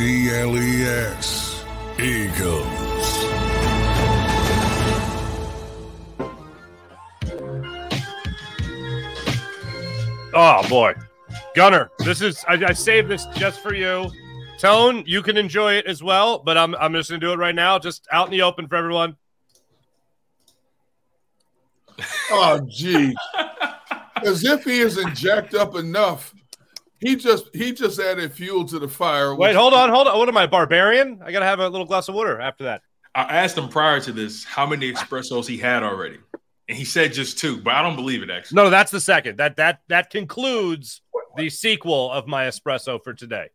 A G L E S. Eagles. Oh boy, Gunner, this is I, I saved this just for you. Tone, you can enjoy it as well, but I'm I'm just gonna do it right now, just out in the open for everyone. Oh, gee. As if he isn't jacked up enough. He just he just added fuel to the fire. Wait, hold on, hold on. What am I, barbarian? I gotta have a little glass of water after that. I asked him prior to this how many espressos he had already, and he said just two. But I don't believe it. Actually, No, that's the second. That that that concludes the sequel of my espresso for today.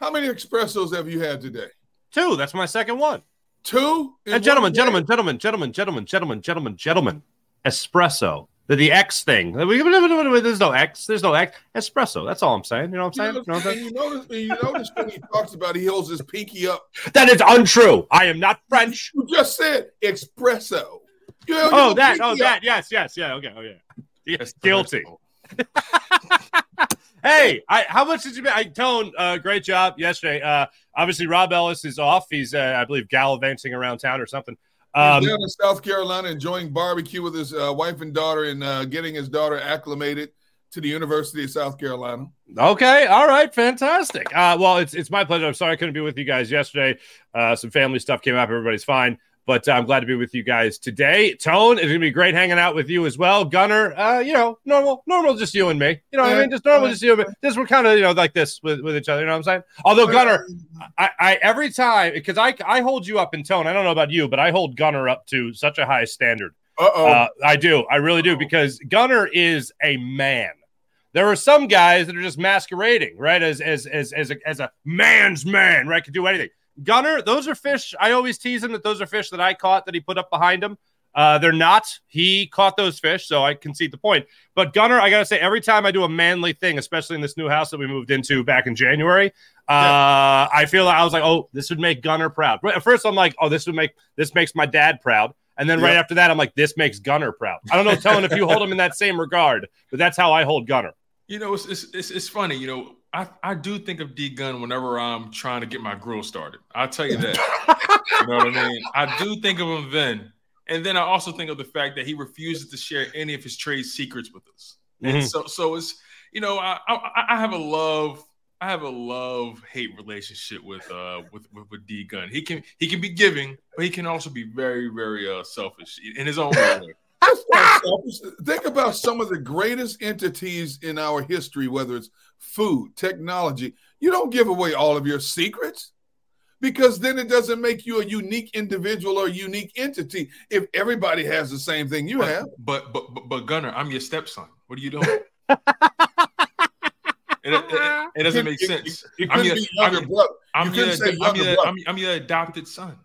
How many espressos have you had today? Two. That's my second one. Two? And uh, gentlemen, one gentlemen, gentlemen, gentlemen, gentlemen, gentlemen, gentlemen, gentlemen. Espresso. The, the X thing. There's no X. There's no X. Espresso. That's all I'm saying. You know what I'm saying? You You know what I'm saying? you notice, you notice when he talks about he holds his pinky up. That is untrue. I am not French. You just said espresso. You held Oh, that. Oh, pinky that. up. Yes, yes, yeah. Okay. Oh, yeah. Yes, Guilty. Hey, I, how much did you? I Tone, uh, great job yesterday. Uh, obviously, Rob Ellis is off. He's, uh, I believe, gallivanting around town or something. Um, He's down in South Carolina enjoying barbecue with his uh, wife and daughter and uh, getting his daughter acclimated to the University of South Carolina. Okay, all right, fantastic. Uh, well, it's it's my pleasure. I'm sorry I couldn't be with you guys yesterday. Uh, some family stuff came up. Everybody's fine, but uh, I'm glad to be with you guys today. Tone, it's gonna be great hanging out with you as well. Gunner, uh, you know, normal, normal, just you and me. You know what I mean? Just normal, just you and me. Just we're kind of you know like this with, with each other. You know what I'm saying? Although Gunner, I, I every time because I I hold you up in tone. I don't know about you, but I hold Gunner up to such a high standard. Uh-oh. Uh, I do. I really do because Gunner is a man. There are some guys that are just masquerading, right, as as as as a, as a man's man, right, can do anything. Gunner, those are fish. I always tease him that those are fish that I caught that he put up behind him. Uh, they're not. He caught those fish, so I concede the point. But Gunner, I gotta say, every time I do a manly thing, especially in this new house that we moved into back in January, uh, I feel like I was like, oh, this would make Gunner proud. At first, I'm like, oh, this would make this makes my dad proud. And then right Yeah. after that, I'm like, this makes Gunner proud. I don't know, telling if you hold him in that same regard, but that's how I hold Gunner. You know, it's, it's it's it's funny. You know, I I do think of D Gun whenever I'm trying to get my grill started. I'll tell you that. you know what I mean? I do think of him then, and then I also think of the fact that he refuses to share any of his trade secrets with us. And Mhm. so so it's you know I, I I have a love I have a love hate relationship with uh with, with with D Gun. He can he can be giving, but he can also be very very uh selfish in his own way. Think about some of the greatest entities in our history, whether it's food, technology. You don't give away all of your secrets because then it doesn't make you a unique individual or unique entity if everybody has the same thing you have. But but but, but Gunner, I'm your stepson. What are you doing? it, it, it, doesn't make sense. You, you, you I'm your, I'm your brother. I'm your, I'm, your, I'm, I'm your adopted son.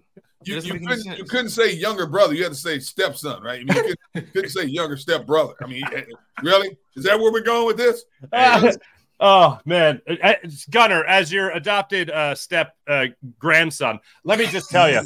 You, you, couldn't, you, couldn't, say younger brother. You had to say stepson, right? I mean, you couldn't, couldn't say younger step brother. I mean, really? Is that where we're going with this? Uh, oh man, Gunner, as your adopted uh, step uh, grandson, let me just tell you.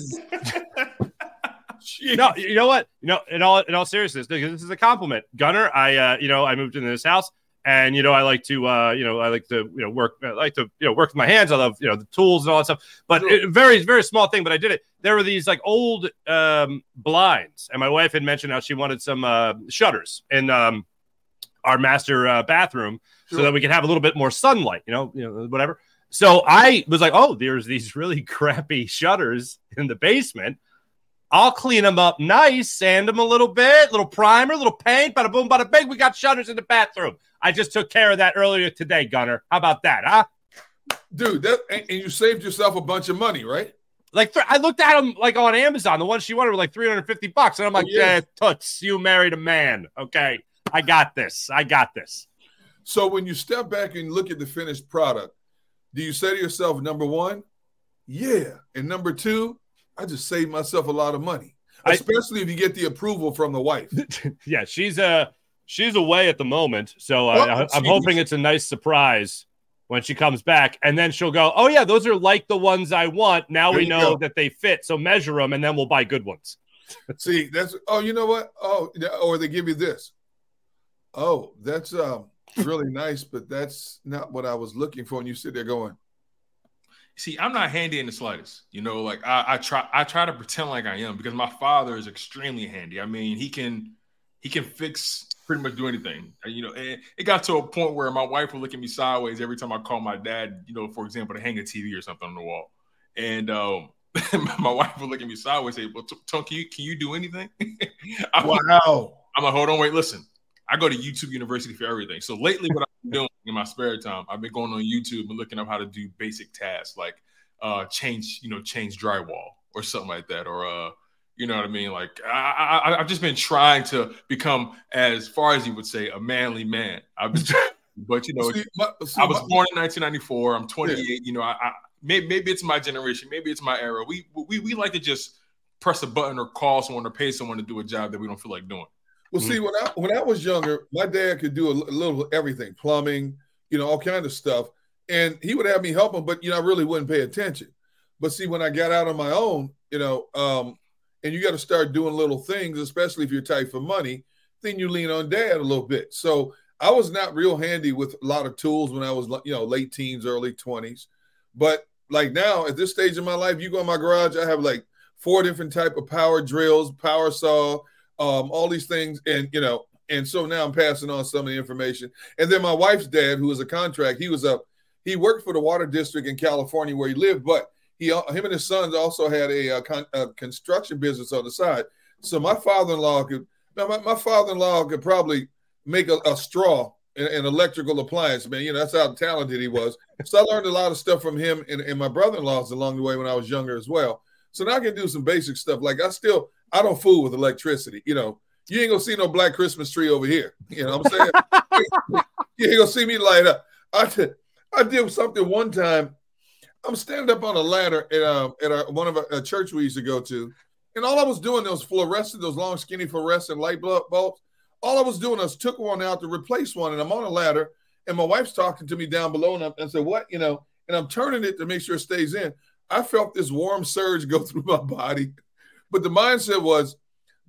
no, you know what? You know, in all in all seriousness, this is a compliment, Gunner. I, uh, you know, I moved into this house and you know i like to uh, you know i like to you know work i like to you know work with my hands i love you know the tools and all that stuff but sure. it, very very small thing but i did it there were these like old um, blinds and my wife had mentioned how she wanted some uh, shutters in um, our master uh, bathroom sure. so that we could have a little bit more sunlight you know you know whatever so i was like oh there's these really crappy shutters in the basement I'll clean them up nice, sand them a little bit, little primer, little paint, bada boom, bada bing. We got shutters in the bathroom. I just took care of that earlier today, Gunner. How about that, huh? Dude, that and you saved yourself a bunch of money, right? Like I looked at them like on Amazon. The ones she wanted were like 350 bucks. And I'm oh, like, oh, yeah. toots, you married a man. Okay. I got this. I got this. So when you step back and look at the finished product, do you say to yourself, number one, yeah. And number two, I just saved myself a lot of money. Especially I, if you get the approval from the wife. yeah, she's a uh, she's away at the moment, so uh, I'm hoping it's a nice surprise when she comes back, and then she'll go, "Oh yeah, those are like the ones I want." Now there we know go. that they fit, so measure them, and then we'll buy good ones. See, that's oh, you know what? Oh, or they give you this. Oh, that's um really nice, but that's not what I was looking for. And you sit there going, see, I'm not handy in the slightest. You know, like I, I, try I try to pretend like I am because my father is extremely handy. I mean, he can he can fix pretty much do anything. You know, and it got to a point where my wife would look at me sideways every time I call my dad, you know, for example, to hang a TV or something on the wall. And um, my wife would look at me sideways say, Well, Tone, can you can you do anything? I'm wow. I'm like, hold on, wait, listen. I go to YouTube University for everything. So lately, what I've been doing in my spare time, I've been going on YouTube and looking up how to do basic tasks like uh change, you know, change drywall or something like that, or uh you know what I mean? Like I, I, have just been trying to become, as far as you would say, a manly man. I've been, but you know, see, my, see, I was my, born in 1994. I'm 28. Yeah. You know, I, I maybe, maybe it's my generation, maybe it's my era. We we we like to just press a button or call someone or pay someone to do a job that we don't feel like doing. Well, mm-hmm. see, when I when I was younger, my dad could do a, a little everything, plumbing, you know, all kind of stuff, and he would have me help him, but you know, I really wouldn't pay attention. But see, when I got out on my own, you know, um, and you got to start doing little things, especially if you're tight for money, then you lean on dad a little bit. So I was not real handy with a lot of tools when I was, you know, late teens, early 20s. But like now, at this stage in my life, you go in my garage, I have like four different type of power drills, power saw, um, all these things. And, you know, and so now I'm passing on some of the information. And then my wife's dad, who was a contract, he was a, he worked for the water district in California where he lived, but he uh, him and his sons also had a, a, con, a construction business on the side. So my father-in-law could my, my father-in-law could probably make a, a straw an electrical appliance, man. You know, that's how talented he was. So I learned a lot of stuff from him and, and my brother-in-laws along the way when I was younger as well. So now I can do some basic stuff. Like I still I don't fool with electricity. You know, you ain't gonna see no black Christmas tree over here. You know what I'm saying? you ain't gonna see me light up. I did, I did something one time I'm standing up on a ladder at, uh, at a, one of a, a, church we used to go to, and all I was doing those fluorescent, those long, skinny fluorescent light bulbs. All I was doing was took one out to replace one, and I'm on a ladder, and my wife's talking to me down below, and I, I said, "What?" You know, and I'm turning it to make sure it stays in. I felt this warm surge go through my body, but the mindset was,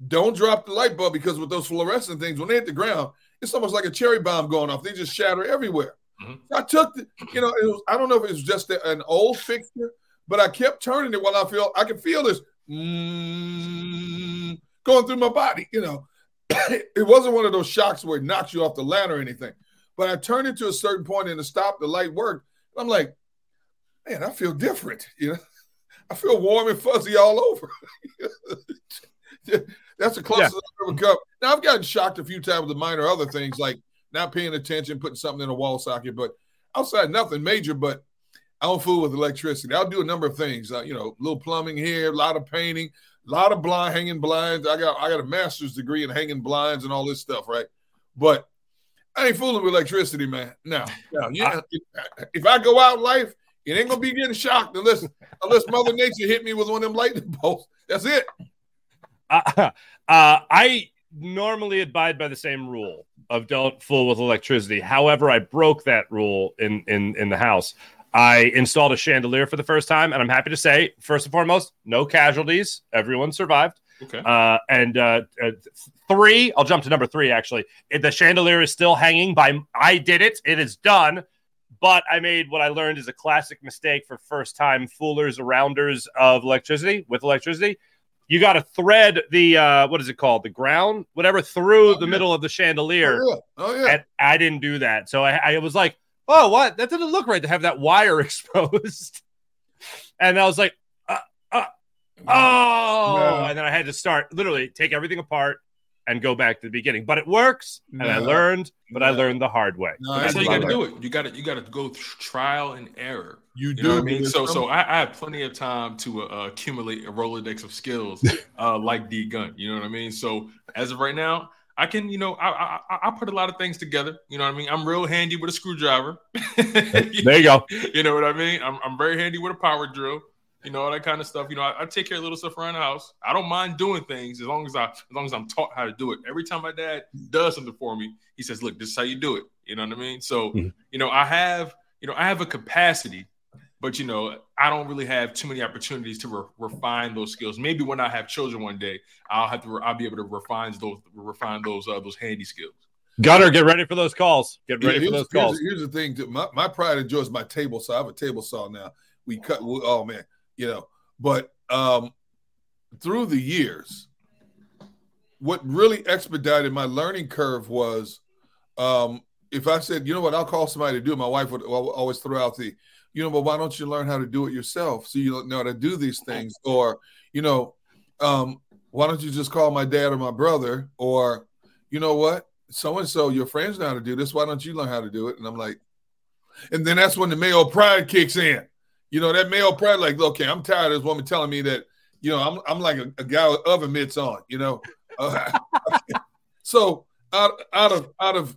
"Don't drop the light bulb because with those fluorescent things, when they hit the ground, it's almost like a cherry bomb going off. They just shatter everywhere." Mm-hmm. I took the, you know, it was, I don't know if it was just an old fixture, but I kept turning it while I feel I could feel this mm, going through my body. You know, it wasn't one of those shocks where it knocks you off the ladder or anything. But I turned it to a certain point and to stop, the light worked. I'm like, man, I feel different. You know, I feel warm and fuzzy all over. That's the closest I've ever come. Now I've gotten shocked a few times with minor other things like not paying attention, putting something in a wall socket, but outside nothing major. But I don't fool with electricity. I'll do a number of things. Uh, you know, a little plumbing here, a lot of painting, a lot of blind hanging blinds. I got I got a master's degree in hanging blinds and all this stuff, right? But I ain't fooling with electricity, man. No, no. Yeah, if, if I go out in life, it ain't gonna be getting shocked unless unless Mother Nature hit me with one of them lightning bolts. That's it. Uh, uh, I normally abide by the same rule of don't fool with electricity. However, I broke that rule in in in the house. I installed a chandelier for the first time, and I'm happy to say, first and foremost, no casualties. Everyone survived. Okay. Uh, and uh, uh, three, I'll jump to number three. Actually, the chandelier is still hanging. By I did it. It is done. But I made what I learned is a classic mistake for first time foolers, arounders of electricity with electricity. You got to thread the uh, what is it called, the ground, whatever, through Oh, the yeah. middle of the chandelier. Oh yeah, oh yeah. And I didn't do that. So I, I was like, oh, what? That didn't look right to have that wire exposed. and I was like, uh, uh, oh. No. And then I had to start literally take everything apart and go back to the beginning. But it works. And I learned, but I learned the hard way. No, That's how you got to do it. You got to you got to go through trial and error. You You do. know what I mean? So, so I, I have plenty of time to uh, accumulate a Rolodex of skills, uh, like D Gun. You know what I mean? So, as of right now, I can, you know, I, I I- I put a lot of things together. You know what I mean? I'm real handy with a screwdriver. There you go. you know what I mean? I'm, I'm very handy with a power drill. You know all that kind of stuff. You know, I, I take care of little stuff around the house. I don't mind doing things as long as I as long as I'm taught how to do it. Every time my dad does something for me, he says, "Look, this is how you do it." You know what I mean? So, Mhm. you know, I have you know I have a capacity, but you know, I don't really have too many opportunities to re- refine those skills. Maybe when I have children one day, I'll have to. Re- I'll be able to refine those refine those uh, those handy skills. Gunner, get ready for those calls. Get Yeah, ready for here's, those here's- calls. Here's, the thing: too. my my pride and joy is my table saw. I have a table saw now. We cut. we- Oh man, you know. But um, through the years, what really expedited my learning curve was, um, if I said, you know what, I'll call somebody to do it. My wife would always throw out the, you know, but why don't you learn how to do it yourself so you know how to do these things, or you know, um, why don't you just call my dad or my brother, or you know what, so and so, your friends know how to do this. Why don't you learn how to do it? And I'm like, and then that's when the male pride kicks in. You know, that male pride, like, okay, I'm tired of this woman telling me that, you know, I'm I'm like a, a guy with oven mitts on, you know. Uh, so out out of out of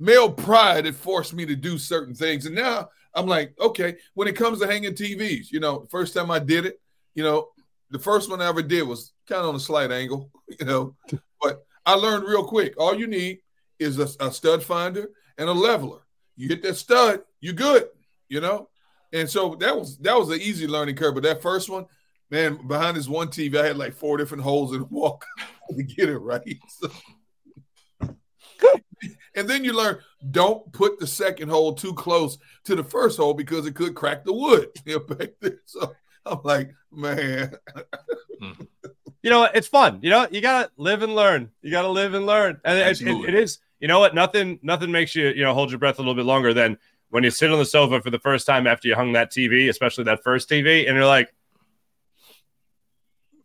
male pride, it forced me to do certain things. And now I'm like, okay, when it comes to hanging TVs, you know, first time I did it, you know, the first one I ever did was kind of on a slight angle, you know, but I learned real quick. All you need is a, a stud finder and a leveler. You hit that stud, you good, you know. And so that was that was an easy learning curve. But that first one, man, behind this one TV, I had like four different holes in the wall to get it right. So- and then you learn don't put the second hole too close to the first hole because it could crack the wood. You know, back there. So I'm like, man, you know? It's fun. You know, you gotta live and learn. You gotta live and learn. And it, it, it is, you know what? Nothing, nothing makes you, you know, hold your breath a little bit longer than when you sit on the sofa for the first time after you hung that TV, especially that first TV, and you're like,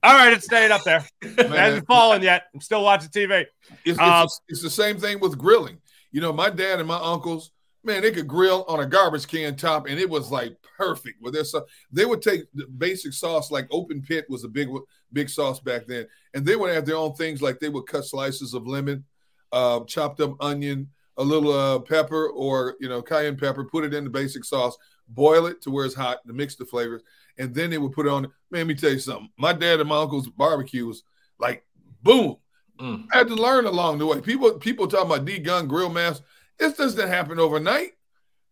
all right, it's staying up there. It hasn't fallen yet. I'm still watching TV. It's, Uh, it's, it's the same thing with grilling. You know, my dad and my uncles, man, they could grill on a garbage can top, and it was like perfect with their sauce. They would take the basic sauce, like open pit was a big big sauce back then, and they would have their own things, like they would cut slices of lemon, uh, chopped up onion, a little uh, pepper, or you know, cayenne pepper, put it in the basic sauce, boil it to where it's hot to mix the flavors, and then they would put it on. Man, let me tell you something. My dad and my uncle's barbecue was like boom. Mm. I had to learn along the way. People people talking about D gun grill mass. This doesn't happen overnight.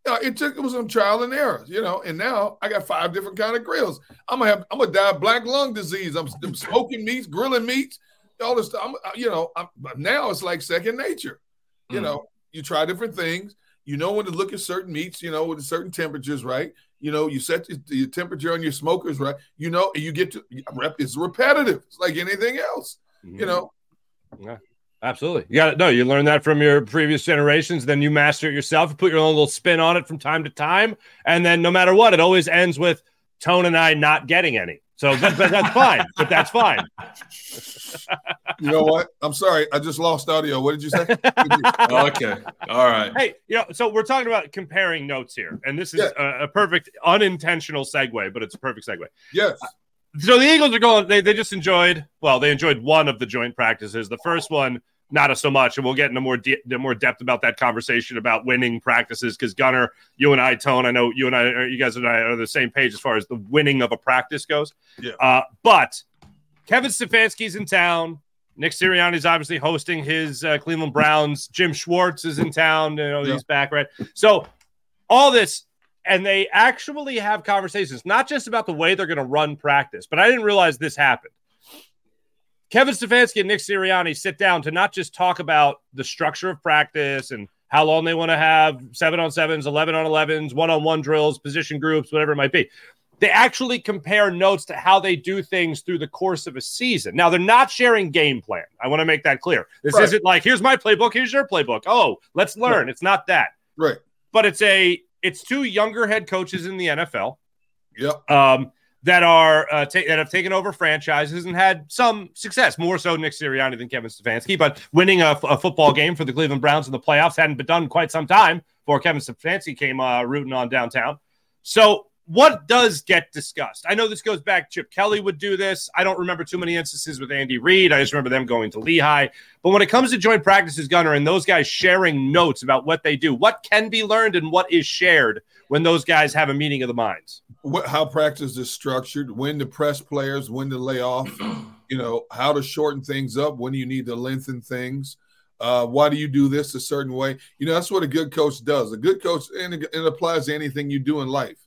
Uh, it took it was some trial and error, you know. And now I got five different kind of grills. I'm gonna have I'm gonna die of black lung disease. I'm, I'm smoking meats, grilling meats, all this stuff. I'm, uh, you know, I'm, now it's like second nature. You Mm. know, you try different things. You know when to look at certain meats. You know with certain temperatures, right? You know you set the, temperature on your smokers, right? You know, and you get to rep. It's repetitive. It's like anything else. You mm-hmm. know, Yeah, Absolutely. You got to no, you learn that from your previous generations, then you master it yourself, you put your own little spin on it from time to time, and then no matter what, it always ends with Tone and I not getting any. So that, that's fine, but that's fine. You know what? I'm sorry. I just lost audio. What did you say? okay. All right. Hey, you know, so we're talking about comparing notes here, and this is Yeah. a, a perfect unintentional segue, but it's a perfect segue. yes. Uh, so the Eagles are going. They, they just enjoyed. Well, they enjoyed one of the joint practices. The first one, not so much, and we'll get into more de- more depth about that conversation about winning practices. Because Gunner, you and I, Tone, I know you and I, or you guys and I are on the same page as far as the winning of a practice goes. Yeah. Uh, but Kevin Stefanski's in town. Nick Sirianni's obviously hosting his uh, Cleveland Browns. Jim Schwartz is in town. You know, Yeah. he's back, right? So all this, and they actually have conversations, not just about the way they're going to run practice, but I didn't realize this happened. Kevin Stefanski and Nick Sirianni sit down to not just talk about the structure of practice and how long they want to have seven on sevens, 11 on 11s, one on one drills, position groups, whatever it might be. They actually compare notes to how they do things through the course of a season. Now, they're not sharing game plan. I want to make that clear. This Right. isn't like, here's my playbook, here's your playbook. Oh, let's learn. It's not that. Right. But it's a it's two younger head coaches in the NFL Yep. um, that are uh, ta- that have taken over franchises and had some success. More so Nick Sirianni than Kevin Stefanski, but winning a, f- a football game for the Cleveland Browns in the playoffs hadn't been done in quite some time before Kevin Stefanski came uh, rooting on downtown. So. What does get discussed? I know this goes back. Chip Kelly would do this. I don't remember too many instances with Andy Reid. I just remember them going to Lehigh. But when it comes to joint practices, Gunner, and those guys sharing notes about what they do, what can be learned and what is shared when those guys have a meeting of the minds? what, how practice is structured, when to press players, when to lay off, you know, how to shorten things up, when you need to lengthen things. Uh, why do you do this a certain way? You know, that's what a good coach does. A good coach, and it, it applies to anything you do in life.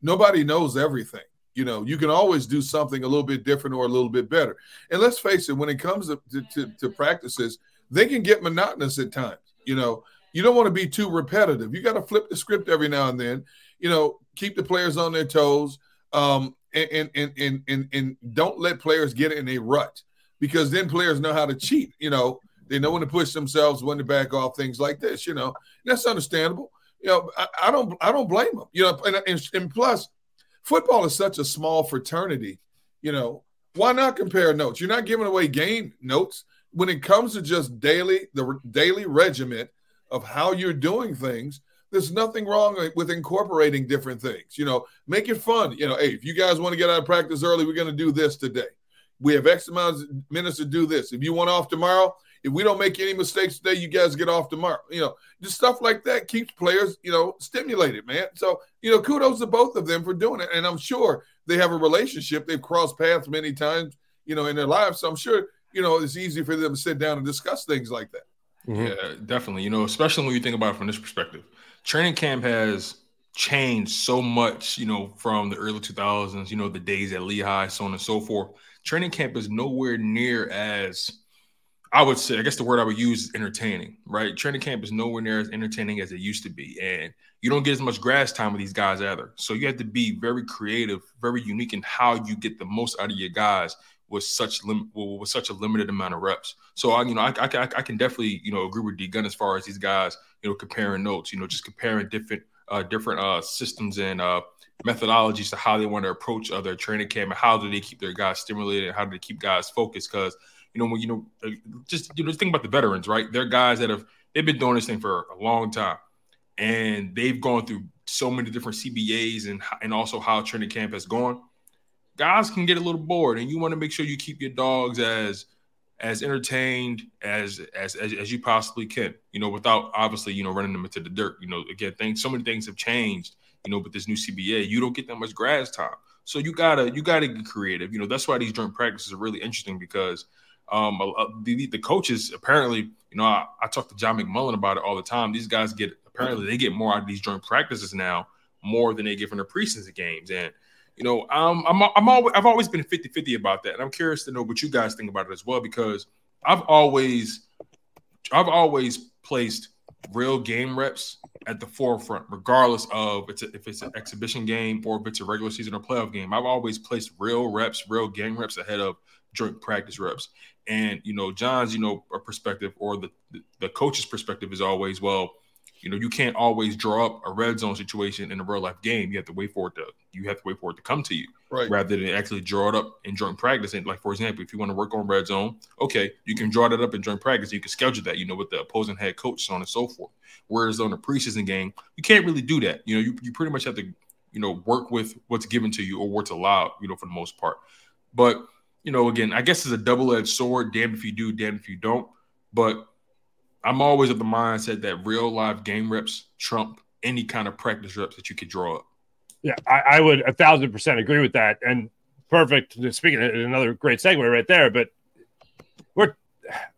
Nobody knows everything. You know, you can always do something a little bit different or a little bit better. And let's face it, when it comes to, to, to, to practices, they can get monotonous at times. You know, you don't want to be too repetitive. You got to flip the script every now and then. You know, keep the players on their toes, um, and, and and and and don't let players get in a rut because then players know how to cheat. You know, they know when to push themselves, when to back off, things like this. You know, that's understandable. You know, I, I don't I don't blame them. You know, and, and, and plus, football is such a small fraternity. You know, why not compare notes? You're not giving away game notes when it comes to just daily the daily regiment of how you're doing things. There's nothing wrong with incorporating different things. You know, make it fun. You know, hey, if you guys want to get out of practice early, we're going to do this today. We have X amount of minutes to do this. If you want off tomorrow, if we don't make any mistakes today, you guys get off tomorrow. You know, just stuff like that keeps players, you know, stimulated, man. So, you know, kudos to both of them for doing it. And I'm sure they have a relationship. They've crossed paths many times, you know, in their lives. So I'm sure, you know, it's easy for them to sit down and discuss things like that. Mm-hmm. Yeah, definitely. You know, especially when you think about it from this perspective, training camp has changed so much, you know, from the early 2000s, you know, the days at Lehigh, so on and so forth. Training camp is nowhere near as, I would say, I guess the word I would use is entertaining, right? Training camp is nowhere near as entertaining as it used to be. And you don't get as much grass time with these guys either. So you have to be very creative, very unique in how you get the most out of your guys with such lim- with such a limited amount of reps. So I, you know, I, I, I can definitely, you know, agree with D Gun as far as these guys, you know, comparing notes, you know, just comparing different uh, different uh, systems and uh, methodologies to how they want to approach uh, their training camp and how do they keep their guys stimulated and how do they keep guys focused? Because you know when you know uh, just you know just think about the veterans right? They're guys that have they've been doing this thing for a long time and they've gone through so many different CBAs and and also how training camp has gone guys can get a little bored and you want to make sure you keep your dogs as as entertained as, as as as you possibly can you know without obviously you know running them into the dirt you know. Again things so many things have changed you know with this new cba you don't get that much grass time. So you gotta you gotta get creative you know. That's why these joint practices are really interesting because um the, the coaches apparently you know I, I talk to john mcmullen about it all the time. These guys get apparently they get more out of these joint practices now more than they get from the preseason games. And you know, um, I'm I'm always I've always been 50-50 about that. And I'm curious to know what you guys think about it as well, because I've always I've always placed real game reps at the forefront, regardless of it's a, if it's an exhibition game or if it's a regular season or playoff game. I've always placed real reps, real game reps ahead of joint practice reps. And you know, John's you know perspective or the the coach's perspective is always well. You know, you can't always draw up a red zone situation in a real life game. You have to wait for it to you have to wait for it to come to you, Right. rather than actually draw it up in joint practice. And like for example, if you want to work on red zone, okay, you can draw that up in joint practice. You can schedule that, you know, with the opposing head coach, so on and so forth. Whereas on a preseason game, you can't really do that. You know, you, you pretty much have to, you know, work with what's given to you or what's allowed, you know, for the most part. But you know, again, I guess it's a double-edged sword. Damn if you do, damn if you don't. But I'm always of the mindset that real life game reps trump any kind of practice reps that you could draw up. Yeah, I, I would a thousand percent agree with that. And perfect. Speaking of another great segue right there, but we're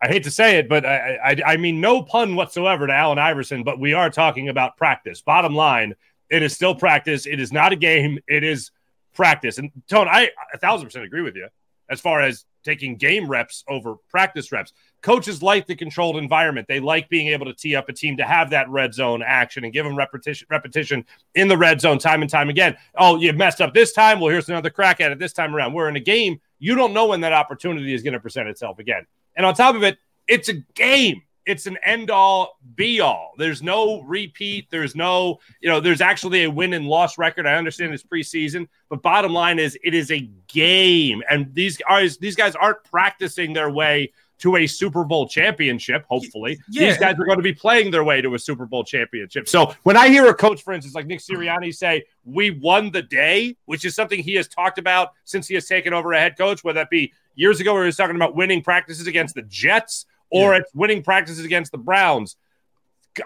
I hate to say it, but I, I I mean no pun whatsoever to Allen Iverson, but we are talking about practice. Bottom line, it is still practice. It is not a game. It is practice. And Tone, I a thousand percent agree with you as far as taking game reps over practice reps. Coaches like the controlled environment. They like being able to tee up a team to have that red zone action and give them repetition repetition in the red zone time and time again. Oh, you messed up this time. Well, here's another crack at it this time around. We're in a game. You don't know when that opportunity is going to present itself again. And on top of it, it's a game. It's an end all be all. There's no repeat. There's no, you know, there's actually a win and loss record. I understand it's preseason, but bottom line is it is a game. And these guys, these guys aren't practicing their way to a Super Bowl championship, hopefully. Yeah. These guys are going to be playing their way to a Super Bowl championship. So when I hear a coach, for instance, like Nick Sirianni say, we won the day, which is something he has talked about since he has taken over a head coach, whether that be years ago where he was talking about winning practices against the Jets or it's winning practices against the Browns.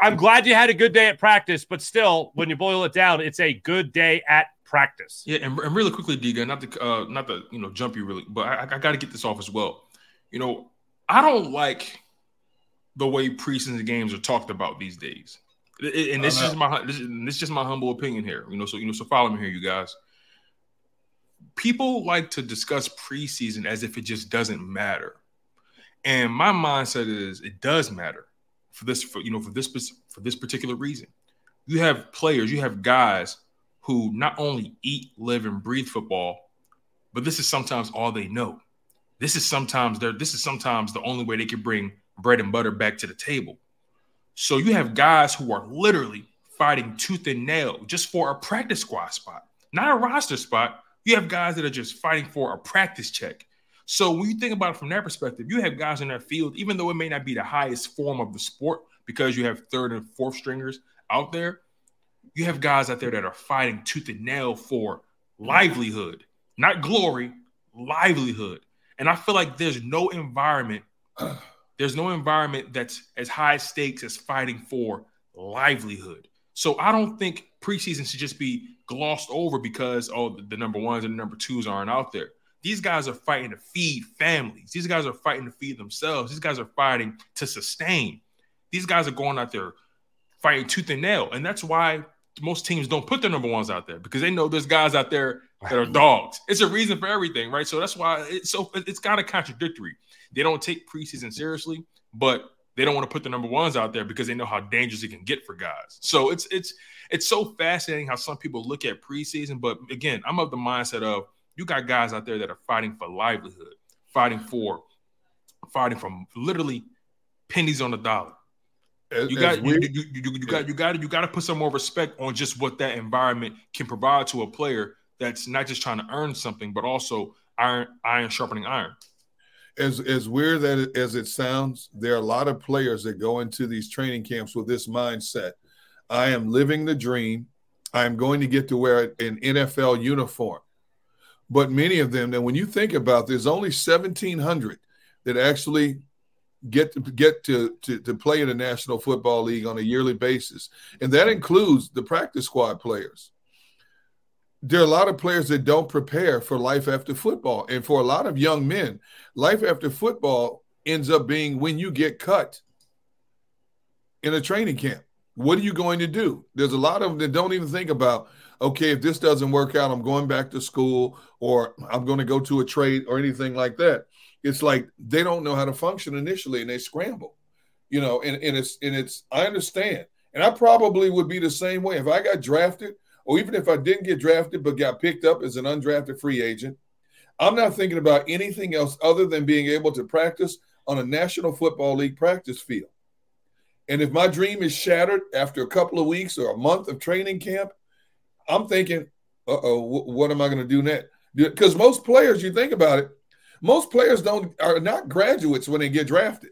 I'm glad you had a good day at practice, but still, when you boil it down, it's a good day at practice. Yeah, and, and really quickly, Diga, not to uh, not to you know jump you really, but I, I got to get this off as well. You know, I don't like the way preseason games are talked about these days, and this uh-huh. is my this is, this is just my humble opinion here. You know, so you know, so follow me here, you guys. People like to discuss preseason as if it just doesn't matter, and my mindset is it does matter for this for you know for this for this particular reason. You have players, you have guys who not only eat, live, and breathe football, but this is sometimes all they know. This is sometimes their this is sometimes the only way they can bring bread and butter back to the table. So you have guys who are literally fighting tooth and nail just for a practice squad spot, not a roster spot. You have guys that are just fighting for a practice check. So when you think about it from that perspective, you have guys in that field, even though it may not be the highest form of the sport because you have third and fourth stringers out there, you have guys out there that are fighting tooth and nail for livelihood, not glory, livelihood. And I feel like there's no environment, there's no environment that's as high stakes as fighting for livelihood. So I don't think preseason should just be glossed over because oh the number ones and the number twos aren't out there. These guys are fighting to feed families. These guys are fighting to feed themselves. These guys are fighting to sustain. These guys are going out there fighting tooth and nail. And that's why most teams don't put their number ones out there because they know there's guys out there that are dogs. It's a reason for everything, right? So that's why it's so it's kind of contradictory. They don't take preseason seriously, but they don't want to put the number ones out there because they know how dangerous it can get for guys. So it's it's it's so fascinating how some people look at preseason. But again, I'm of the mindset of you got guys out there that are fighting for livelihood, fighting for fighting from literally pennies on the dollar. As- You got you, you, you, you got you got you got to put some more respect on just what that environment can provide to a player that's not just trying to earn something, but also iron iron sharpening iron. as as weird that as it sounds, there are a lot of players that go into these training camps with this mindset. I am living the dream. I am going to get to wear an NFL uniform. But many of them, then when you think about, there's only 1,700 that actually get to get to, to to play in the National Football League on a yearly basis, and that includes the practice squad players there are a lot of players that don't prepare for life after football. And for a lot of young men, life after football ends up being when you get cut in a training camp. What are you going to do? There's a lot of them that don't even think about, okay, if this doesn't work out, I'm going back to school or I'm going to go to a trade or anything like that. It's like they don't know how to function initially and they scramble, you know, and, and it's, and it's, I understand. And I probably would be the same way if I got drafted or even if I didn't get drafted but got picked up as an undrafted free agent, I'm not thinking about anything else other than being able to practice on a National Football League practice field. And if my dream is shattered after a couple of weeks or a month of training camp, I'm thinking, uh oh, what am I going to do next? Because most players, you think about it, most players don't are not graduates when they get drafted.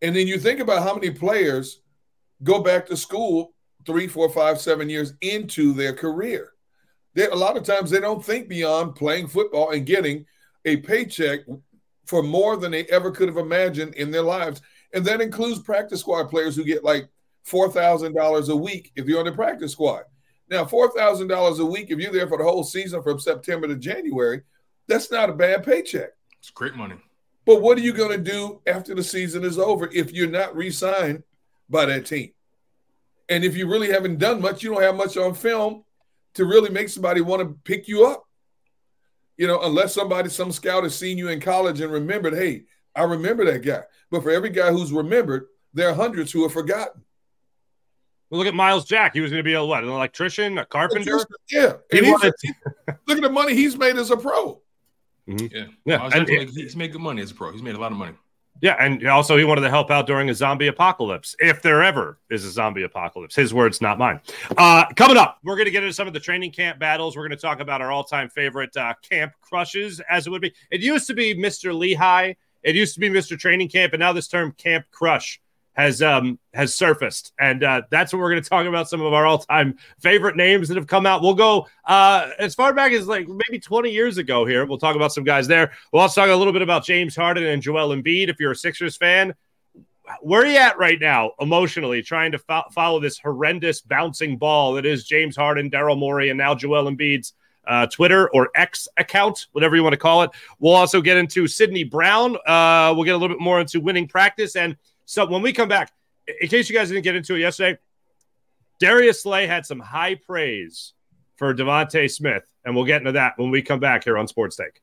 And then you think about how many players go back to school three, four, five, seven years into their career. They, a lot of times they don't think beyond playing football and getting a paycheck for more than they ever could have imagined in their lives. And that includes practice squad players who get like $4,000 a week if you're on the practice squad. Now, $4,000 a week, if you're there for the whole season from September to January, that's not a bad paycheck. It's great money. But what are you going to do after the season is over if you're not re signed by that team? And if you really haven't done much, you don't have much on film to really make somebody want to pick you up. You know, unless somebody, some scout has seen you in college and remembered, hey, I remember that guy. But for every guy who's remembered, there are hundreds who are forgotten. Well, look at Myles Jack. He was going to be a what? An electrician, a carpenter. Yeah, and wanted... look at the money he's made as a pro. Mm-hmm. Yeah, yeah, and, he's made good money as a pro. He's made a lot of money. Yeah, and also he wanted to help out during a zombie apocalypse, if there ever is a zombie apocalypse. His words, not mine. Uh, coming up, we're going to get into some of the training camp battles. We're going to talk about our all-time favorite uh, camp crushes, as it would be. It used to be Mr. Lehigh. It used to be Mr. Training Camp, and now this term Camp Crush has um has surfaced and uh, that's what we're going to talk about some of our all-time favorite names that have come out we'll go uh as far back as like maybe 20 years ago here we'll talk about some guys there we'll also talk a little bit about james harden and joel embiid if you're a sixers fan where are you at right now emotionally trying to fo- follow this horrendous bouncing ball that is james harden daryl morey and now joel embiid's uh, Twitter or X account, whatever you want to call it. We'll also get into Sydney Brown. Uh, we'll get a little bit more into winning practice and so when we come back, in case you guys didn't get into it yesterday, Darius Slay had some high praise for DeVonta Smith, and we'll get into that when we come back here on Sports Take.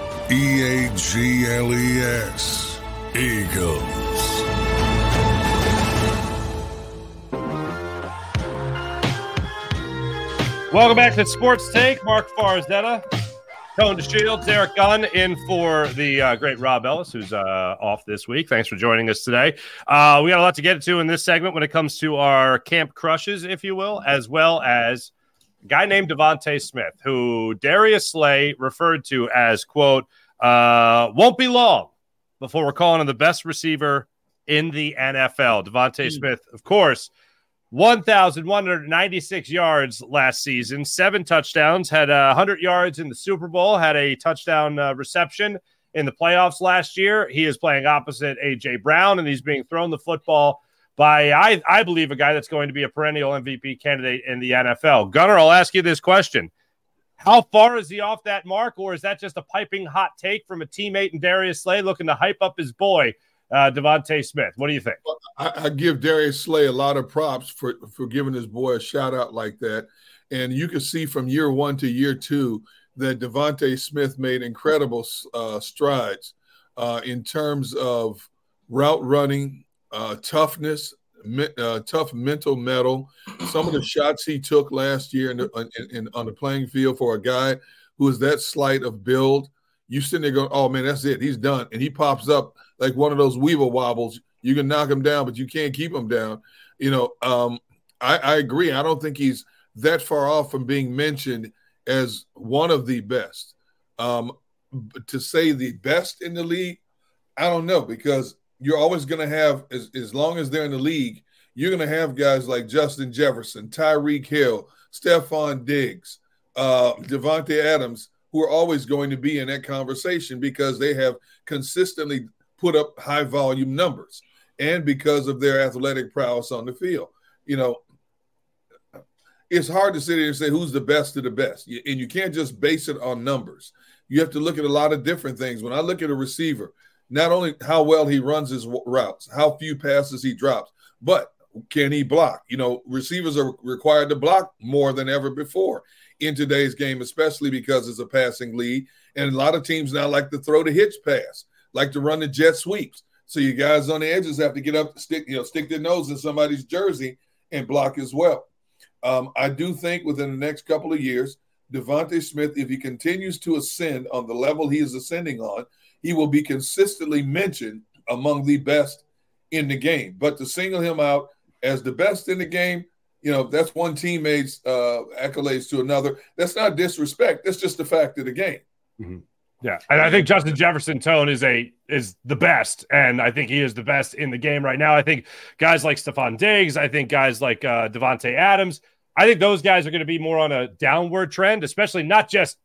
E A G L E S. Eagles. Welcome back to Sports Take. Marc Farzetta, Tone DeShields, Derrick Gunn in for the uh, great Rob Ellis, who's uh, off this week. Thanks for joining us today. Uh, we got a lot to get to in this segment when it comes to our camp crushes, if you will, as well as a guy named DeVonta Smith, who Darius Slay referred to as, quote, uh, won't be long before we're calling him the best receiver in the NFL. DeVonta mm. Smith, of course – 1,196 yards last season, seven touchdowns, had uh, 100 yards in the Super Bowl, had a touchdown uh, reception in the playoffs last year. He is playing opposite A.J. Brown, and he's being thrown the football by, I, I believe, a guy that's going to be a perennial MVP candidate in the NFL. Gunner, I'll ask you this question. How far is he off that mark, or is that just a piping hot take from a teammate in Darius Slay looking to hype up his boy uh, DeVonta Smith. What do you think? I, I, give Darius Slay a lot of props for for giving his boy a shout out like that, and you can see from year one to year two that DeVonta Smith made incredible uh, strides uh, in terms of route running, uh, toughness, me, uh, tough mental metal. Some of the shots he took last year in, the, in, in, on the playing field for a guy who is that slight of build, you sitting there going, "Oh man, that's it, he's done," and he pops up like one of those Weeble wobbles. You can knock him down, but you can't keep him down. You know, um, I, I agree. I don't think he's that far off from being mentioned as one of the best. Um, to say the best in the league, I don't know because you're always going to have, as, as long as they're in the league, you're going to have guys like Justin Jefferson, Tyreek Hill, Stefon Diggs, uh, Davante Adams, who are always going to be in that conversation because they have consistently put up high volume numbers and because of their athletic prowess on the field. You know, it's hard to sit here and say who's the best of the best. And you can't just base it on numbers. You have to look at a lot of different things. When I look at a receiver, not only how well he runs his routes, how few passes he drops, but can he block? You know, receivers are required to block more than ever before in today's game, especially because it's a passing lead. And a lot of teams now like to throw the hitch pass like to run the jet sweeps. So you guys on the edges have to get up, stick, you know, stick their nose in somebody's jersey and block as well. Um, I do think within the next couple of years, DeVonta Smith, if he continues to ascend on the level he is ascending on, he will be consistently mentioned among the best in the game. But to single him out as the best in the game, you know, that's one teammate's uh, accolades to another. That's not disrespect. That's just the fact of the game. Mm-hmm. Yeah, and I think Justin Jefferson Tone is a is the best, and I think he is the best in the game right now. I think guys like Stefon Diggs, I think guys like uh, Davante Adams, I think those guys are going to be more on a downward trend, especially not just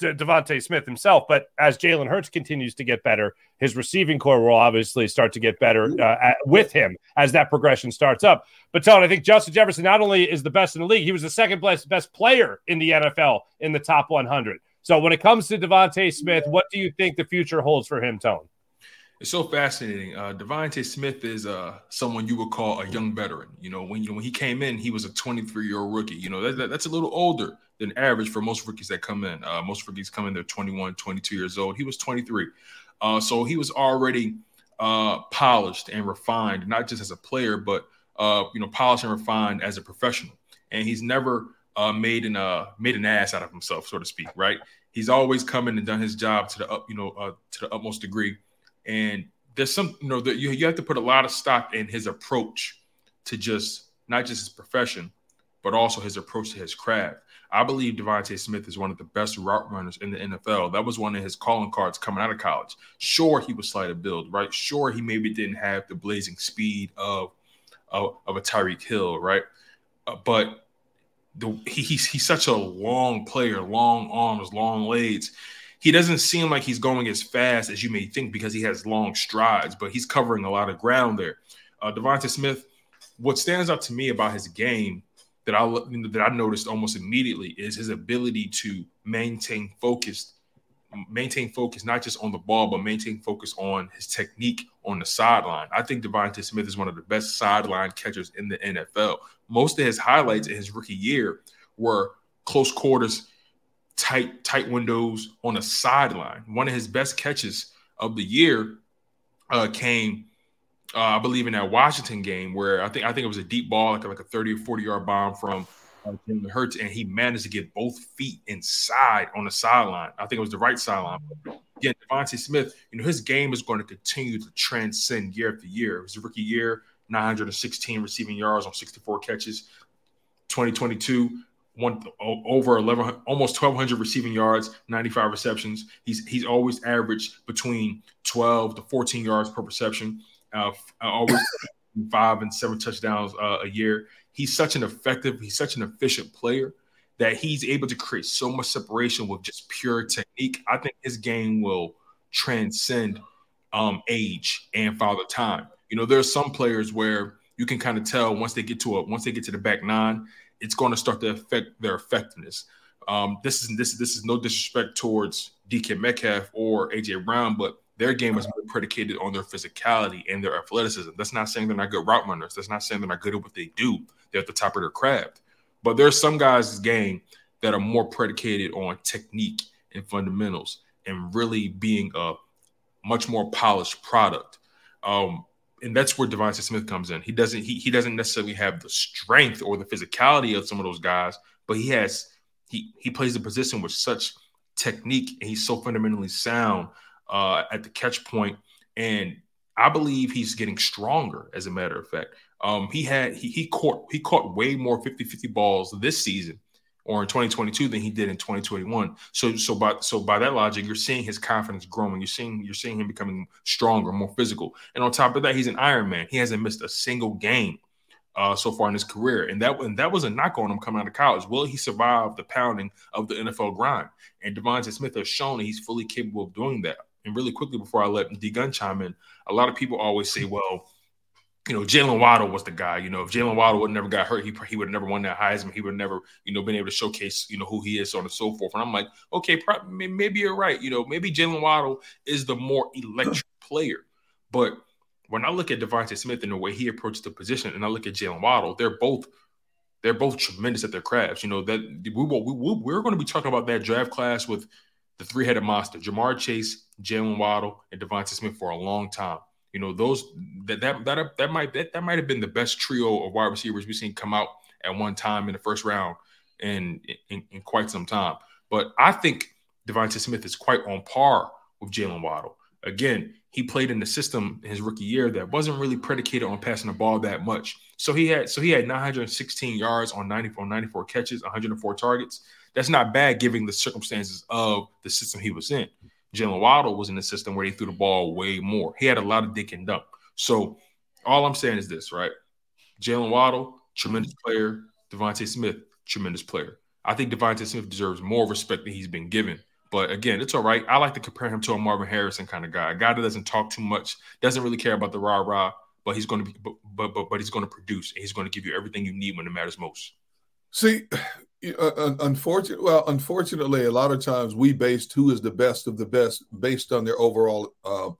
De- DeVonta Smith himself, but as Jalen Hurts continues to get better, his receiving core will obviously start to get better uh, at, with him as that progression starts up. But Tone, I think Justin Jefferson not only is the best in the league, he was the second best best player in the NFL in the top 100. So when it comes to DeVonta Smith, what do you think the future holds for him, Tone? It's so fascinating. Uh, DeVonta Smith is uh, someone you would call a young veteran. You know, when you know, when he came in, he was a 23 year old rookie. You know, that, that, that's a little older than average for most rookies that come in. Uh, most rookies come in, they're 21, 22 years old. He was 23. Uh, so he was already uh, polished and refined, not just as a player, but uh, you know, polished and refined as a professional. And he's never uh, made an uh, made an ass out of himself, so to speak. Right? He's always come in and done his job to the up, you know, to the utmost degree. And there's some, you know, that you, you have to put a lot of stock in his approach to just not just his profession, but also his approach to his craft. I believe DeVonta Smith is one of the best route runners in the NFL. That was one of his calling cards coming out of college. Sure, he was slight of build, right? Sure, he maybe didn't have the blazing speed of of, of a Tyreek Hill, right? Uh, but the he, he's he's such a long player, long arms, long legs. He doesn't seem like he's going as fast as you may think because he has long strides, but he's covering a lot of ground there. Uh, Smith, what stands out to me about his game that I that I noticed almost immediately is his ability to maintain focus, maintain focus not just on the ball, but maintain focus on his technique on the sideline. I think DeVonta Smith is one of the best sideline catchers in the NFL most of his highlights in his rookie year were close quarters tight tight windows on the sideline. One of his best catches of the year uh, came, uh, I believe, in that Washington game where I think I think it was a deep ball, like, like a 30 or 40 yard bomb from uh, Hurts, and he managed to get both feet inside on the sideline. I think it was the right sideline. Again, DeVonta Smith, you know, his game is going to continue to transcend year after year. It was a rookie year, 916 receiving yards on 64 catches. 2022, one over 11, almost 1,200 receiving yards, 95 receptions. He's he's always averaged between 12 to 14 yards per reception. Uh, always five and seven touchdowns uh, a year. He's such an effective, he's such an efficient player that he's able to create so much separation with just pure technique. I think his game will transcend um, age and father time. You know, there are some players where you can kind of tell once they get to a once they get to the back nine, it's going to start to affect their effectiveness. Um, this is this this is no disrespect towards DK Metcalf or AJ Brown, but their game is more predicated on their physicality and their athleticism. That's not saying they're not good route runners. That's not saying they're not good at what they do. They're at the top of their craft. But there's some guys' game that are more predicated on technique and fundamentals and really being a much more polished product. Um, and that's where DeVonta Smith comes in. He doesn't he, he doesn't necessarily have the strength or the physicality of some of those guys, but he has he he plays the position with such technique and he's so fundamentally sound uh, at the catch point and I believe he's getting stronger as a matter of fact. Um, he had he, he caught he caught way more 50-50 balls this season or in 2022 than he did in 2021. So so by so by that logic, you're seeing his confidence growing. You're seeing you're seeing him becoming stronger, more physical. And on top of that, he's an Iron Man. He hasn't missed a single game uh, so far in his career, and that and that was a knock on him coming out of college. Will he survive the pounding of the NFL grind? And DeVonta Smith has shown that he's fully capable of doing that. And really quickly before I let D Gunn chime in, a lot of people always say, well you know, Jaylen Waddle was the guy. You know, if Jaylen Waddle would never got hurt, he, he would have never won that Heisman. He would never, you know, been able to showcase, you know, who he is, so on and so forth. And I'm like, okay, pro- maybe you're right. You know, maybe Jaylen Waddle is the more electric player. But when I look at DeVonta Smith and the way he approaches the position, and I look at Jaylen Waddle, they're both they're both tremendous at their crafts. You know that we will we, we're going to be talking about that draft class with the three headed monster, Ja'Marr Chase, Jaylen Waddle, and DeVonta Smith for a long time. You know, those that that that that might that, that might have been the best trio of wide receivers we've seen come out at one time in the first round in in, in quite some time. But I think DeVonta Smith is quite on par with Jaylen Waddle. Again, he played in the system his rookie year that wasn't really predicated on passing the ball that much. So he had so he had 916 yards on 94 94 catches, 104 targets. That's not bad given the circumstances of the system he was in. Jaylen Waddle was in a system where he threw the ball way more. He had a lot of dink and dunk. So all I'm saying is this, right? Jaylen Waddle, tremendous player. DeVonta Smith, tremendous player. I think DeVonta Smith deserves more respect than he's been given. But again, it's all right. I like to compare him to a Marvin Harrison kind of guy, a guy that doesn't talk too much, doesn't really care about the rah rah, but he's going to be, but but but, but he's going to produce, and he's going to give you everything you need when it matters most. See, uh, unfortunately, well, unfortunately, a lot of times we based who is the best of the best based on their overall uh,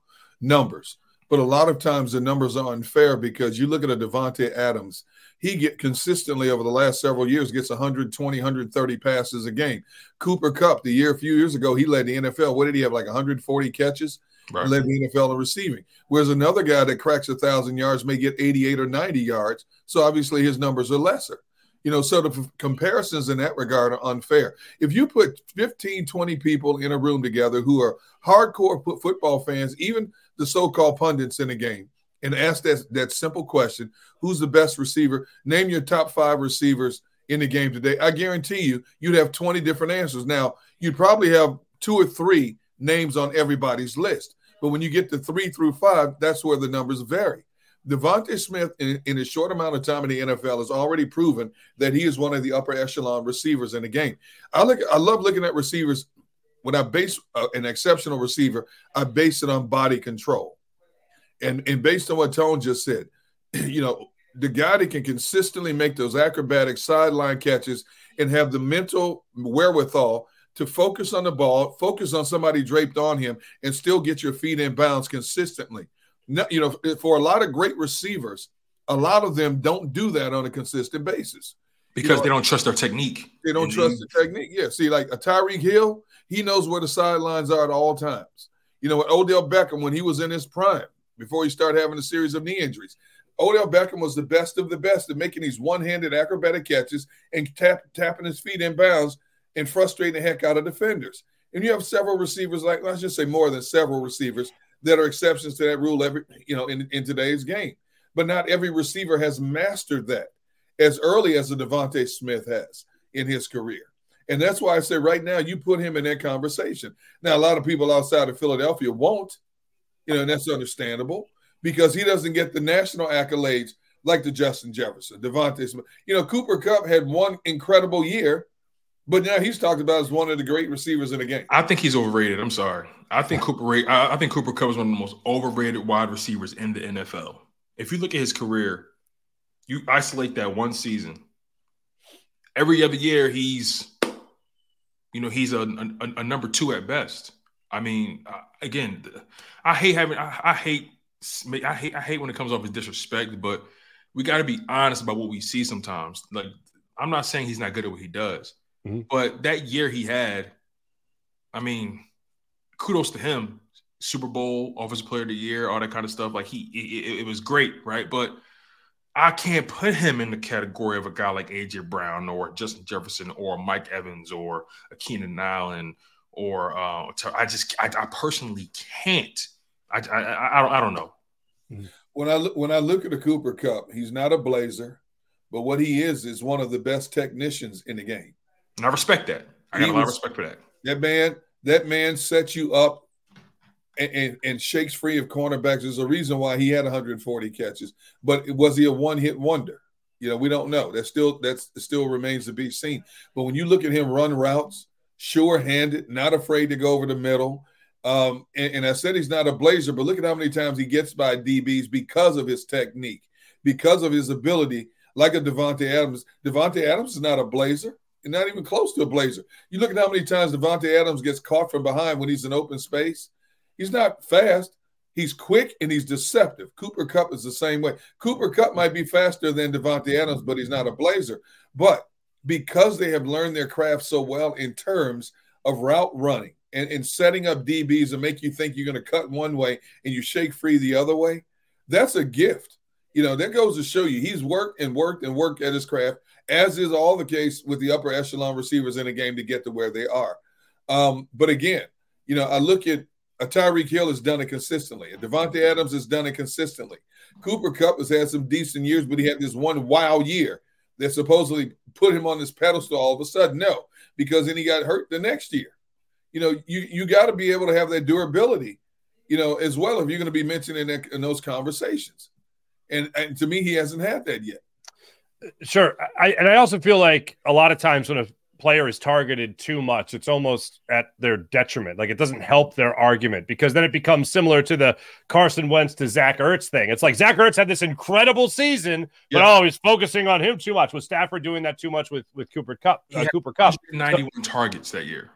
numbers. But a lot of times the numbers are unfair because you look at a Davante Adams, he get consistently over the last several years gets 120, 130 passes a game. Cooper Kupp, the year a few years ago, he led the NFL. What did he have? Like 140 catches. Right. Led the NFL in receiving. Whereas another guy that cracks a thousand yards may get 88 or 90 yards. So obviously his numbers are lesser. You know, so the comparisons in that regard are unfair. If you put 15, 20 people in a room together who are hardcore football fans, even the so-called pundits in the game, and ask that, that simple question, who's the best receiver? Name your top five receivers in the game today. I guarantee you, you'd have 20 different answers. Now, you'd probably have two or three names on everybody's list. But when you get to three through five, that's where the numbers vary. DeVonta Smith, in, in, a short amount of time in the NFL, has already proven that he is one of the upper echelon receivers in the game. I look, I love looking at receivers. When I base uh, an exceptional receiver, I base it on body control, and and based on what Tone just said, you know, the guy that can consistently make those acrobatic sideline catches and have the mental wherewithal to focus on the ball, focus on somebody draped on him, and still get your feet in bounds consistently you know, eh, for a lot of great receivers, a lot of them don't do that on a consistent basis. because you know, they don't trust their technique. They don't mm-hmm. trust the technique. Yeah. See, like a Tyreek Hill, he knows where the sidelines are at all times. You know, Odell Beckham, when he was in his prime, before he started having a series of knee injuries, Odell Beckham was the best of the best at making these one-handed acrobatic catches and tap, tapping his feet in bounds and frustrating the heck out of defenders. And you have several receivers, like let's just say more than several receivers that are exceptions to that rule every you know in, in today's game. But not every receiver has mastered that as early as the DeVonta Smith has in his career. And that's why I say right now you put him in that conversation. Now, a lot of people outside of Philadelphia won't, you know, and that's understandable because he doesn't get the national accolades like the Justin Jefferson, DeVonta Smith. You know, Cooper Kupp had one incredible year, but now he's talked about as one of the great receivers in the game. I think he's overrated. I'm sorry. I think Cooper. I think Cooper Kupp is one of the most overrated wide receivers in the NFL. If you look at his career, you isolate that one season. Every other year, he's, you know, he's a, a, a number two at best. I mean, again, I hate having. I, I hate I hate I hate when it comes off as disrespect, but we got to be honest about what we see sometimes. Like I'm not saying he's not good at what he does, mm-hmm. but that year he had, I mean, kudos to him. Super Bowl, Offensive Player of the Year, all that kind of stuff. Like he, it, it was great, right? But I can't put him in the category of a guy like AJ Brown or Justin Jefferson or Mike Evans or a Keenan Allen or uh, I just I, I personally can't. I, I, I don't I don't know. Mm-hmm. When I when I look at the Cooper Kupp, he's not a blazer, but what he is is one of the best technicians in the game. And I respect that. I got he a lot was, of respect for that. That man, that man sets you up and, and, and, shakes free of cornerbacks. There's a reason why he had 140 catches, but was he a one hit wonder? You know, we don't know. That still that still remains to be seen. But when you look at him run routes, sure handed, not afraid to go over the middle, um, and, and, I said he's not a blazer, but look at how many times he gets by DBs because of his technique, because of his ability, like a Davante Adams. Davante Adams is not a blazer, not even close to a blazer. You look at how many times Davante Adams gets caught from behind when he's in open space. He's not fast. He's quick and he's deceptive. Cooper Kupp is the same way. Cooper Kupp might be faster than Davante Adams, but he's not a blazer. But because they have learned their craft so well in terms of route running, and, and setting up DBs and make you think you're going to cut one way and you shake free the other way, that's a gift. You know, that goes to show you he's worked and worked and worked at his craft, as is all the case with the upper echelon receivers in the game to get to where they are. Um, but again, you know, I look at a Tyreek Hill has done it consistently. A Davante Adams has done it consistently. Cooper Kupp has had some decent years, but he had this one wow year that supposedly put him on this pedestal all of a sudden. No, because then he got hurt the next year you know, you you got to be able to have that durability, you know, as well if you're going to be mentioned in, that, in those conversations. And and to me, he hasn't had that yet. Sure, I and I also feel like a lot of times when a player is targeted too much, it's almost at their detriment. Like it doesn't help their argument because then it becomes similar to the Carson Wentz to Zach Ertz thing. It's like Zach Ertz had this incredible season, but yeah. oh, he's focusing on him too much. Was Stafford doing that too much with with Cooper Kupp? Uh, Cooper Kupp, ninety one so, targets that year.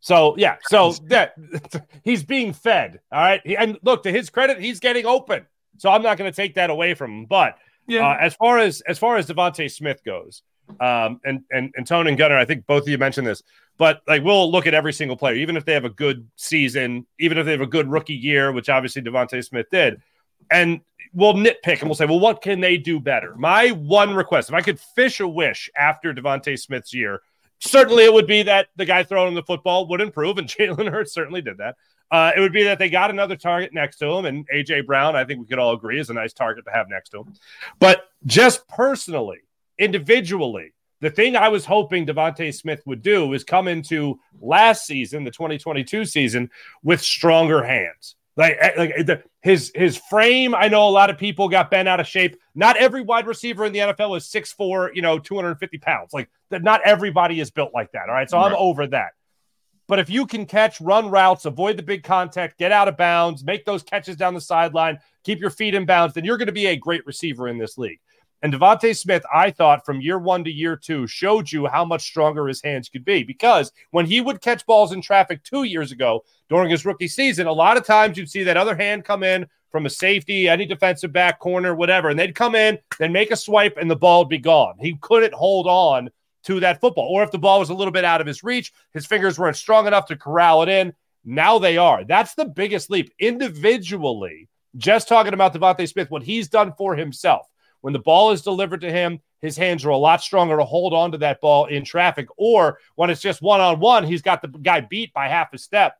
So yeah, so that he's being fed. All right, he, and look to his credit, he's getting open. So I'm not going to take that away from him. But yeah. uh, as far as as far as DeVonta Smith goes, um, and and and Tone and Gunner, I think both of you mentioned this. But like we'll look at every single player, even if they have a good season, even if they have a good rookie year, which obviously DeVonta Smith did, and we'll nitpick and we'll say, well, what can they do better? My one request, if I could fish a wish after DeVonta Smith's year, certainly it would be that the guy throwing the football would improve, and Jalen Hurts certainly did that. Uh, it would be that they got another target next to him, and AJ Brown, I think we could all agree, is a nice target to have next to him. But just personally, individually, the thing I was hoping DeVonta Smith would do is come into last season, the 2022 season, with stronger hands. Like, eh, like the, his his frame, I know a lot of people got bent out of shape. Not every wide receiver in the NFL is 6'4, you know, 250 pounds. Like that, not everybody is built like that. All right. So right. I'm over that. But if you can catch, run routes, avoid the big contact, get out of bounds, make those catches down the sideline, keep your feet in bounds, then you're going to be a great receiver in this league. And DeVonta Smith, I thought from year one to year two, showed you how much stronger his hands could be. Because when he would catch balls in traffic two years ago during his rookie season, a lot of times you'd see that other hand come in, from a safety, any defensive back, corner, whatever, and they'd come in, then make a swipe, and the ball would be gone. He couldn't hold on to that football. Or if the ball was a little bit out of his reach, his fingers weren't strong enough to corral it in. Now they are. That's the biggest leap individually. Just talking about DeVonta Smith, what he's done for himself. When the ball is delivered to him, his hands are a lot stronger to hold on to that ball in traffic. Or when it's just one on one, he's got the guy beat by half a step.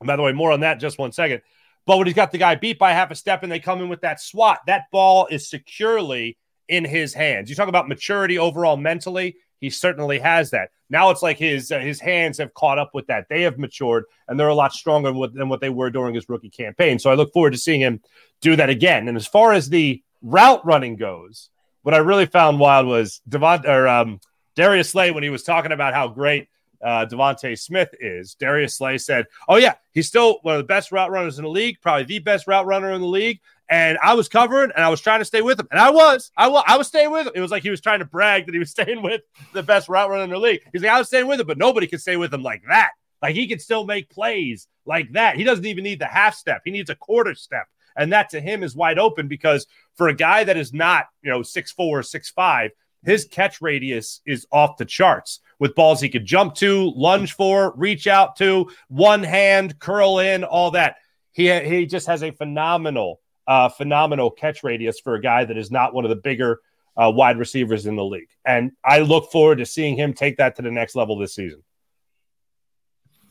And by the way, more on that just one second. But when he's got the guy beat by half a step and they come in with that swat, that ball is securely in his hands. You talk about maturity overall mentally. He certainly has that. Now it's like his uh, his hands have caught up with that. They have matured and they're a lot stronger than what they were during his rookie campaign. So I look forward to seeing him do that again. And as far as the route running goes, what I really found wild was Devon or um, Darius Slay when he was talking about how great uh, DeVonta Smith is. Darius Slay said, "Oh yeah, he's still one of the best route runners in the league, probably the best route runner in the league." And I was covering, and I was trying to stay with him, and I was, I was, I was staying with him. It was like he was trying to brag that he was staying with the best route runner in the league. He's like, I was staying with him, but nobody can stay with him like that. Like he can still make plays like that. He doesn't even need the half step; he needs a quarter step, and that to him is wide open because for a guy that is not, you know, six four, six five, his catch radius is off the charts with balls he could jump to, lunge for, reach out to, one hand, curl in, all that. He, he just has a phenomenal, uh, phenomenal catch radius for a guy that is not one of the bigger uh, wide receivers in the league. And I look forward to seeing him take that to the next level this season.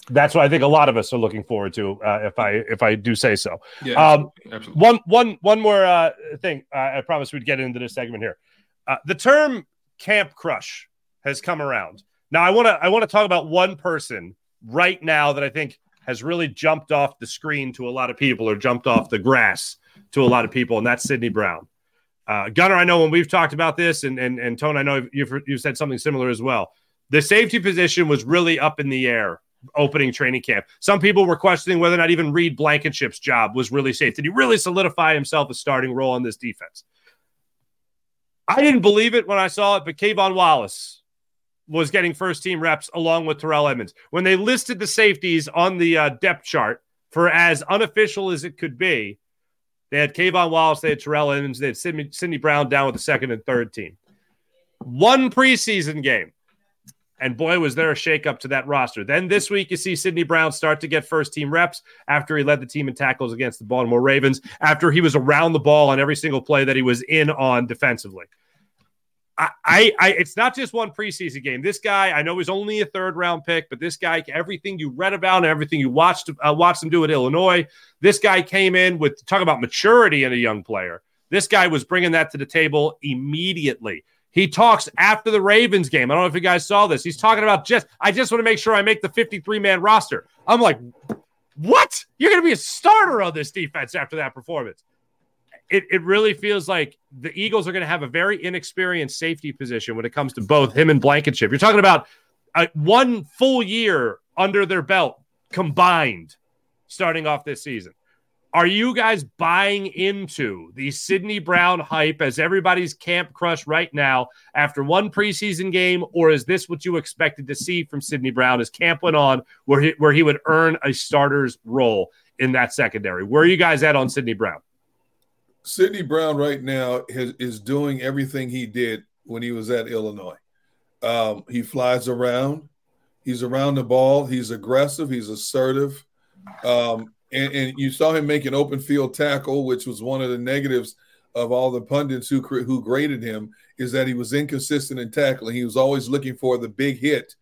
That's what I think a lot of us are looking forward to, uh, if I if I do say so. Yeah, um, absolutely. One one one more uh, thing. I promise we'd get into this segment here. Uh, the term "camp crush" has come around. Now I want to I want to talk about one person right now that I think has really jumped off the screen to a lot of people or jumped off the grass to a lot of people, and that's Sydney Brown. Uh, Gunner, I know when we've talked about this, and and and Tone, I know you've you've said something similar as well. The safety position was really up in the air opening training camp. Some people were questioning whether or not even Reed Blankenship's job was really safe. Did he really solidify himself a starting role on this defense? I didn't believe it when I saw it, but K'Von Wallace was getting first team reps along with Terrell Edmunds. When they listed the safeties on the uh, depth chart for as unofficial as it could be, they had K'Von Wallace, they had Terrell Edmunds, they had Sydney Brown down with the second and third team. One preseason game. And boy, was there a shakeup to that roster. Then this week, you see Sydney Brown start to get first team reps after he led the team in tackles against the Baltimore Ravens, after he was around the ball on every single play that he was in on defensively. I, I, it's not just one preseason game. This guy, I know he's only a third round pick, but this guy, everything you read about and everything you watched, uh, watched him do at Illinois, this guy came in with talk about maturity in a young player. This guy was bringing that to the table immediately. He talks after the Ravens game. I don't know if you guys saw this. He's talking about just, I just want to make sure I make the 53 man roster. I'm like, what? You're going to be a starter on this defense after that performance it, it really feels like the Eagles are going to have a very inexperienced safety position when it comes to both him and Blankenship. You're talking about a, one full year under their belt combined starting off this season. Are you guys buying into the Sydney Brown hype as everybody's camp crush right now after one preseason game, or is this what you expected to see from Sydney Brown as camp went on, where he, where he would earn a starter's role in that secondary? Where are you guys at on Sydney Brown? Sydney Brown right now has, is doing everything he did when he was at Illinois. Um, he flies around. He's around the ball. He's aggressive. He's assertive. Um, and, and, you saw him make an open field tackle, which was one of the negatives of all the pundits who who graded him is that he was inconsistent in tackling. He was always looking for the big hit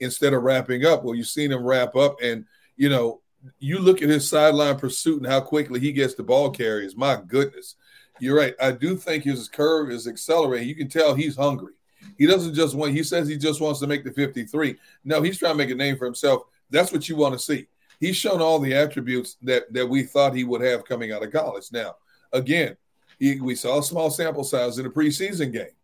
instead of wrapping up. Well, you've seen him wrap up, and you know you look at his sideline pursuit and how quickly he gets the ball carriers. My goodness, you're right. I do think his curve is accelerating. You can tell he's hungry. He doesn't just want. He says he just wants to make the 53. No, he's trying to make a name for himself. That's what you want to see. He's shown all the attributes that that we thought he would have coming out of college. Now, again, he, we saw a small sample size in a preseason game.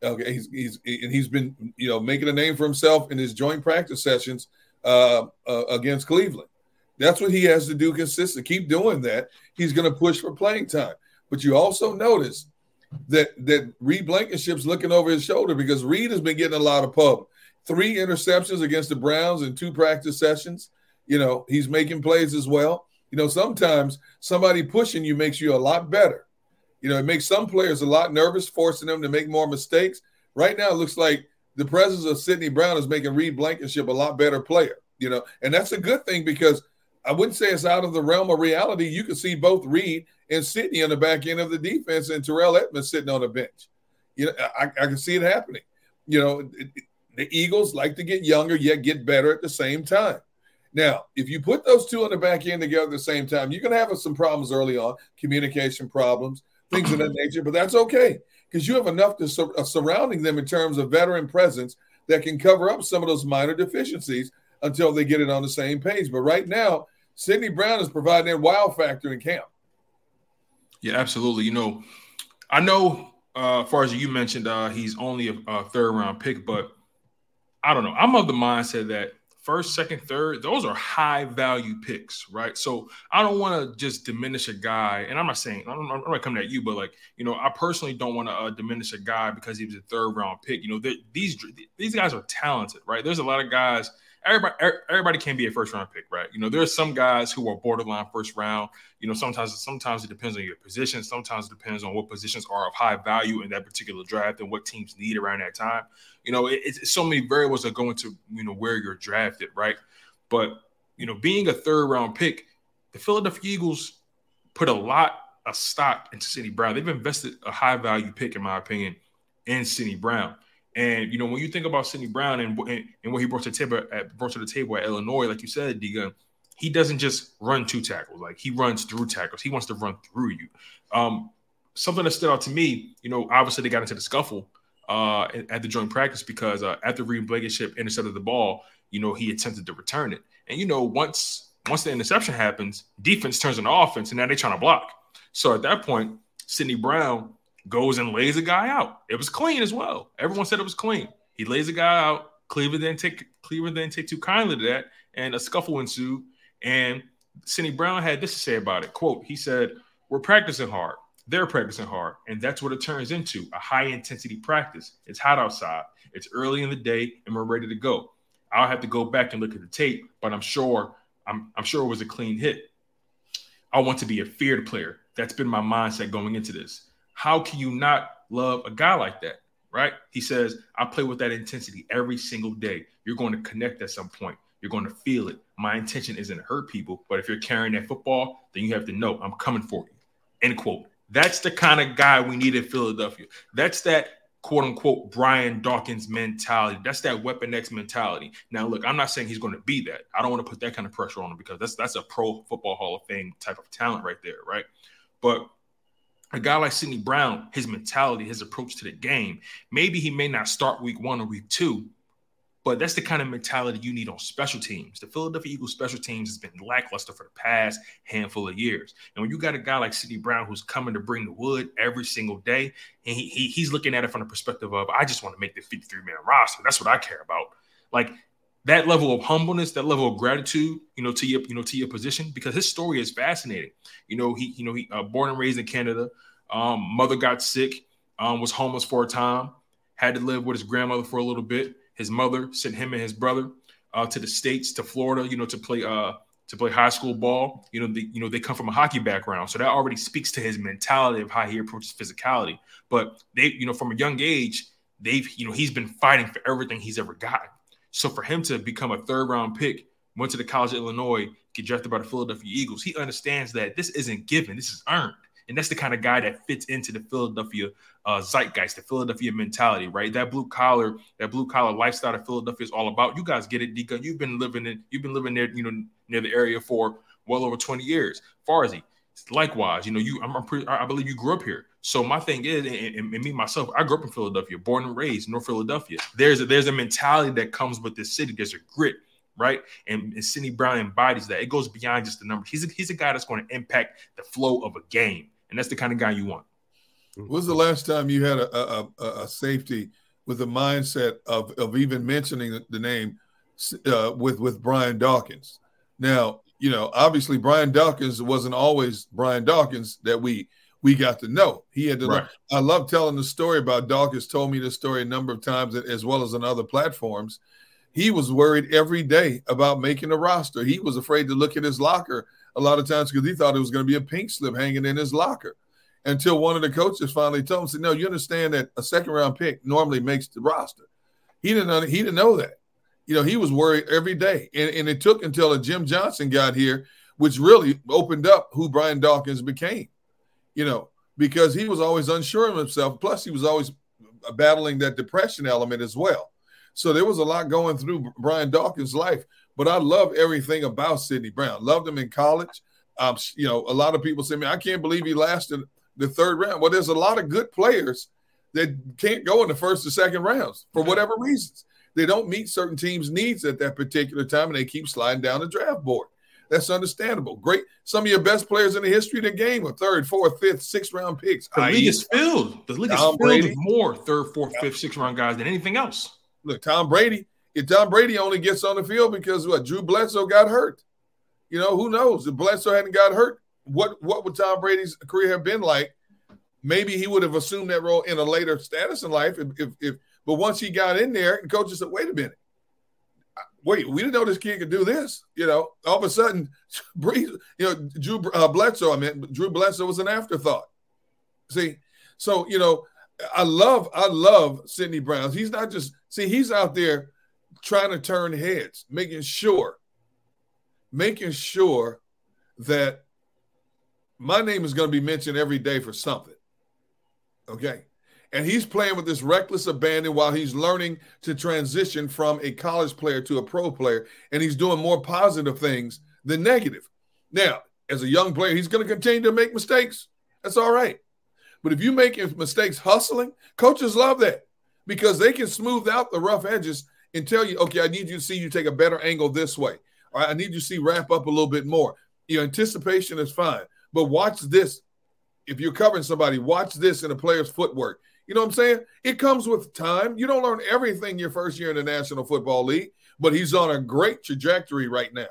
Okay, he's he's and he's been you know making a name for himself in his joint practice sessions uh, uh, against Cleveland. That's what he has to do consistent. Keep doing that. He's going to push for playing time. But you also notice that that Reed Blankenship's looking over his shoulder because Reed has been getting a lot of pub. Three interceptions against the Browns in two practice sessions. You know, he's making plays as well. You know, sometimes somebody pushing you makes you a lot better. You know, it makes some players a lot nervous, forcing them to make more mistakes. Right now, it looks like the presence of Sydney Brown is making Reed Blankenship a lot better player. You know, and that's a good thing because I wouldn't say it's out of the realm of reality. You can see both Reed and Sydney on the back end of the defense, and Terrell Edmunds sitting on the bench. You know, I, I can see it happening. You know, it, it, the Eagles like to get younger yet get better at the same time. Now, if you put those two on the back end together at the same time, you're going to have some problems early on, communication problems, things of that nature. But that's okay because you have enough to sur- uh, surrounding them in terms of veteran presence that can cover up some of those minor deficiencies until they get it on the same page. But right now, Sydney Brown is providing that wow factor in camp. Yeah, absolutely. You know, I know uh, as far as you mentioned, uh, he's only a, a third round pick, but I don't know. I'm of the mindset that first, second, third, those are high value picks, right? So I don't want to just diminish a guy. And I'm not saying, I'm, I'm not coming at you, but like, you know, I personally don't want to uh, diminish a guy because he was a third round pick. You know, these these guys are talented, right? There's a lot of guys everybody er, everybody can be a first round pick, right? You know, there's some guys who are borderline first round. You know, sometimes sometimes it depends on your position. Sometimes it depends on what positions are of high value in that particular draft and what teams need around that time. You know, it, it's so many variables that go into you know where you're drafted, right? But you know, being a third round pick, the Philadelphia Eagles put a lot of stock into Sydney Brown. They've invested a high value pick, in my opinion, in Sydney Brown. And you know, when you think about Sydney Brown and, and, and what he brought to the table at brought to the table at Illinois, like you said, Diga, he doesn't just run two tackles, like he runs through tackles. He wants to run through you. Um, something that stood out to me, you know, obviously they got into the scuffle uh, at the joint practice because uh, after Reed Blankenship intercepted the ball, you know, he attempted to return it. And you know, once once the interception happens, defense turns into offense, and now they're trying to block. So at that point, Sydney Brown goes and lays a guy out. It was clean as well. Everyone said it was clean. He lays a guy out. Cleveland didn't take Cleveland didn't take too kindly to that, and a scuffle ensued. And Sydney Brown had this to say about it. Quote, he said, We're practicing hard. They're practicing hard. And that's what it turns into a high intensity practice. It's hot outside. It's early in the day, and we're ready to go. I'll have to go back and look at the tape, but I'm sure I'm, I'm sure it was a clean hit. I want to be a feared player. That's been my mindset going into this. How can you not love a guy like that? Right? He says, I play with that intensity every single day. You're going to connect at some point. You're going to feel it. My intention isn't to hurt people, but if you're carrying that football, then you have to know I'm coming for you. End quote. That's the kind of guy we need in Philadelphia. That's that quote unquote Brian Dawkins mentality. That's that Weapon X mentality. Now, look, I'm not saying he's going to be that. I don't want to put that kind of pressure on him because that's that's a pro football Hall of Fame type of talent right there, right? But a guy like Sydney Brown, his mentality, his approach to the game, maybe he may not start week one or week two, but that's the kind of mentality you need on special teams. The Philadelphia Eagles special teams has been lackluster for the past handful of years. And when you got a guy like Sydney Brown who's coming to bring the wood every single day, and he, he he's looking at it from the perspective of, I just want to make the 53 man roster. That's what I care about. Like that level of humbleness, that level of gratitude, you know, to your, you know, to your position, because his story is fascinating. You know, he, you know, he uh, born and raised in Canada. Um, mother got sick, um, was homeless for a time, had to live with his grandmother for a little bit. His mother sent him and his brother uh, to the states, to Florida, you know, to play uh, to play high school ball. You know, the, you know, they come from a hockey background, so that already speaks to his mentality of how he approaches physicality. But they, you know, from a young age, they've, you know, he's been fighting for everything he's ever gotten. So for him to become a third round pick, went to the College of Illinois, get drafted by the Philadelphia Eagles, he understands that this isn't given, this is earned. And that's the kind of guy that fits into the Philadelphia uh, zeitgeist, the Philadelphia mentality, right? That blue collar, that blue collar lifestyle that Philadelphia is all about. You guys get it, Dika. You've been living in, you've been living there, you know, near the area for well over 20 years. Farzy, likewise, you know, you, I'm, I'm pretty, I believe you grew up here. So my thing is, and, and, me myself, I grew up in Philadelphia, born and raised North Philadelphia. There's a, there's a mentality that comes with this city. There's a grit, right? And, and Sydney Brown embodies that. It goes beyond just the numbers. He's a, he's a guy that's going to impact the flow of a game, and that's the kind of guy you want. When's the last time you had a, a, a safety with the mindset of, of even mentioning the name uh, with with Brian Dawkins? Now, you know, obviously Brian Dawkins wasn't always Brian Dawkins that we we got to know. He had to. Right. I love telling the story about Dawkins. Told me the story a number of times, as well as on other platforms. He was worried every day about making a roster. He was afraid to look at his locker a lot of times because he thought it was going to be a pink slip hanging in his locker. Until one of the coaches finally told him, "said No, you understand that a second round pick normally makes the roster." He didn't. He didn't know that. You know, he was worried every day, and, and it took until a Jim Johnson got here, which really opened up who Brian Dawkins became. You know, because he was always unsure of himself. Plus, he was always battling that depression element as well. So there was a lot going through Brian Dawkins' life. But I love everything about Sydney Brown. Loved him in college. Um, you know, a lot of people say, "Man, I can't believe he lasted the third round." Well, there's a lot of good players that can't go in the first or second rounds for whatever reasons. They don't meet certain teams' needs at that particular time, and they keep sliding down the draft board. That's understandable. Great. Some of your best players in the history of the game are third, fourth, fifth, sixth round picks. The league is filled. The league is filled Brady. with more third, fourth, fifth, sixth round guys than anything else. Look, Tom Brady. If Tom Brady only gets on the field because what Drew Bledsoe got hurt. You know, who knows? If Bledsoe hadn't got hurt, what what would Tom Brady's career have been like? Maybe he would have assumed that role in a later status in life. If if, if but once he got in there, the coach said, "Wait a minute, wait, we didn't know this kid could do this. You know, all of a sudden, you know, Drew uh, Bledsoe, I mean, Drew Bledsoe was an afterthought. See, so you know, I love, I love Sydney Brown. He's not just see, he's out there trying to turn heads, making sure, making sure that my name is going to be mentioned every day for something. Okay and he's playing with this reckless abandon while he's learning to transition from a college player to a pro player. And he's doing more positive things than negative. Now as a young player he's going to continue to make mistakes. That's all right. But if you make mistakes hustling coaches love that because they can smooth out the rough edges and tell you okay i need you to see you take a better angle this way. All right i need you to see wrap up a little bit more. Your anticipation is fine. But watch this. If you're covering somebody watch this in a player's footwork you know what I'm saying? It comes with time. You don't learn everything your first year in the National Football League, but he's on a great trajectory right now.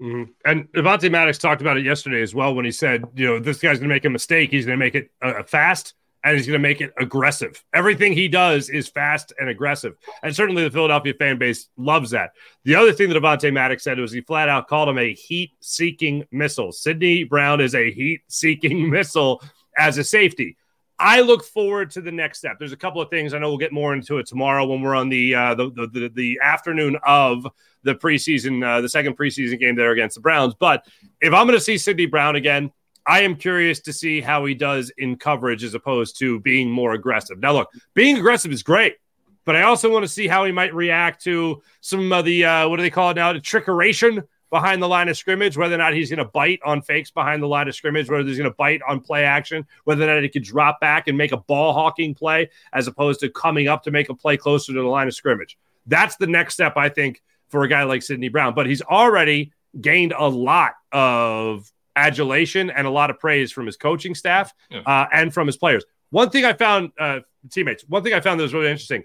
Mm-hmm. And Avonte Maddox talked about it yesterday as well when he said, you know, this guy's going to make a mistake. He's going to make it uh, fast and he's going to make it aggressive. Everything he does is fast and aggressive. And certainly the Philadelphia fan base loves that. The other thing that Avonte Maddox said was he flat out called him a heat seeking missile. Sydney Brown is a heat seeking missile as a safety. I look forward to the next step. There's a couple of things I know we'll get more into it tomorrow when we're on the uh, the, the, the, the afternoon of the preseason, uh, the second preseason game there against the Browns. But if I'm going to see Sydney Brown again, I am curious to see how he does in coverage as opposed to being more aggressive. Now, look, being aggressive is great, but I also want to see how he might react to some of the uh, what do they call it now, the trickeration behind the line of scrimmage, whether or not he's going to bite on fakes behind the line of scrimmage, whether he's going to bite on play action, whether or not he could drop back and make a ball hawking play as opposed to coming up to make a play closer to the line of scrimmage. That's the next step, I think, for a guy like Sydney Brown. But he's already gained a lot of adulation and a lot of praise from his coaching staff yeah. uh, and from his players. One thing I found, uh, teammates, one thing I found that was really interesting.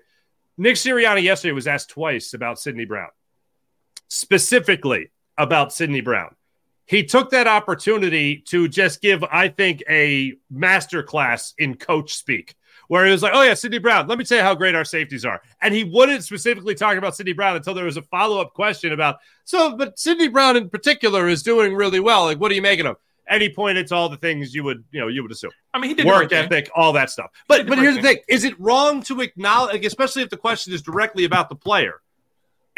Nick Sirianni yesterday was asked twice about Sydney Brown. Specifically, about Sydney Brown. He took that opportunity to just give, I think, a masterclass in coach speak, where he was like, "Oh yeah, Sydney Brown. Let me tell you how great our safeties are." And he wouldn't specifically talk about Sydney Brown until there was a follow up question about, "So, but Sydney Brown in particular is doing really well. Like, what are you making of?" And he pointed to all the things you would, you know, you would assume. I mean, he did work ethic, all that stuff. But but here's the thing: is it wrong to acknowledge, especially if the question is directly about the player?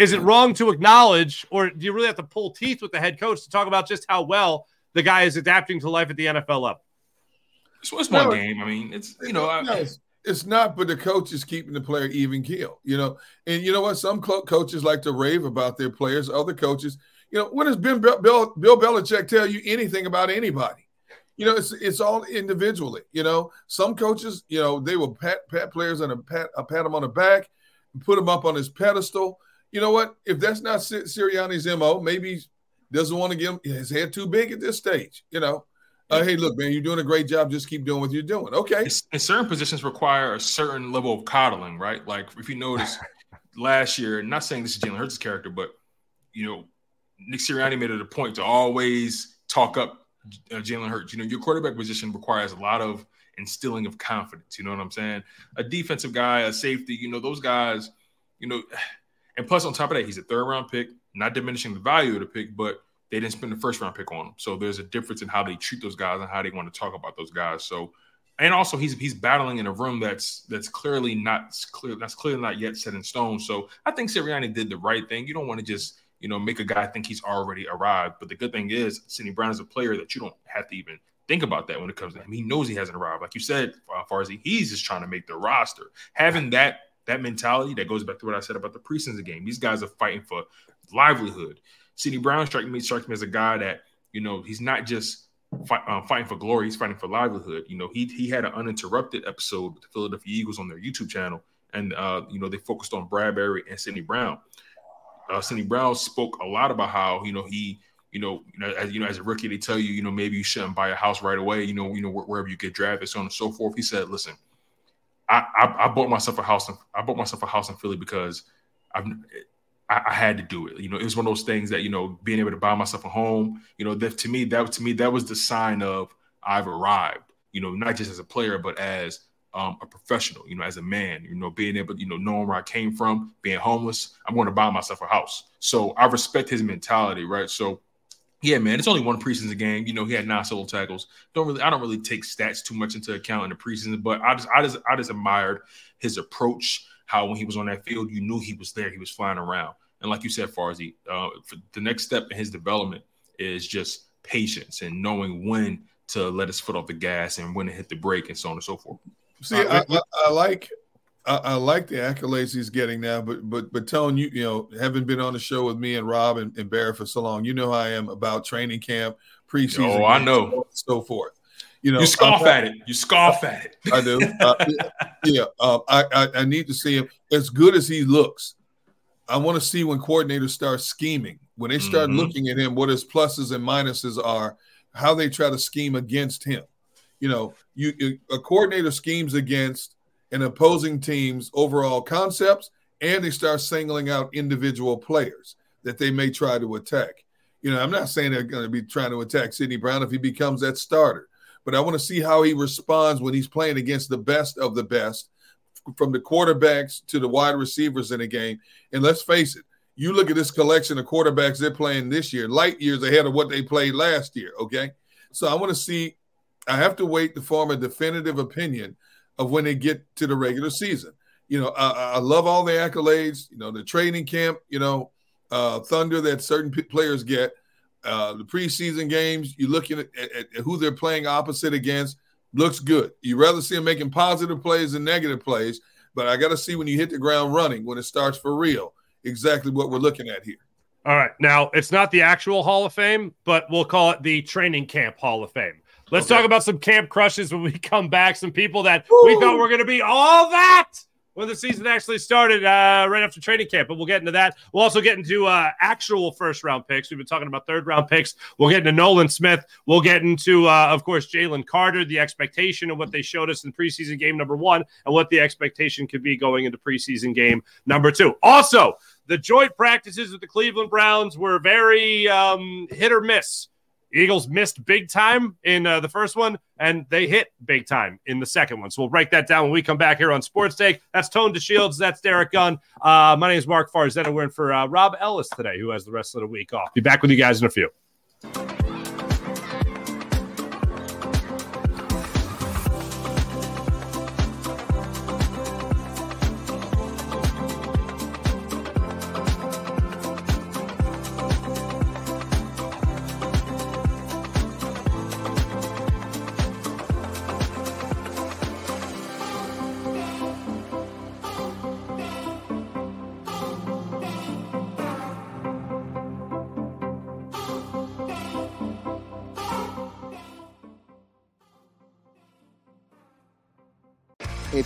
Is it wrong to acknowledge, or do you really have to pull teeth with the head coach to talk about just how well the guy is adapting to life at the NFL level? It's, it's one no, game. I mean, it's you know, I, it's, it's, not, but the coach is keeping the player even keel. You know, and you know what? Some coaches like to rave about their players. Other coaches, you know, when does Bill, Bill, Bill Belichick tell you anything about anybody? You know, it's it's all individually. You know, some coaches, you know, they will pat pat players and a pat a pat them on the back, put them up on his pedestal you know what? If that's not Sirianni's mo, maybe he doesn't want to get his head too big at this stage. You know, uh, hey, look, man, you're doing a great job. Just keep doing what you're doing. Okay. And certain positions require a certain level of coddling, right? Like if you notice last year, not saying this is Jalen Hurts' character, but you know, Nick Sirianni made it a point to always talk up uh, Jalen Hurts. You know, your quarterback position requires a lot of instilling of confidence. You know what I'm saying? A defensive guy, a safety, you know, those guys, you know, and plus, on top of that, he's a third round pick, not diminishing the value of the pick, but they didn't spend the first round pick on him. So there's a difference in how they treat those guys and how they want to talk about those guys. So and also he's he's battling in a room that's that's clearly not clear that's clearly not yet set in stone. So I think Sirianni did the right thing. You don't want to just you know make a guy think he's already arrived. But the good thing is, Sydney Brown is a player that you don't have to even think about that when it comes to him. He knows he hasn't arrived. Like you said, uh, Farzy, he's just trying to make the roster. Having that that mentality that goes back to what I said about the preseason game. These guys are fighting for livelihood. Sydney Brown strikes me strikes me as a guy that you know he's not just fight, uh, fighting for glory; he's fighting for livelihood. You know, he he had an uninterrupted episode with the Philadelphia Eagles on their YouTube channel, and uh, you know they focused on Bradberry and Sydney Brown. Uh, Sydney Brown spoke a lot about how you know he you know, you know, as you know, as a rookie, they tell you, you know, maybe you shouldn't buy a house right away. You know, you know, wherever you get drafted, so on and so forth. He said, "Listen, I, I, bought myself a house. In, I bought myself a house in Philly because I've I, I, had to do it. You know, it was one of those things that you know, being able to buy myself a home. You know, that to me, that to me, that was the sign of I've arrived. You know, not just as a player, but as um, a professional. You know, as a man. You know, being able, you know, knowing where I came from, being homeless. I'm going to buy myself a house. So I respect his mentality, right? So. Yeah, man, it's only one preseason game. You know, he had nine solo tackles. Don't really, I don't really take stats too much into account in the preseason, but I just, I just, I just admired his approach. How when he was on that field, you knew he was there. He was flying around. And like you said, Farzy, uh, the next step in his development is just patience and knowing when to let his foot off the gas and when to hit the brake and so on and so forth. See, uh, I, I, I, like I, I, like the accolades he's getting now, but but but telling you, you know, having been on the show with me and Rob and, and Barrett for so long, you know how I am about training camp, preseason. Oh, I know, so forth. You know, you scoff at it. You scoff at it. I do. Uh, yeah, uh, I, I I need to see him as good as he looks. I want to see when coordinators start scheming, when they start mm-hmm. looking at him, what his pluses and minuses are, how they try to scheme against him. You know, you, you a coordinator schemes against an opposing team's overall concepts, and they start singling out individual players that they may try to attack. You know, I'm not saying they're going to be trying to attack Sydney Brown if he becomes that starter, but I want to see how he responds when he's playing against the best of the best from the quarterbacks to the wide receivers in a game. And let's face it, you look at this collection of quarterbacks they're playing this year, light years ahead of what they played last year. Okay. So I want to see, I have to wait to form a definitive opinion of when they get to the regular season. You know, I, I love all the accolades, you know, the training camp, you know, uh, thunder that certain p- players get, uh, the preseason games, you're looking at, at, at who they're playing opposite against looks good. You rather see him making positive plays than negative plays, but I got to see when you hit the ground running, when it starts for real, exactly what we're looking at here. All right. Now, it's not the actual Hall of Fame, but we'll call it the training camp Hall of Fame. Let's okay. talk about some camp crushes when we come back. Some people that Woo! we thought were going to be all that when the season actually started uh, right after training camp. But we'll get into that. We'll also get into uh, actual first round picks. We've been talking about third round picks. We'll get into Nolan Smith. We'll get into, uh, of course, Jalen Carter, the expectation of what they showed us in preseason game number one, and what the expectation could be going into preseason game number two. Also, the joint practices with the Cleveland Browns were very um, hit or miss Eagles missed big time in uh, the first one, and they hit big time in the second one. So we'll break that down when we come back here on Sports Take. That's Tone DeShields. That's Derrick Gunn. Uh, my name is Marc Farzetta. We're in for uh, Rob Ellis today, who has the rest of the week off. Be back with you guys in a few.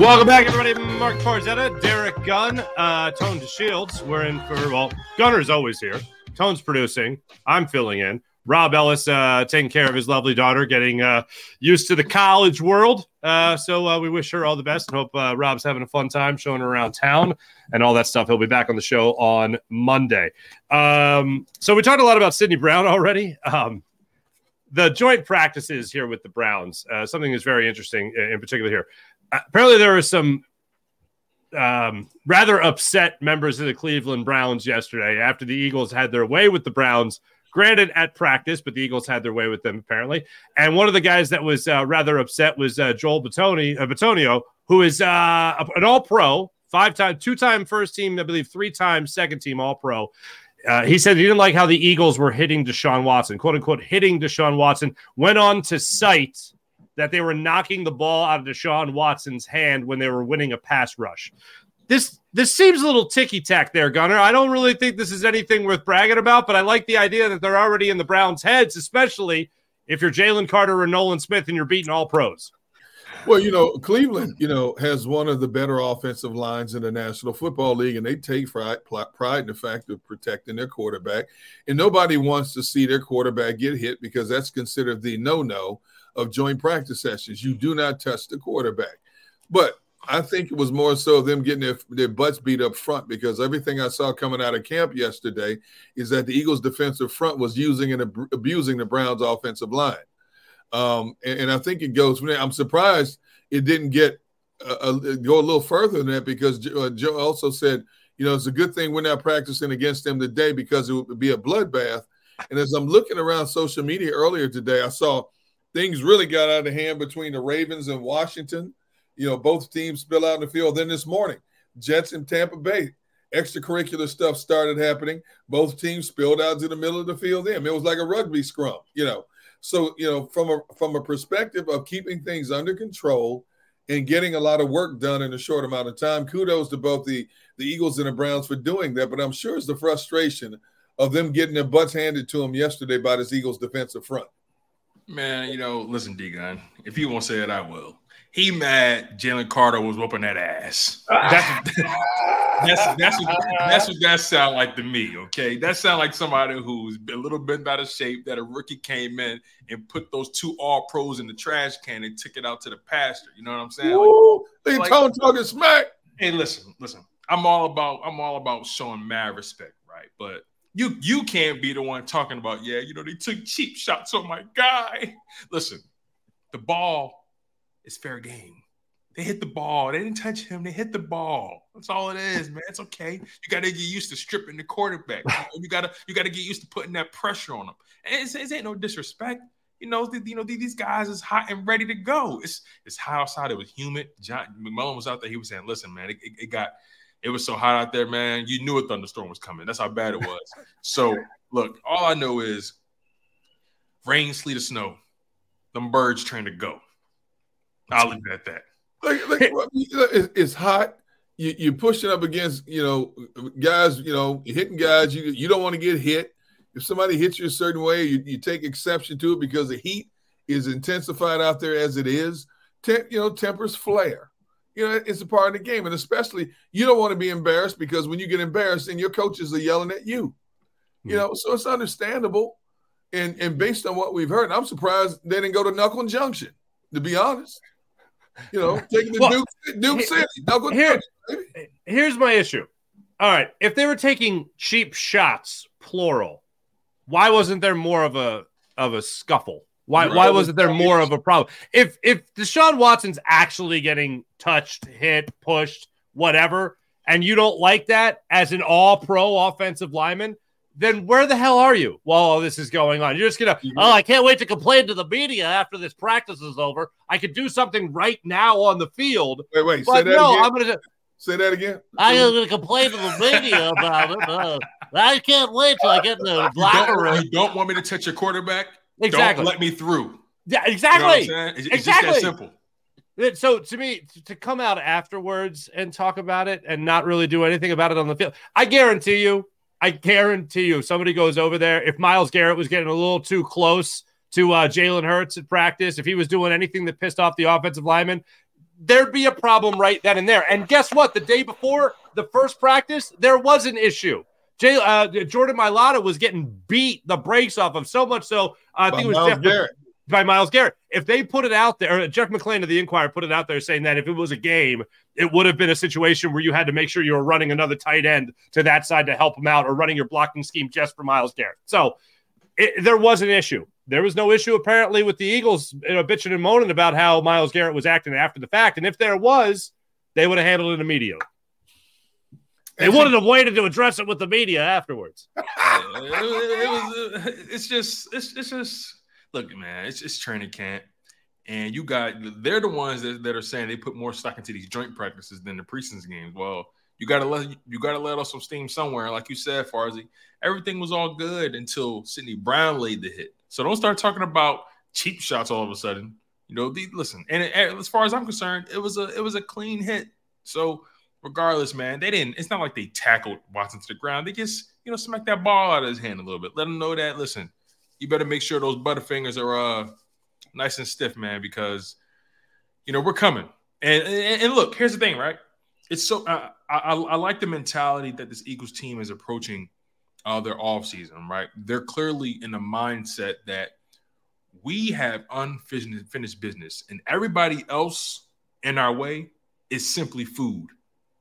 Welcome back, everybody. Marc Farzetta, Derrick Gunn, uh, Tone DeShields. We're in for, well, Gunner's always here. Tone's producing. I'm filling in. Rob Ellis uh, taking care of his lovely daughter, getting uh, used to the college world. Uh, so uh, we wish her all the best and hope uh, Rob's having a fun time showing her around town and all that stuff. He'll be back on the show on Monday. Um, so we talked a lot about Sydney Brown already. Um, the joint practices here with the Browns, uh, something is very interesting in particular here. Apparently, there were some um, rather upset members of the Cleveland Browns yesterday after the Eagles had their way with the Browns. Granted, at practice, but the Eagles had their way with them apparently. And one of the guys that was uh, rather upset was uh, Joel Batoni, uh, Bitonio, who is uh, an All-Pro, five-time, two-time first team, I believe, three-time second team All-Pro. Uh, he said he didn't like how the Eagles were hitting Deshaun Watson, quote unquote, hitting Deshaun Watson. Went on to cite that they were knocking the ball out of Deshaun Watson's hand when they were winning a pass rush. This this seems a little ticky tack there, Gunner. I don't really think this is anything worth bragging about, but I like the idea that they're already in the Browns' heads, especially if you're Jalen Carter or Nolan Smith and you're beating all pros. Well, you know, Cleveland, you know, has one of the better offensive lines in the National Football League, and they take pride, in the fact of protecting their quarterback. And nobody wants to see their quarterback get hit because that's considered the no-no of joint practice sessions. You do not touch the quarterback. But I think it was more so of them getting their, their butts beat up front because everything I saw coming out of camp yesterday is that the Eagles' defensive front was using and ab- abusing the Browns' offensive line. Um, and, and, I think it goes from there. I'm surprised it didn't get uh, go a little further than that because uh, Joe also said, you know, it's a good thing we're not practicing against them today because it would be a bloodbath. And as I'm looking around social media earlier today, I saw things really got out of hand between the Ravens and Washington. You know, both teams spill out in the field. Then this morning, Jets and Tampa Bay, extracurricular stuff started happening. Both teams spilled out to the middle of the field. Then it was like a rugby scrum. You know, so you know, from a from a perspective of keeping things under control and getting a lot of work done in a short amount of time, kudos to both the the Eagles and the Browns for doing that. But I'm sure it's the frustration of them getting their butts handed to them yesterday by this Eagles defensive front. Man, you know, listen, D Gunn, if you won't say it, I will. He mad Jalen Carter was whooping that ass. That's that's that's what, that's what that sound like to me. Okay, that sound like somebody who's a little bit out of shape. That a rookie came in and put those two all pros in the trash can and took it out to the pasture. You know what I'm saying? Ooh, like, they like, tone talking smack. Hey, listen, listen. I'm all about I'm all about showing mad respect, right? But you you can't be the one talking about, yeah, you know, they took cheap shots on my guy. Listen, the ball is fair game. They hit the ball. They didn't touch him. They hit the ball. That's all it is, man. It's okay. You got to get used to stripping the quarterback. You gotta you gotta get used to putting that pressure on them. And it's, it ain't no disrespect. you know, the, you know these guys is hot and ready to go. It's it's hot outside. It was humid. John McMullen was out there. He was saying, "Listen, man, it, it, it got it was so hot out there, man. You knew a thunderstorm was coming. That's how bad it was. so look, all I know is rain, sleet, or snow. Them birds trying to go. I'll leave it at that. Like, like it's hot. You, you're pushing up against, you know, guys, you know, hitting guys. You you don't want to get hit. If somebody hits you a certain way, you, you take exception to it because the heat is intensified out there as it is. Tem- you know, tempers flare. You know, it's a part of the game. And especially, you don't want to be embarrassed because when you get embarrassed, and your coaches are yelling at you. You mm. know, so it's understandable. And and based on what we've heard, I'm surprised they didn't go to Knuckle Junction, to be honest. You know, taking the well, Duke, Duke City, Knuckle here, Junction. Here's my issue. All right, if they were taking cheap shots, plural, why wasn't there more of a of a scuffle? Why why wasn't there more of a problem? If if Deshaun Watson's actually getting touched, hit, pushed, whatever, and you don't like that as an all pro offensive lineman, then where the hell are you while all this is going on? You're just gonna, mm-hmm. oh, I can't wait to complain to the media after this practice is over. I could do something right now on the field. Wait, wait, but no, again. I'm gonna say that again. I'm gonna complain to the media about it. Uh, I can't wait till I get in the locker room. You don't want me to touch your quarterback? Exactly. Don't let me through. Yeah, exactly. You know it's, it's exactly. just that simple. So to me, to come out afterwards and talk about it and not really do anything about it on the field, I guarantee you, I guarantee you, somebody goes over there. If Myles Garrett was getting a little too close to uh, Jalen Hurts at practice, if he was doing anything that pissed off the offensive lineman, there'd be a problem right then and there. And guess what? The day before the first practice, there was an issue. Jay, uh, Jordan Mailata was getting beat the brakes off of so much so. Uh, I think it was Myles Jeff Garrett by Myles Garrett. If they put it out there, Jeff McLane of the Inquirer put it out there saying that if it was a game, it would have been a situation where you had to make sure you were running another tight end to that side to help him out or running your blocking scheme just for Myles Garrett. So it, there was an issue. There was no issue apparently with the Eagles you know, bitching and moaning about how Myles Garrett was acting after the fact. And if there was, they would have handled it immediately. They wanted have waited to address it with the media afterwards. it, it, was, it's just, it's, it's just look, man, it's it's training camp, and you got they're the ones that, that are saying they put more stock into these joint practices than the preseason games. Well, you gotta let you gotta let off some steam somewhere. Like you said, Farzy, everything was all good until Sydney Brown laid the hit. So don't start talking about cheap shots all of a sudden. You know, the, listen, and it, as far as I'm concerned, it was a it was a clean hit. So regardless, man, they didn't. It's not like they tackled Watson to the ground. They just you know smacked that ball out of his hand a little bit. Let him know that. Listen, you better make sure those butterfingers are uh nice and stiff, man, because you know we're coming. And and, and look, here's the thing, right? It's so uh, I, I, I like the mentality that this Eagles team is approaching uh, their off season, right? They're clearly in the mindset that we have unfinished business, and everybody else in our way is simply food.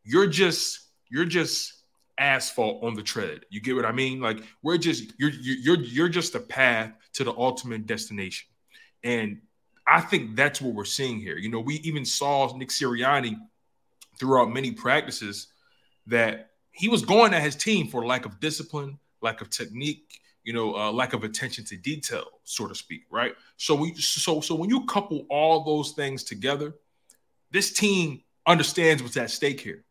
You're just you're just asphalt on the tread. You get what I mean? Like we're just you're you're you're just a path to the ultimate destination. And I think that's what we're seeing here. You know, we even saw Nick Sirianni throughout many practices that he was going at his team for lack of discipline, lack of technique, you know, uh, lack of attention to detail, so to speak, right? So we so so when you couple all those things together, this team understands what's at stake here.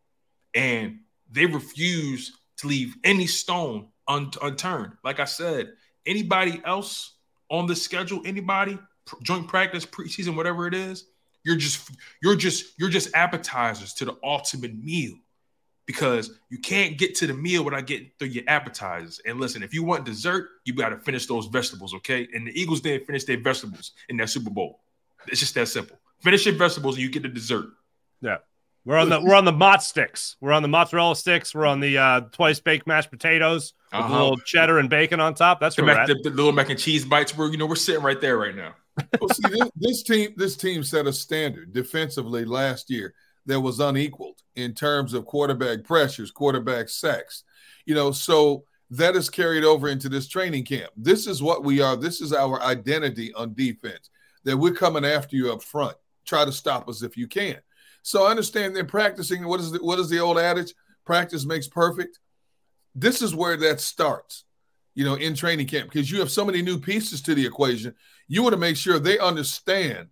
And they refuse to leave any stone un- unturned. Like I said, anybody else on the schedule, anybody joint practice, preseason, whatever it is, you're just you're just you're just appetizers to the ultimate meal because you can't get to the meal without getting through your appetizers. And listen, if you want dessert, you got to finish those vegetables, okay? And the Eagles didn't finish their vegetables in that Super Bowl. It's just that simple. Finish your vegetables and you get the dessert. Yeah. We're on the we're on the mott sticks. We're on the mozzarella sticks. We're on the uh, twice baked mashed potatoes with uh-huh. a little cheddar and bacon on top. That's the, mac, the, the, little mac and cheese bites. We're you know we're sitting right there right now. well, see this, this team this team set a standard defensively last year that was unequaled in terms of quarterback pressures, quarterback sacks. You know, so that is carried over into this training camp. This is what we are. This is our identity on defense. That we're coming after you up front. Try to stop us if you can. So I understand they're practicing. What is the, what is the old adage? Practice makes perfect. This is where that starts. you know, in training camp because you have so many new pieces to the equation. You want to make sure they understand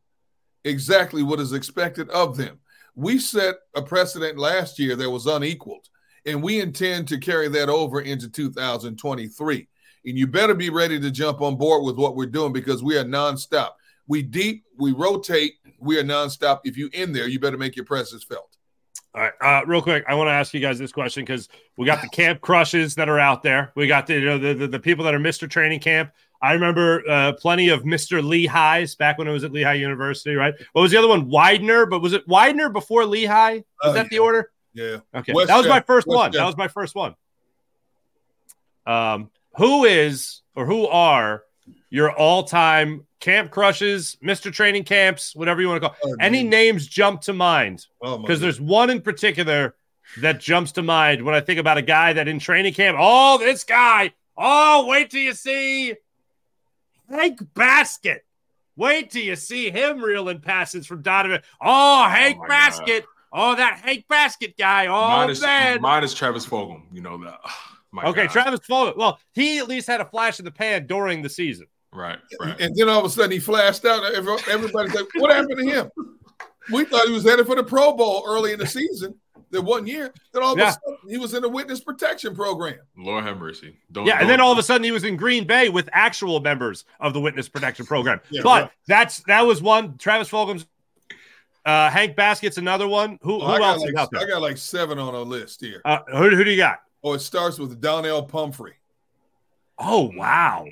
exactly what is expected of them. We set a precedent last year that was unequaled, and we intend to carry that over into 2023. And you better be ready to jump on board with what we're doing because we are nonstop. We deep, we rotate, we are nonstop. If you in there, you better make your presence felt. All right, uh, real quick, I want to ask you guys this question because we got the camp crushes that are out there. We got the you know the, the, the people that are Mr. Training Camp. I remember uh, plenty of Mr. Lehighs back when it was at Lehigh University, right? What was the other one? Widener, but was it Widener before Lehigh? Is Oh, that yeah. the order? Yeah. Okay, West that was my first West one. Jeff- That was my first one. Um, who is or who are your all-time camp crushes, Mr. Training Camps, whatever you want to call? Oh, Any geez. names jump to mind? Oh, Because there's one in particular that jumps to mind when I think about a guy that in training camp. Oh, this guy. Oh, wait till you see Hank Baskett. Wait till you see him reeling passes from Donovan. Oh, oh Hank my Basket. Oh, that Hank Baskett guy. Oh, mine, is, man. mine is Travis Fulgham. You know that. Okay, God. Travis Fulgham. Well, he at least had a flash in the pan during the season. Right, right. And then all of a sudden he flashed out. Every- Everybody's like, what happened to him? We thought he was headed for the Pro Bowl early in the season, the one year. Then all of Yeah. a sudden he was in the witness protection program. Lord have mercy. Don't, Yeah, and don't- then all of a sudden he was in Green Bay with actual members of the witness protection program. Yeah, but right. that's that was one. Travis Fulgham's uh, Hank Baskett's another one. Who, Oh, who I, got else is like. I got like seven on a list here. Uh, who, who do you got? Oh, it starts with Donnel Pumphrey. Oh wow,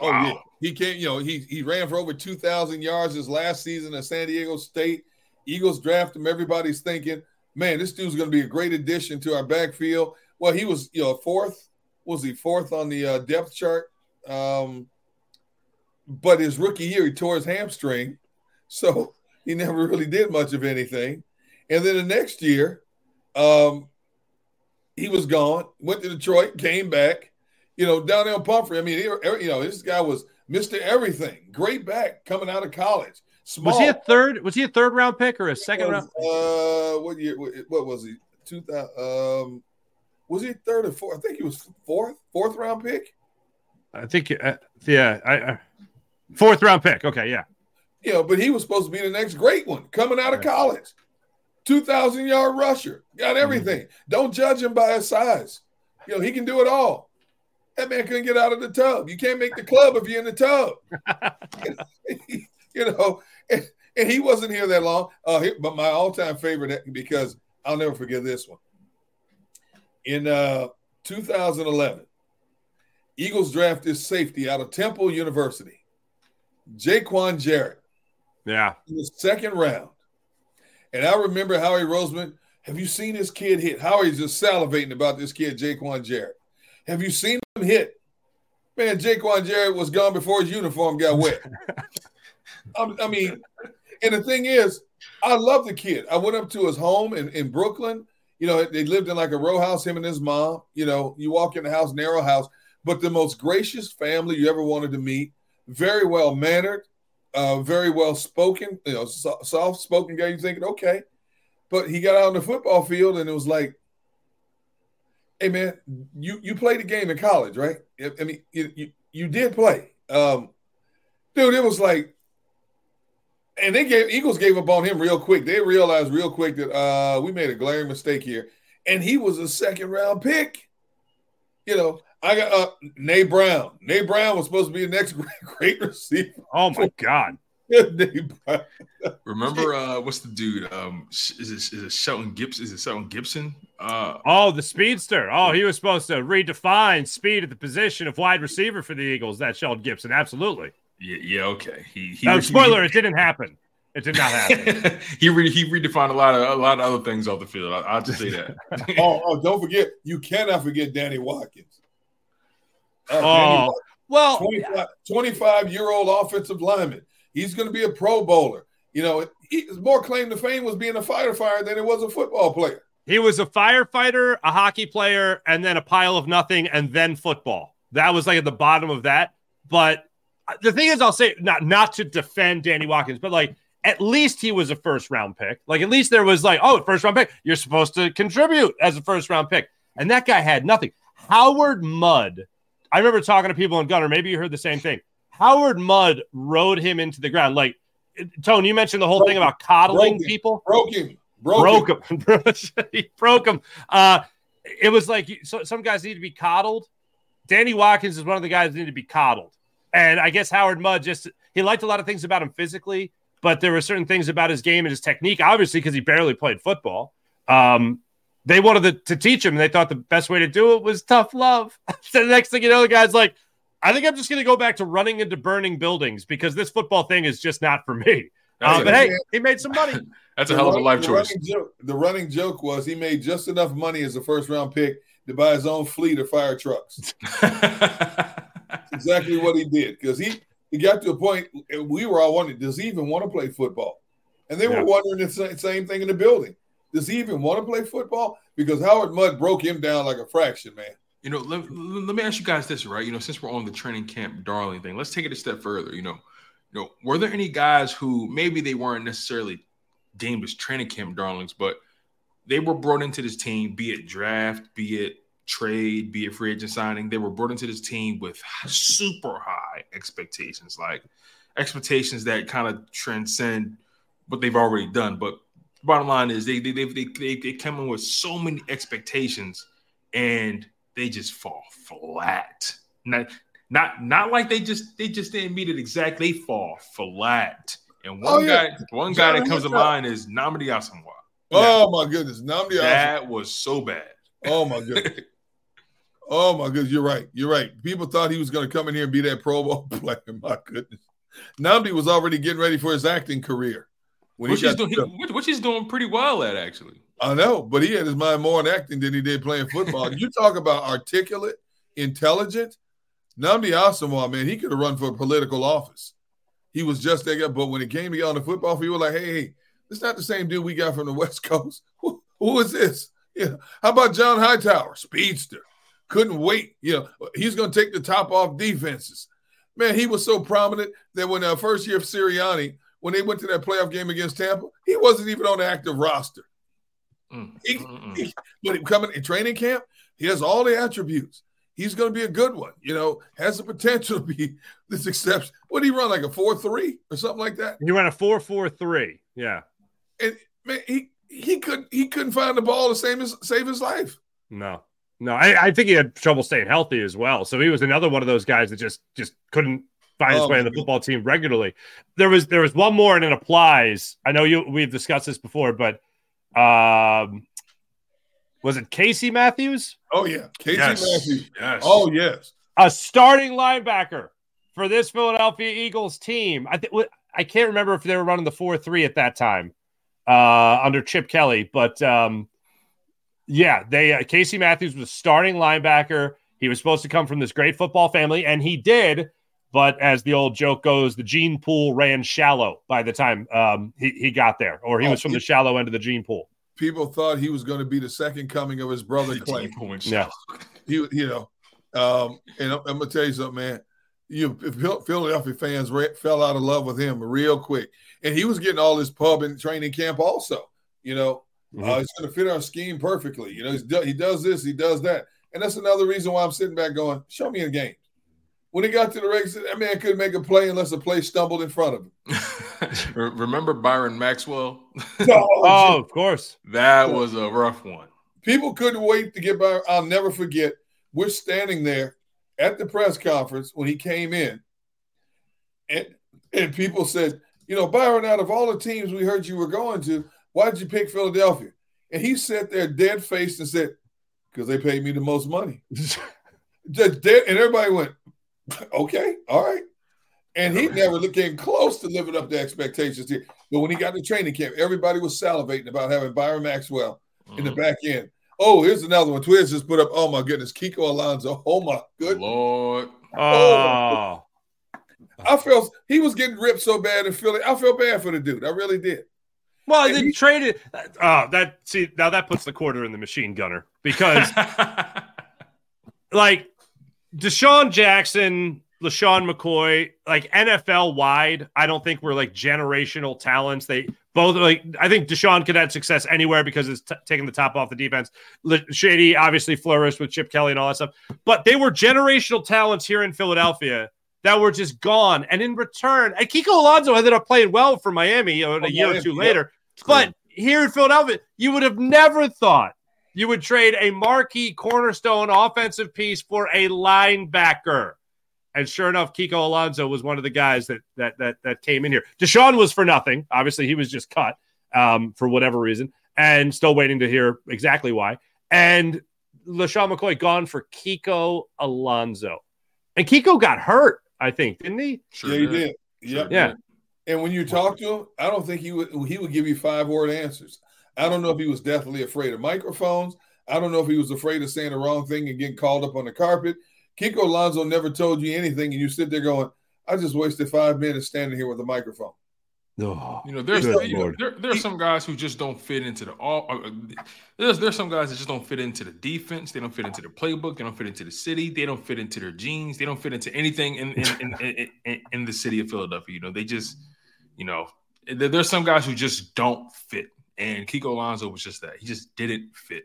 Oh yeah, he came. You know, he he ran for over two thousand yards his last season at San Diego State. Eagles draft him. Everybody's thinking, man, this dude's going to be a great addition to our backfield. Well, he was, you know, fourth. Was he fourth on the uh, depth chart? Um, but his rookie year, he tore his hamstring, so he never really did much of anything. And then the next year, um, he was gone. Went to Detroit, came back. You know, Donnel Pumphrey. I mean, he, you know, this guy was Mister Everything. Great back coming out of college. Small. was he a third? Was he a third round pick or a second round? Uh, what year? What, was he? Two thousand. Um, was he third or fourth? I think he was fourth, fourth round pick. I think. Uh, yeah, I, I, fourth round pick. Okay, yeah. You know, but he was supposed to be the next great one coming out of college. Two thousand yard rusher, got everything. Don't judge him by his size. You know, he can do it all. That man couldn't get out of the tub. You can't make the club if you're in the tub. you know, and, and he wasn't here that long. Uh, he- but my all-time favorite because I'll never forget this one. In uh, 2011, Eagles drafted safety out of Temple University, Jaiquawn Jarrett Yeah. in the second round. And I remember Howie Roseman. Have you seen this kid hit? Howie's just salivating about this kid, Jaiquawn Jarrett. Have you seen him hit? Man, Jaiquawn Jarrett was gone before his uniform got wet. I, I mean, and the thing is, I love the kid. I went up to his home in, in Brooklyn. You know, they lived in like a row house, him and his mom. You know, you walk in the house, narrow house, but the most gracious family you ever wanted to meet. Very well mannered, uh, very well spoken, you know, so, soft spoken guy. You're thinking, okay. But he got out on the football field and it was like, hey man, you you played the game in college, right? I mean, you you, you did play. Um, dude, it was like, and they gave Eagles gave up on him real quick. They realized real quick that uh we made a glaring mistake here. And he was a second round pick. You know, I got uh Nay Brown. Nay Brown was supposed to be the next great, great receiver. Oh my God. Nay Brown. Remember, uh, what's the dude? Um, is it, is it Shelton Gibson? Is it Shelton Gibson? Uh, Oh, the speedster. Oh, he was supposed to redefine speed at the position of wide receiver for the Eagles. That Shelton Gibson, absolutely. yeah, yeah, okay. He, he No, he- spoiler, it didn't happen. It did not happen. he re- he redefined a lot of a lot of other things off the field. I, I'll just say that. oh, oh, don't forget, you cannot forget Danny Watkins. Uh, Danny Oh, Watkins, well, 25, 25 year old offensive lineman. He's going to be a pro bowler. You know, his more claim to fame was being a firefighter than it was a football player. he was a firefighter, a hockey player, and then a pile of nothing, and then football. That was like at the bottom of that. But the thing is, I'll say not not to defend Danny Watkins, but like at least he was a first round pick. Like at least there was like, oh, first round pick. You're supposed to contribute as a first round pick, and that guy had nothing. Howard Mudd. I remember talking to people in Gunner. Maybe you heard the same thing. Howard Mudd rode him into the ground. Like, Tone, you mentioned the whole Broke thing him. about coddling Broke people. Broke him. Broke, Broke him. he broke him. Uh, it was like so, some guys need to be coddled. Danny Watkins is one of the guys that need to be coddled. And I guess Howard Mudd just he liked a lot of things about him physically, but there were certain things about his game and his technique, obviously, because he barely played football. Um, they wanted to, to teach him, and they thought the best way to do it was tough love. so the next thing you know, the guy's like, I think I'm just going to go back to running into burning buildings because this football thing is just not for me. That's Uh, a- but hey, he made some money. That's a hell of a life running- choice. The running, joke, the running joke was he made just enough money as a first round pick to buy his own fleet of fire trucks. exactly what he did because he he got to a point and we were all wondering does he even want to play football and they Yeah. were wondering the sa- same thing in the building does he even want to play football because howard mudd broke him down like a fraction man You know, let, let me ask you guys this, right? You know, since we're on the training camp darling thing, let's take it a step further. You know, you know, were there any guys who maybe they weren't necessarily deemed as training camp darlings, but they were brought into this team, be it draft, be it trade, be it free agent signing, they were brought into this team with super high expectations, like expectations that kind of transcend what they've already done. But bottom line is they they they they, they, come in with so many expectations and they just fall flat. Not not not like they just they just didn't meet it exactly. They fall flat. And one Oh, yeah. guy one guy that comes to mind is Nnamdi Asomugha. oh my goodness Nnamdi That was so bad. oh my goodness oh my goodness you're right you're right people thought he was going to come in here and be that pro bowl player my goodness Nnamdi was already getting ready for his acting career when Which he he's doing, he- which he's doing pretty well at actually. I know, but he had his mind more on acting than he did playing football. you talk about articulate, intelligent. Nnamdi Asomugha, man, he could have run for political office. He was just guy. But when it came to get on the football field, we were like, hey, hey, this is not the same dude we got from the West Coast. Who, who is this? Yeah. How about John Hightower, speedster? Couldn't wait. You know, he's going to take the top off defenses. Man, he was so prominent that when uh, first year of Sirianni, when they went to that playoff game against Tampa, he wasn't even on the active roster. Mm, He- mm, mm. he- but he coming in training camp, he has all the attributes. He's going to be a good one. You know, has the potential to be this exception. What did he run like a four three or something like that? He ran a four four three. Yeah. And man, he he couldn't he couldn't find the ball to save his save his life. No, no. I, I think he had trouble staying healthy as well. So he was another one of those guys that just just couldn't find his Oh, way in the football team regularly. There was there was one more and it applies. I know you we've discussed this before, but um, was it Casey Matthews, Oh yeah, Casey Yes. Matthews. Yes. Oh yes. a starting linebacker for this Philadelphia Eagles team? I think I can't remember if they were running the four three at that time uh, under Chip Kelly, but um, yeah, they uh, Casey Matthews was starting linebacker. He was supposed to come from this great football family, and he did. But as the old joke goes, the gene pool ran shallow by the time um, he, he got there, or he Oh, was from the shallow end of the gene pool. People thought he was going to be the second coming of his brother Clay. Yeah. He, you know, um, and I'm, I'm gonna tell you something, man. You Philadelphia fans re- fell out of love with him real quick, and he was getting all his pub and training camp also. You know, Mhm. uh, it's going to fit our scheme perfectly. You know, he's do, he does this, he does that, and that's another reason why I'm sitting back going, "Show me a game." When he got to the race, that man couldn't make a play unless a play stumbled in front of him. Remember Byron Maxwell? Oh, of course. that was a rough one. People couldn't wait to get by. I'll never forget. We're standing there at the press conference when he came in, and and people said, "You know, Byron, out of all the teams we heard you were going to, why did you pick Philadelphia?" And he sat there dead faced and said, "Because they paid me the most money." Just dead, and everybody went, "Okay, all right." And he never came close to living up to expectations here. But when he got to training camp, everybody was salivating about having Byron Maxwell in the Mhm. back end. Oh, here's another one. Twiz just put up. Oh my goodness, Kiko Alonso. Oh my goodness. Lord. Oh, I felt he was getting ripped so bad in Philly. I felt bad for the dude. I really did. well, And they he- traded. Oh, that see now that puts the quarter in the machine gunner because like DeSean Jackson, LeSean McCoy, like NFL wide, I don't think we're like generational talents. They both like I think DeSean could have success anywhere because it's t- taking the top off the defense. Shady obviously flourished with Chip Kelly and all that stuff, but they were generational talents here in Philadelphia that were just gone. And in return, and Kiko Alonso ended up playing well for Miami you know, a oh, year or two later. But here in Philadelphia, you would have never thought you would trade a marquee cornerstone offensive piece for a linebacker. And sure enough, Kiko Alonso was one of the guys that that that that came in here. DeSean was for nothing. Obviously, he was just cut um, for whatever reason, and still waiting to hear exactly why. And LeSean McCoy gone for Kiko Alonso. And Kiko got hurt, I think, didn't he? Sure yeah, he did. Yep. Yeah. And when you talk to him, I don't think he would he would give you five word answers. I don't know if he was deathly afraid of microphones. I don't know if he was afraid of saying the wrong thing and getting called up on the carpet. Kiko Alonso never told you anything, and you sit there going, I just wasted five minutes standing here with a microphone. Oh, you know, there's you know, there, there's some guys who just don't fit into the all. Uh, there's there's some guys that just don't fit into the defense. They don't fit into the playbook. They don't fit into the city. They don't fit into their genes. They don't fit into anything in in, in, in, in, in the city of Philadelphia. You know, they just, you know, there, there's some guys who just don't fit. And Kiko Alonso was just that. He just didn't fit.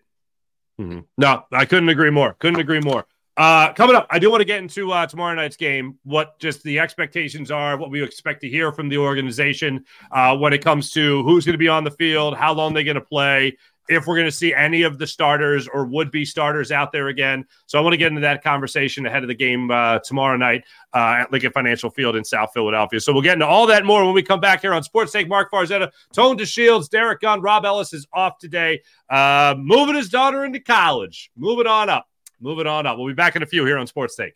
Mm-hmm. No, I couldn't agree more. Couldn't agree more. Uh, coming up, I do want to get into uh, tomorrow night's game, what just the expectations are, what we expect to hear from the organization uh, when it comes to who's going to be on the field, how long they're going to play, if we're going to see any of the starters or would be starters out there again. So I want to get into that conversation ahead of the game uh, tomorrow night uh, at Lincoln Financial Field in South Philadelphia. So we'll get into all that more when we come back here on Sports Take. Marc Farzetta, Tone DeShields, Derrick Gunn, Rob Ellis is off today, uh, moving his daughter into college. Moving on up. Moving on up. We'll be back in a few here on Sports Take.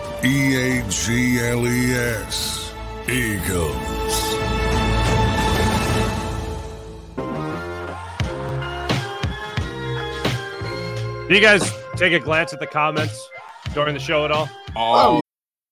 E A G L E S. Eagles. Do you guys take a glance at the comments during the show at all? Oh,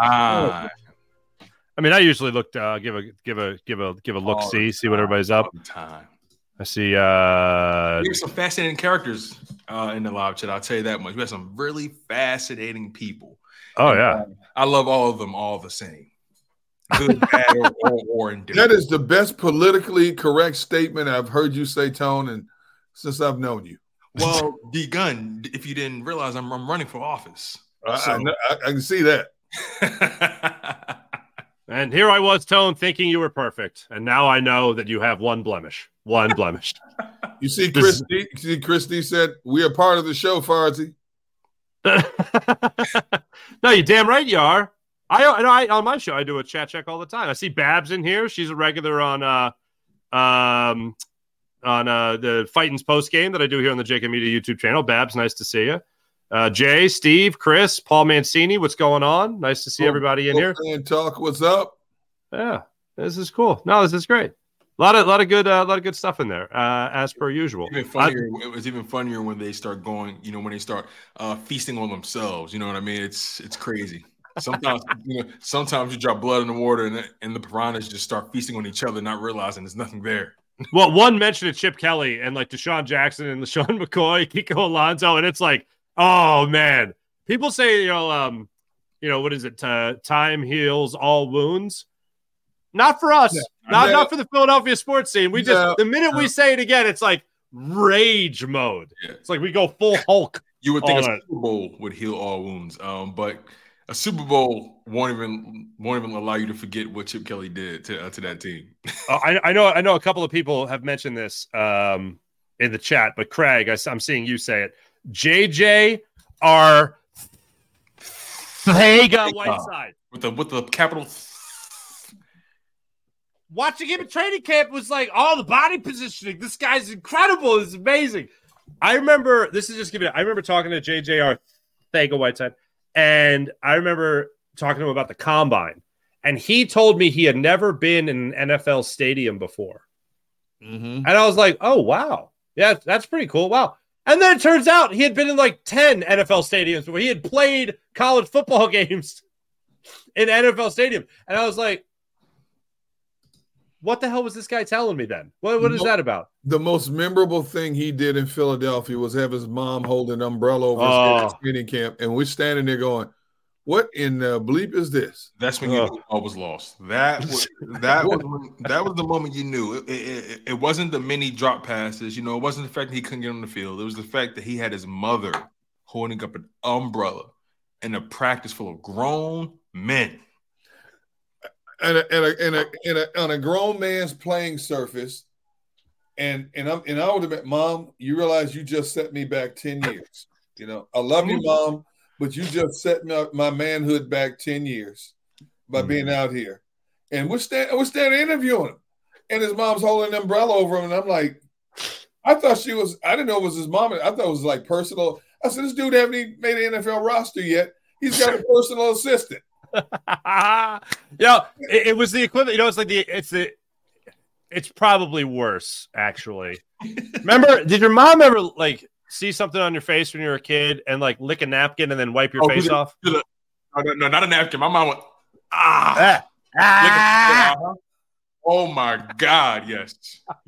Ah, I mean, I usually look uh, give a give a give a give a look All see the see what everybody's up. all time. I see. uh We have some fascinating characters uh, in the live chat. I'll tell you that much. We have some really fascinating people. Oh yeah, I love all of them all the same. Good, bad, or, or, or indifferent. That is the best politically correct statement I've heard you say, Tone, and since I've known you. Well, D Gunn, if you didn't realize, I'm, I'm running for office. I, So- I, I, I can see that. and here I was, Tone, thinking you were perfect, and now I know that you have one blemish. One blemish. You see, This- Christy, you see, Christy said, We are part of the show, Farzi. no, you damn right you are. I, I on my show I do a chat check all the time. I see Babs in here. She's a regular on uh um on uh the Fightins post game that I do here on the JAKIB Media YouTube channel. Babs, nice to see you. Uh, Jay, Steve, Chris, Paul Mancini, what's going on? Nice to see everybody in here. And talk, what's up? Yeah, this is cool. No, this is great. A lot of lot of good uh, lot of good stuff in there, uh, as per usual. Even funnier, it was even funnier when they start going, you know, when they start uh, feasting on themselves. You know what I mean? It's it's crazy. Sometimes, you know, sometimes you drop blood in the water and, and the piranhas just start feasting on each other, not realizing there's nothing there. Well, one mention of Chip Kelly and like DeSean Jackson and LeSean McCoy, Kiko Alonso, and it's like, oh man. People say, you know, um, you know, what is it? Uh, time heals all wounds. Not for us. Not Yeah. not for the Philadelphia sports scene. We just Yeah. the minute we say it again, it's like rage mode. It's like we go full Hulk. You would think a. Super Bowl would heal all wounds, um, but a Super Bowl won't even won't even allow you to forget what Chip Kelly did to uh, to that team. Uh, I, I know I know a couple of people have mentioned this um, in the chat, but Craig, I, am seeing you say it. JJ are Thega Whiteside. with the with the capital. Watching him in training camp was like, oh, the body positioning. This guy's incredible. It's amazing. I remember this is just giving. I remember talking to JJR Thega Whiteside, and I remember talking to him about the combine, and he told me he had never been in an NFL stadium before. Mm-hmm. And I was like, oh, wow. Yeah, that's pretty cool. Wow. And then it turns out he had been in like 10 NFL stadiums where he had played college football games in NFL stadium. And I was like, what the hell was this guy telling me then? What, what is that about? The most memorable thing he did in Philadelphia was have his mom hold an umbrella over his Oh. head training camp, and we're standing there going, "What in the bleep is this?" That's when you Ugh. knew all was lost. That was that was that was the moment you knew it, it, it, it wasn't the many drop passes. You know, it wasn't the fact that he couldn't get on the field. It was the fact that he had his mother holding up an umbrella in a practice full of grown men. and a, and a, and a, and a, on a grown man's playing surface, and and I'm and I would have been, Mom, you realize you just set me back ten years. You know, I love you, mm-hmm. Mom, but you just set my, my manhood back ten years by hmm. being out here. And we're standing we're standing interviewing him, and his mom's holding an umbrella over him, and I'm like, I thought she was. I didn't know it was his mom. I thought it was like personal. I said, this dude haven't even made an NFL roster yet. He's got a personal assistant. yeah, it, it was the equivalent. You know, it's like the it's the it's probably worse actually. Remember, did your mom ever like see something on your face when you were a kid and like lick a napkin and then wipe your Oh, face off? did it- No, no, no, not a napkin. My mom went, ah. Ah, ah. Lick Oh my God! Yes,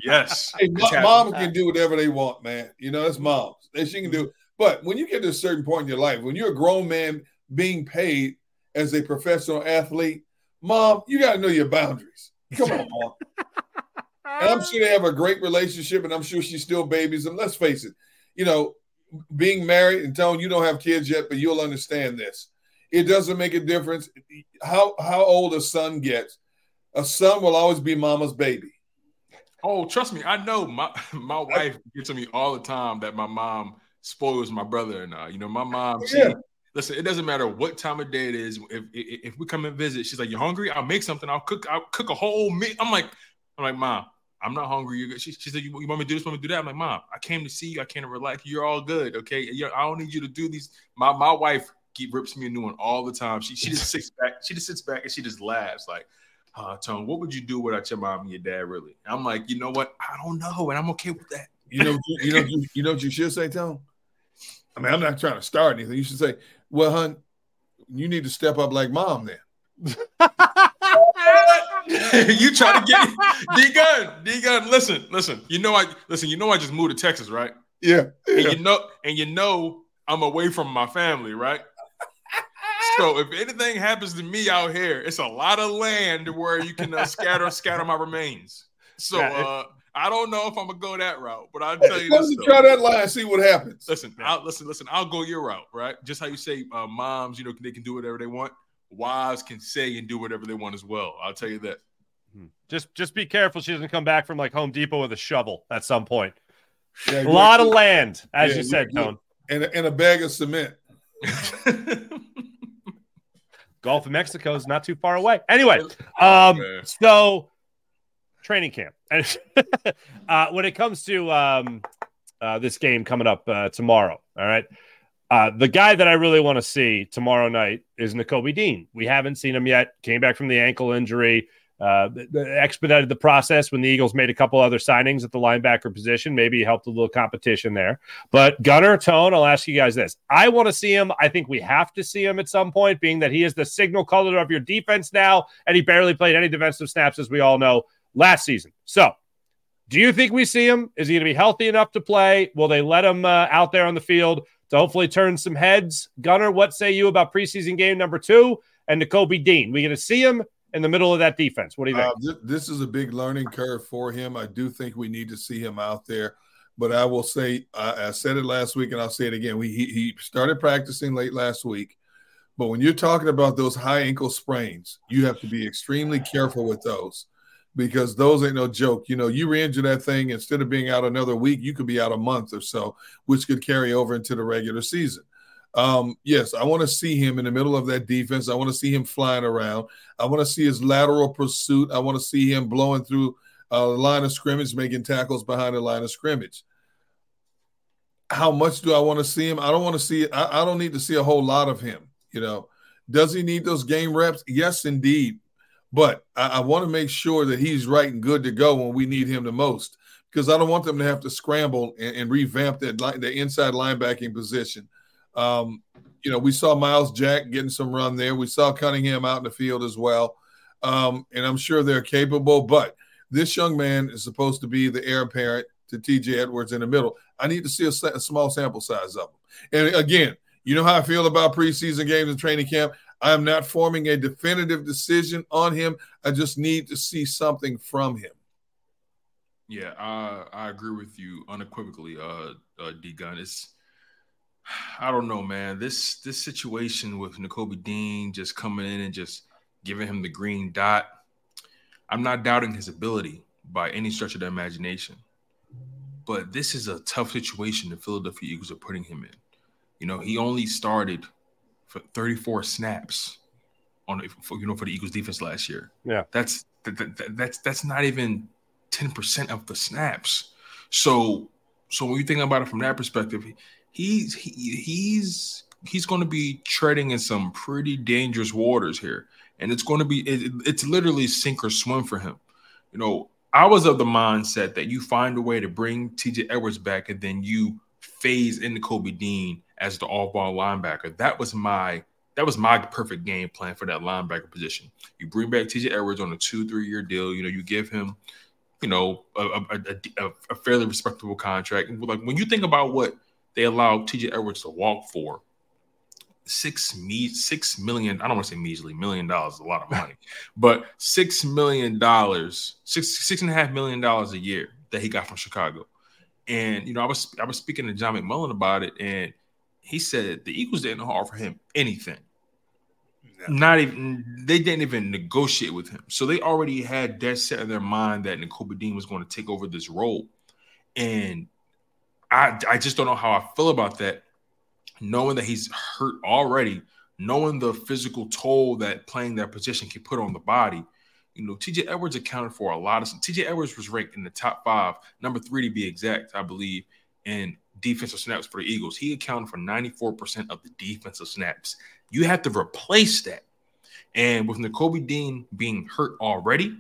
yes. Hey, It's mo- happening. moms can do whatever they want, man. You know, that's moms. They she can do. But when you get to a certain point in your life, when you're a grown man being paid as a professional athlete, mom, you got to know your boundaries. Come on, mom. and I'm sure they have a great relationship, and I'm sure she still babies them. Let's face it, you know, being married and telling you don't have kids yet, but you'll understand this. It doesn't make a difference how how old a son gets. A son will always be mama's baby. Oh, trust me, I know. My my wife gets to me all the time that my mom spoils my brother and I. You know, my mom. She, yeah. Listen, it doesn't matter what time of day it is. If, if, if we come and visit, she's like, "You're hungry? I'll make something. I'll cook. I'll cook a whole meal." I'm like, I'm like, "Mom, I'm not hungry. You're good. She, she said, you, you, want me to do this? Want me to do that? I'm like, Mom, I came to see you. I came to relax. You're all good. Okay. I don't need you to do these. My my wife keep rips me a new one all the time. She she just sits back. She just sits back and she just laughs like, uh, Tone, what would you do without your mom and your dad? Really? I'm like, you know what? I don't know, and I'm okay with that. You know, you know, you, you know what you should say, Tone. I mean, I'm not trying to start anything. You should say, well, hun, you need to step up like mom then. you try to get D Gunn, D Gunn. Listen, listen. You know I listen. You know I just moved to Texas, right? Yeah, yeah. And you know, and you know I'm away from my family, right? so if anything happens to me out here, it's a lot of land where you can uh, scatter scatter my remains. So uh, I don't know if I'm gonna go that route, but I'll tell you Let's Try that line, see what happens. Listen, I'll, listen, listen. I'll go your route, right? Just how you say, uh, moms, you know, they can do whatever they want wives can say and do whatever they want as well. I'll tell you that. Hmm. Just just be careful she doesn't come back from like Home Depot with a shovel at some point. Yeah, a lot of land, as yeah, you said, Tone. And, and a bag of cement. Gulf of Mexico is not too far away. Anyway, um, so training camp. uh, when it comes to um, uh, this game coming up uh, tomorrow, all right. Uh, the guy that I really want to see tomorrow night is Nakobe Dean. We haven't seen him yet. Came back from the ankle injury. Uh, expedited the process when the Eagles made a couple other signings at the linebacker position. Maybe helped a little competition there. But Gunner Tone, I'll ask you guys this: I want to see him. I think we have to see him at some point, being that he is the signal caller of your defense now, and he barely played any defensive snaps, as we all know, last season. So. Do you think we see him? Is he going to be healthy enough to play? Will they let him uh, out there on the field? to hopefully turn some heads. Gunner, what say you about preseason game number two and Nakobe Dean? We going to see him in the middle of that defense. What do you think? Uh, th- this is a big learning curve for him. I do think we need to see him out there. But I will say, I, I said it last week and I'll say it again. We, he, he started practicing late last week. But when you're talking about those high ankle sprains, you have to be extremely careful with those because those ain't no joke. You know, you re-injure that thing instead of being out another week, you could be out a month or so, which could carry over into the regular season. Um, yes, I want to see him in the middle of that defense. I want to see him flying around. I want to see his lateral pursuit. I want to see him blowing through uh, the line of scrimmage, making tackles behind the line of scrimmage. How much do I want to see him? I don't want to see. I, I don't need to see a whole lot of him. You know, does he need those game reps? Yes, indeed. But I, I want to make sure that he's right and good to go when we need him the most, because I don't want them to have to scramble and, and revamp that the inside linebacking position. Um, you know, we saw Myles Jack getting some run there. We saw Cunningham out in the field as well, um, and I'm sure they're capable. But this young man is supposed to be the heir apparent to T.J. Edwards in the middle. I need to see a, a small sample size of him. And again, you know how I feel about preseason games and training camp. I am not forming a definitive decision on him. I just need to see something from him. Yeah, I I agree with you unequivocally, uh, uh D Gunn. It's I don't know, man. This this situation with Nakobe Dean just coming in and just giving him the green dot. I'm not doubting his ability by any stretch of the imagination. But this is a tough situation the Philadelphia Eagles are putting him in. You know, he only started for 34 snaps on for, you know for the Eagles defense last year. Yeah, that's that, that, that's that's not even 10 percent of the snaps. So so when you think about it from that perspective, he's he, he's he's going to be treading in some pretty dangerous waters here, and it's going to be it, it's literally sink or swim for him. You know, I was of the mindset that you find a way to bring T.J. Edwards back, and then you phase into Kobe Dean as the all-ball linebacker. That was my that was my perfect game plan for that linebacker position. You bring back TJ Edwards on a two, three year deal. You know, you give him, you know, a, a, a, a fairly respectable contract. Like when you think about what they allowed TJ Edwards to walk for six me six million. I don't want to say measly million dollars is a lot of money, but six million dollars, six six and a half million dollars a year that he got from Chicago. And you know, I was I was speaking to John McMullen about it, and he said the Eagles didn't offer him anything. No. Not even they didn't even negotiate with him. So they already had that set in their mind that Nakobe Dean was going to take over this role. And I I just don't know how I feel about that, knowing that he's hurt already, knowing the physical toll that playing that position can put on the body. You know, TJ Edwards accounted for a lot of TJ Edwards was ranked in the top five, number three to be exact, I believe, in defensive snaps for the Eagles. He accounted for 94% of the defensive snaps. You have to replace that. And with Nakobe Dean being hurt already,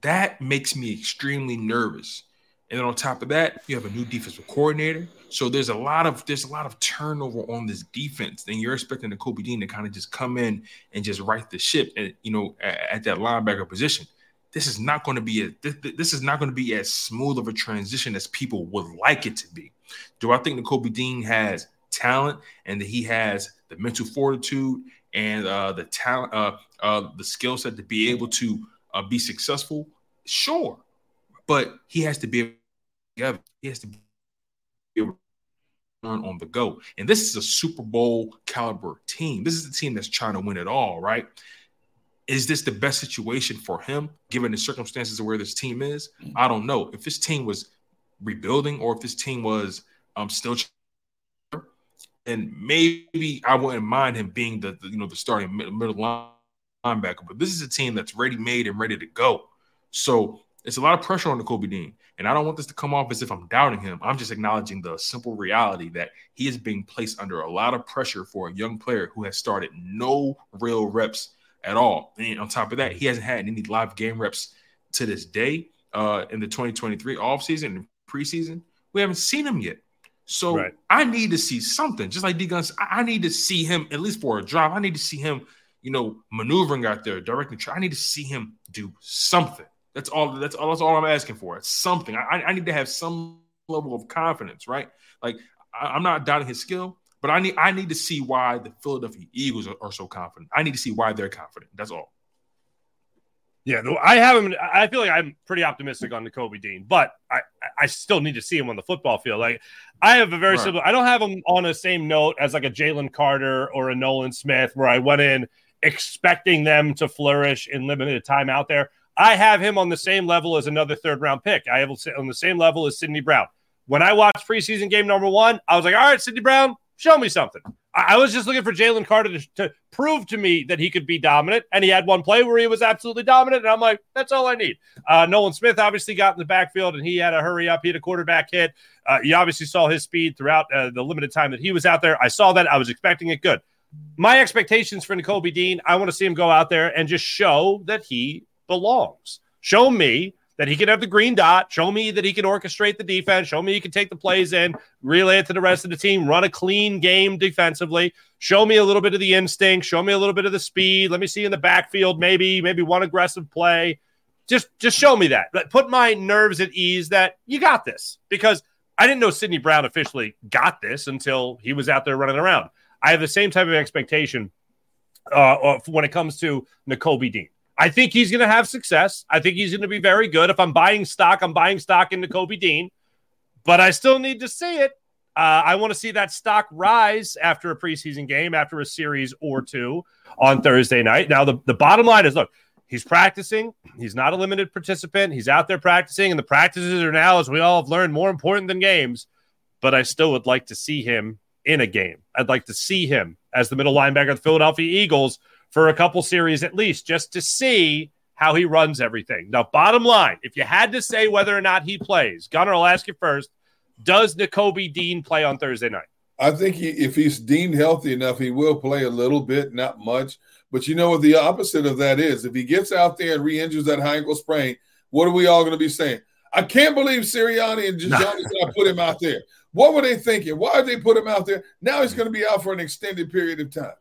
that makes me extremely nervous. And then on top of that, you have a new defensive coordinator. So there's a lot of there's a lot of turnover on this defense. Then you're expecting Nakobe Dean to kind of just come in and just right the ship at you know at, at that linebacker position this is not going to be a, this, this is not going to be as smooth of a transition as people would like it to be. Do I think Nakobe Dean has talent and that he has the mental fortitude and uh, the talent, uh, uh, the skill set to be able to uh, be successful? Sure, but he has to be together. He has to be on the go. And this is a Super Bowl caliber team. This is a team that's trying to win it all, right? is this the best situation for him given the circumstances of where this team is? I don't know. If this team was rebuilding or if this team was um still and maybe I wouldn't mind him being the, the you know the starting middle linebacker. But this is a team that's ready made and ready to go. So it's a lot of pressure on Nakobe Dean. And I don't want this to come off as if I'm doubting him. I'm just acknowledging the simple reality that he is being placed under a lot of pressure for a young player who has started no real reps at all. And on top of that, he hasn't had any live game reps to this day uh, in the 2023 offseason and preseason. We haven't seen him yet. So right. I need to see something, just like D Gunn's. I need to see him at least for a drive. I need to see him, you know, maneuvering out there, directing. I need to see him do something. That's all. That's all. That's all I'm asking for. It's something. I, I need to have some level of confidence, right? Like I, I'm not doubting his skill. But I need I need to see why the Philadelphia Eagles are, are so confident. I need to see why they're confident. That's all. Yeah, I have him. I feel like I'm pretty optimistic on Nakobe Dean, but I, I still need to see him on the football field. Like I have a very right. similar. I don't have him on the same note as like a Jalen Carter or a Nolan Smith, where I went in expecting them to flourish in limited time out there. I have him on the same level as another third round pick. I have on the same level as Sydney Brown. When I watched preseason game number one, I was like, all right, Sydney Brown, Show me something. I, was just looking for Jalen Carter to, to, prove to me that he could be dominant, and he had one play where he was absolutely dominant, and I'm like, that's all I need. Uh, Nolan Smith obviously got in the backfield, and he had a hurry up. He had a quarterback hit. Uh, you obviously saw his speed throughout uh, the limited time that he was out there. I saw that. I was expecting it good. My expectations for Nakobe Dean, I want to see him go out there and just show that he belongs. Show me that he can have the green dot, show me that he can orchestrate the defense, show me he can take the plays in, relay it to the rest of the team, run a clean game defensively, show me a little bit of the instinct, show me a little bit of the speed. Let me see in the backfield, maybe, maybe one aggressive play. Just just show me that. Put my nerves at ease that you got this. Because I didn't know Sydney Brown officially got this until he was out there running around. I have the same type of expectation uh, when it comes to Nakobe Dean. I think he's going to have success. I think he's going to be very good. If I'm buying stock, I'm buying stock into Kobe Dean, but I still need to see it. Uh, I want to see that stock rise after a preseason game, after a series or two on Thursday night. Now, the, the bottom line is look, he's practicing. He's not a limited participant. He's out there practicing, and the practices are now, as we all have learned, more important than games. But I still would like to see him in a game. I'd like to see him as the middle linebacker of the Philadelphia Eagles for a couple series at least, just to see how he runs everything. Now, bottom line, if you had to say whether or not he plays, Gunner, I'll ask you first. Does Nakobe Dean play on Thursday night? I think he, if he's deemed healthy enough, he will play a little bit, not much. But you know what the opposite of that is? If he gets out there and re-injures that high ankle sprain, what are we all going to be saying? I can't believe Sirianni and Johnny put him out there. What were they thinking? Why did they put him out there? Now he's going to be out for an extended period of time.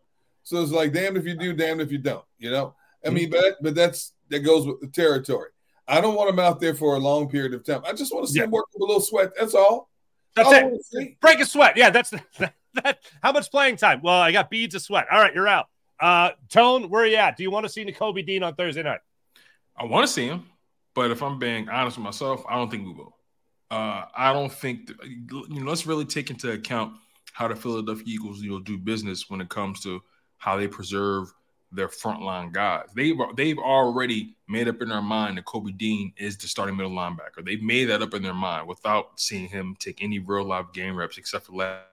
So it's like damned if you do, damned if you don't. You know, I mean, but but that's that goes with the territory. I don't want him out there for a long period of time. I just want to see yeah. him work with a little sweat. That's all. That's all it. Break a sweat. Yeah, that's the, that, how much playing time? Well, I got beads of sweat. All right, you're out. Uh, Tone, where are you at? Do you want to see Nakobe Dean on Thursday night? I want to see him, but if I'm being honest with myself, I don't think we will. Uh, I don't think you know. Let's really take into account how the Philadelphia Eagles you know do business when it comes to how they preserve their frontline guys. They've they've already made up in their mind that Kobe Dean is the starting middle linebacker. They've made that up in their mind without seeing him take any real live game reps except for last,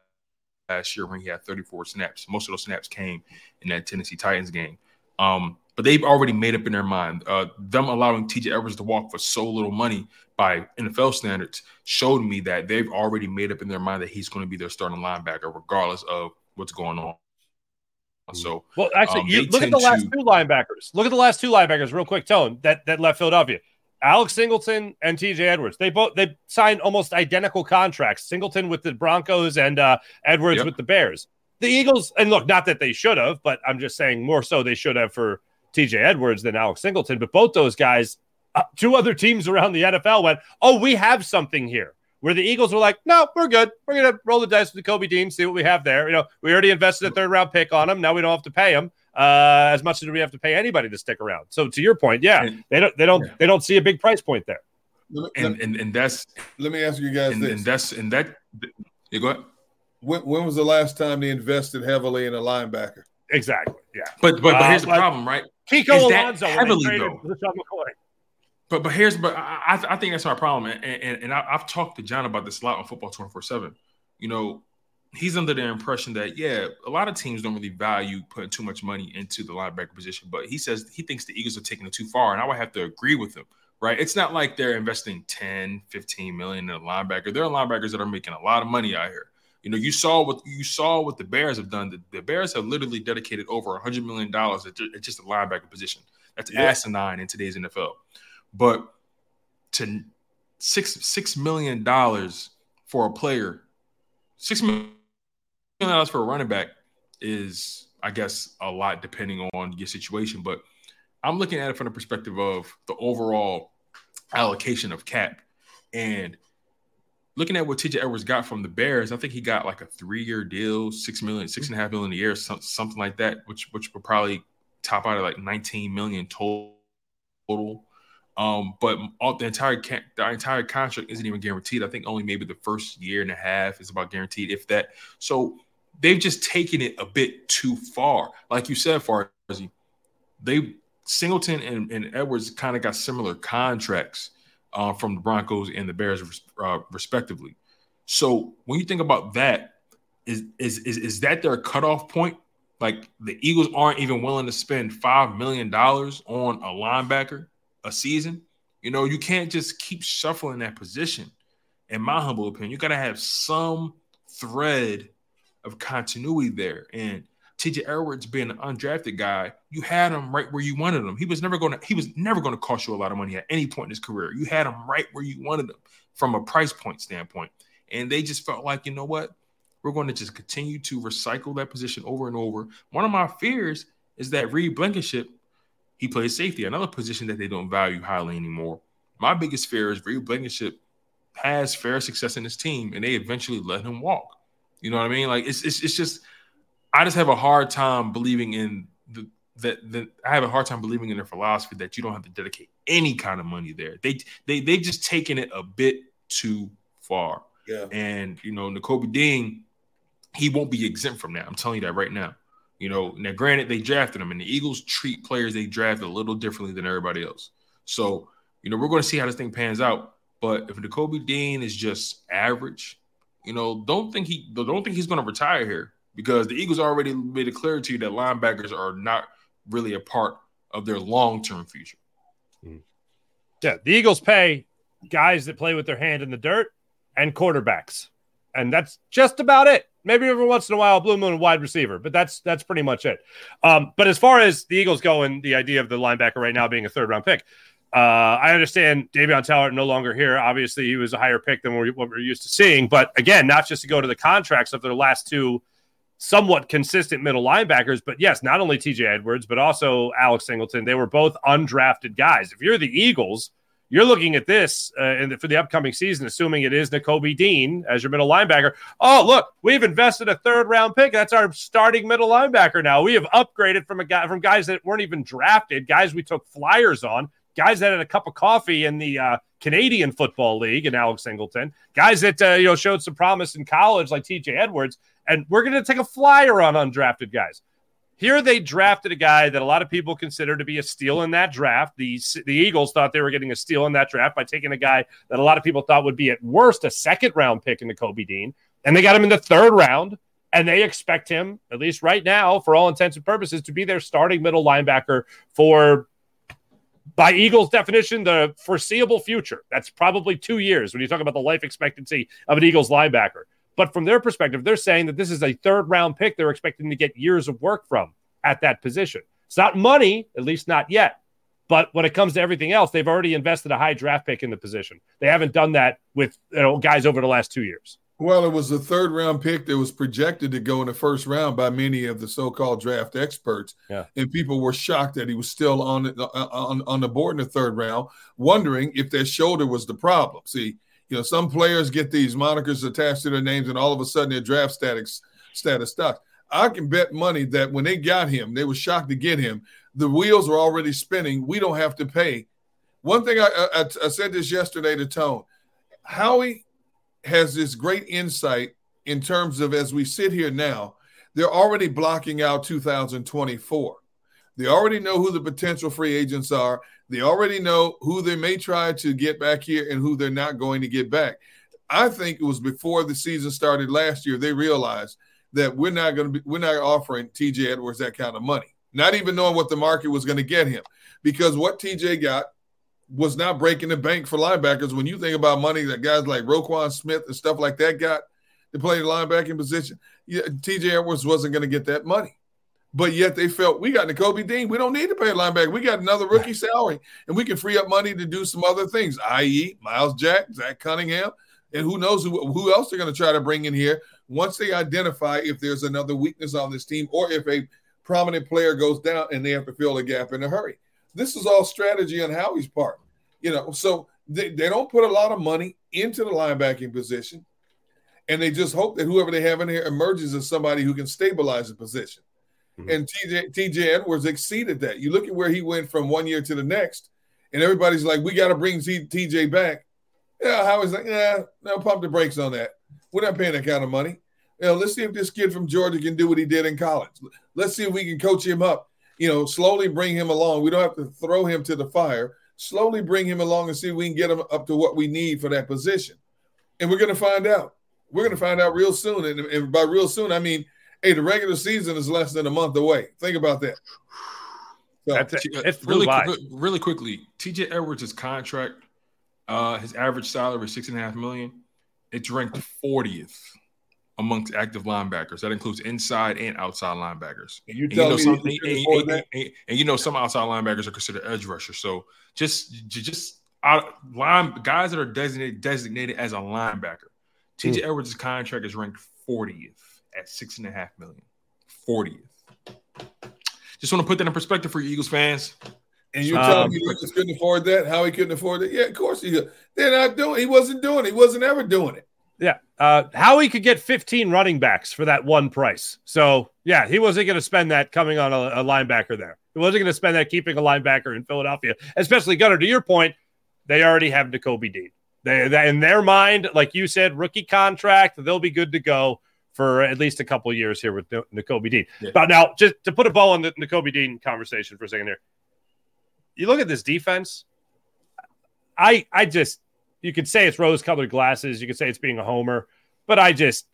last year when he had 34 snaps. Most of those snaps came in that Tennessee Titans game. Um, but they've already made up in their mind. Uh, them allowing TJ Edwards to walk for so little money by NFL standards showed me that they've already made up in their mind that he's going to be their starting linebacker, regardless of what's going on. So, well, actually, um, you look at the last to... two linebackers. Look at the last two linebackers, real quick. Tone that that left Philadelphia. Alex Singleton and TJ Edwards. They both they signed almost identical contracts. Singleton with the Broncos and uh, Edwards yep. with the Bears. The Eagles, and look, not that they should have, but I'm just saying more so they should have for TJ Edwards than Alex Singleton. But both those guys, uh, two other teams around the NFL went, oh, we have something here. Where the Eagles were like, no, we're good. We're gonna roll the dice with Nakobe Dean, see what we have there. You know, we already invested a third round pick on him. Now we don't have to pay him uh, as much as we have to pay anybody to stick around. So to your point, yeah, they don't they don't yeah. they don't see a big price point there. And and, and that's let me ask you guys and, this. And that's and that you go ahead. When, when was the last time they invested heavily in a linebacker? Exactly. Yeah. But but, but here's uh, the problem, right? Kiko Is Alonso heavily though. But but here's but I, I think that's our problem, and and, and I, have talked to John about this a lot on Football Twenty Four Seven. You know, he's under the impression that yeah, a lot of teams don't really value putting too much money into the linebacker position, but he says he thinks the Eagles are taking it too far, and I would have to agree with him. Right? It's not like they're investing 10, 15 million in a linebacker. There are linebackers that are making a lot of money out here. You know, you saw what you saw what the Bears have done. The, the Bears have literally dedicated over hundred million dollars at, just a linebacker position. That's yeah. asinine in today's NFL. But to six six million dollars for a player, six million dollars for a running back is, I guess, a lot depending on your situation. But I'm looking at it from the perspective of the overall allocation of cap. And looking at what TJ Edwards got from the Bears, I think he got like a three-year deal, six million, six and a half million a year, something like that, which which would probably top out at like 19 million total. Um, but all, the entire the entire contract isn't even guaranteed. I think only maybe the first year and a half is about guaranteed, if that. So they've just taken it a bit too far. Like you said, Farzi, they Singleton and, and Edwards kind of got similar contracts uh, from the Broncos and the Bears, uh, respectively. So when you think about that, is is is is that their cutoff point? Like the Eagles aren't even willing to spend five million dollars on a linebacker a season, you know, you can't just keep shuffling that position. In my humble opinion, you got to have some thread of continuity there. And TJ Edwards being an undrafted guy, you had him right where you wanted him. He was never going to he was never going to cost you a lot of money at any point in his career. You had him right where you wanted him from a price point standpoint. And they just felt like, you know what? We're going to just continue to recycle that position over and over. One of my fears is that Reed Blankenship he plays safety, another position that they don't value highly anymore. My biggest fear is Reed Blankenship has fair success in his team, and they eventually let him walk. You know what I mean? Like it's it's, it's just I just have a hard time believing in the that that I have a hard time believing in their philosophy that you don't have to dedicate any kind of money there. They they they just taken it a bit too far. Yeah. And you know, Nakobe Dean, he won't be exempt from that. I'm telling you that right now. You know, now granted, they drafted him, and the Eagles treat players they draft a little differently than everybody else. So, you know, we're going to see how this thing pans out. But if Nakobe Dean is just average, you know, don't think he don't think he's going to retire here because the Eagles already made it clear to you that linebackers are not really a part of their long term future. Hmm. Yeah, the Eagles pay guys that play with their hand in the dirt and quarterbacks, and that's just about it. Maybe every once in a while, blue moon wide receiver, but that's that's pretty much it. Um, but as far as the Eagles go and the idea of the linebacker right now being a third round pick, uh, I understand Davion Taylor no longer here. Obviously, he was a higher pick than what we're used to seeing. But again, not just to go to the contracts of their last two somewhat consistent middle linebackers, but yes, not only TJ Edwards, but also Alex Singleton. They were both undrafted guys. If you're the Eagles, you're looking at this uh, for the upcoming season, assuming it is Nakobe Dean as your middle linebacker. Oh, look, we've invested a third round pick. That's our starting middle linebacker now. We have upgraded from a guy from guys that weren't even drafted, guys we took flyers on, guys that had a cup of coffee in the uh, Canadian Football League and Alex Singleton, guys that uh, you know showed some promise in college like T.J. Edwards, and we're going to take a flyer on undrafted guys. Here they drafted a guy that a lot of people consider to be a steal in that draft. The, the Eagles thought they were getting a steal in that draft by taking a guy that a lot of people thought would be at worst a second round pick in Nakobe Dean. And they got him in the third round. And they expect him, at least right now, for all intents and purposes, to be their starting middle linebacker for by Eagles definition, the foreseeable future. That's probably two years when you talk about the life expectancy of an Eagles linebacker. But from their perspective, they're saying that this is a third round pick they're expecting to get years of work from at that position. It's not money, at least not yet. But when it comes to everything else, they've already invested a high draft pick in the position. They haven't done that with you know, guys over the last two years. Well, it was a third round pick that was projected to go in the first round by many of the so-called draft experts. Yeah. And people were shocked that he was still on uh, on on the board in the third round, wondering if their shoulder was the problem. See, you know, some players get these monikers attached to their names, and all of a sudden their draft status status stops. I can bet money that when they got him, they were shocked to get him. The wheels are already spinning. We don't have to pay. One thing I, I, I said this yesterday to Tone. Howie has this great insight in terms of as we sit here now, they're already blocking out 2024. They already know who the potential free agents are. They already know who they may try to get back here and who they're not going to get back. I think it was before the season started last year, they realized that we're not going to be, we're not offering TJ Edwards that kind of money, not even knowing what the market was going to get him. Because what TJ got was not breaking the bank for linebackers. When you think about money that guys like Roquan Smith and stuff like that got to play the linebacking position, TJ Edwards wasn't going to get that money. But yet they felt we got Nakobe Dean. We don't need to pay a linebacker. We got another rookie salary, and we can free up money to do some other things, i.e., Myles Jack, Zach Cunningham, and who knows who, who else they're going to try to bring in here once they identify if there's another weakness on this team or if a prominent player goes down and they have to fill a gap in a hurry. This is all strategy on Howie's part. You know, so they, they don't put a lot of money into the linebacking position, and they just hope that whoever they have in here emerges as somebody who can stabilize the position. Mm-hmm. And TJ TJ Edwards exceeded that. You look at where he went from one year to the next, and everybody's like, "We got to bring TJ back." Yeah, Howard's like, "Yeah, no, pump the brakes on that. We're not paying that kind of money. You know, let's see if this kid from Georgia can do what he did in college. Let's see if we can coach him up. You know, slowly bring him along. We don't have to throw him to the fire. Slowly bring him along and see if we can get him up to what we need for that position. And we're going to find out. We're going to find out real soon. And, and by real soon, I mean Hey, the regular season is less than a month away. Think about that. So, it's really, really quickly. TJ Edwards' contract, uh, his average salary is six and a half million. It's ranked 40th amongst active linebackers. That includes inside and outside linebackers. And you tell and you know, me some, and, and, and, you know some outside linebackers are considered edge rushers. So just just out, line guys that are designated designated as a linebacker. TJ mm. Edwards' contract is ranked 40th at six and a half million. 40th. Just want to put that in perspective for you Eagles fans. And you're telling um, me he just couldn't afford that? Howie couldn't afford it? Yeah, of course he. Could. They're not doing. He wasn't doing. it. He wasn't ever doing it. Yeah, uh, Howie could get 15 running backs for that one price. So yeah, he wasn't going to spend that coming on a, a linebacker there. He wasn't going to spend that keeping a linebacker in Philadelphia, especially Gunner. To your point, they already have Nakobe Dean. They, they in their mind, like you said, rookie contract, they'll be good to go for at least a couple years here with Nakobe Dean. Yeah. But now, just to put a ball on the Nakobe Dean conversation for a second here, you look at this defense. I I just you could say it's rose-colored glasses. You could say it's being a homer, but I just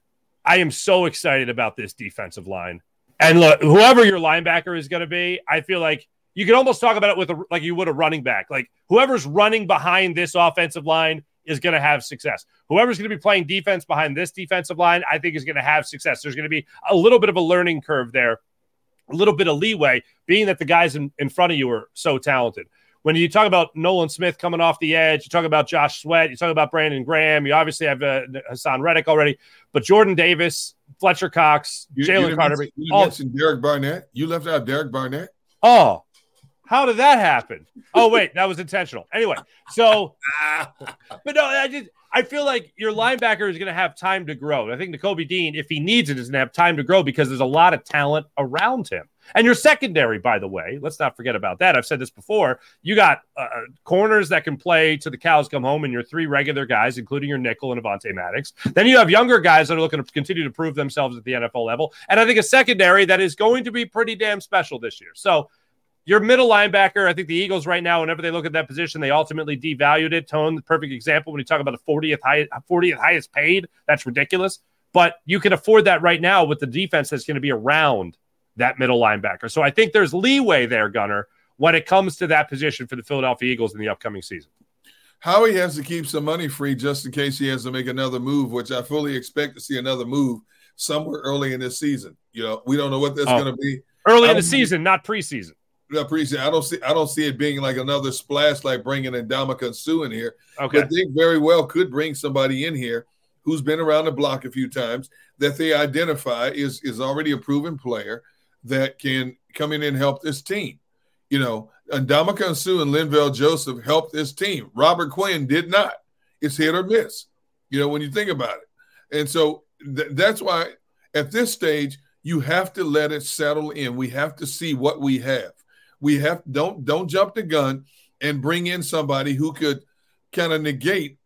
I am so excited about this defensive line. And look, whoever your linebacker is going to be, I feel like you can almost talk about it with a, like you would a running back. Like whoever's running behind this offensive line is going to have success. Whoever's going to be playing defense behind this defensive line, I think is going to have success. There's going to be a little bit of a learning curve there, a little bit of leeway, being that the guys in, in front of you are so talented. When you talk about Nolan Smith coming off the edge, you talk about Josh Sweat, you talk about Brandon Graham, you obviously have uh, Haason Reddick already, but Jordan Davis, Fletcher Cox, Jalen Carter. You mentioned Derek Barnett. You left out Derek Barnett. Oh, How did that happen? Oh wait, that was intentional. Anyway, so but no, I just I feel like your linebacker is going to have time to grow. I think Nakobe Dean, if he needs it, is going to have time to grow because there's a lot of talent around him. And your secondary, by the way, let's not forget about that. I've said this before. You got uh, corners that can play to the cows come home, and your three regular guys, including your nickel and Avonte Maddox. Then you have younger guys that are looking to continue to prove themselves at the NFL level. And I think a secondary that is going to be pretty damn special this year. So your middle linebacker, I think the Eagles right now, whenever they look at that position, they ultimately devalued it. Tone, the perfect example when you talk about a 40th, high, 40th highest paid, that's ridiculous. But you can afford that right now with the defense that's going to be around that middle linebacker. So I think there's leeway there, Gunner, when it comes to that position for the Philadelphia Eagles in the upcoming season. Howie has to keep some money free just in case he has to make another move, which I fully expect to see another move somewhere early in this season. You know, we don't know what that's oh, going to be. Early in um, the season, not preseason. I appreciate. I don't see. I don't see it being like another splash, like bringing in Ndamukong Suh in here. Okay, but they very well could bring somebody in here who's been around the block a few times that they identify is is already a proven player that can come in and help this team. You know, Ndamukong Suh and Linval Joseph helped this team. Robert Quinn did not. It's hit or miss. You know, when you think about it, and so th- that's why at this stage you have to let it settle in. We have to see what we have we have don't don't jump the gun and bring in somebody who could kind of negate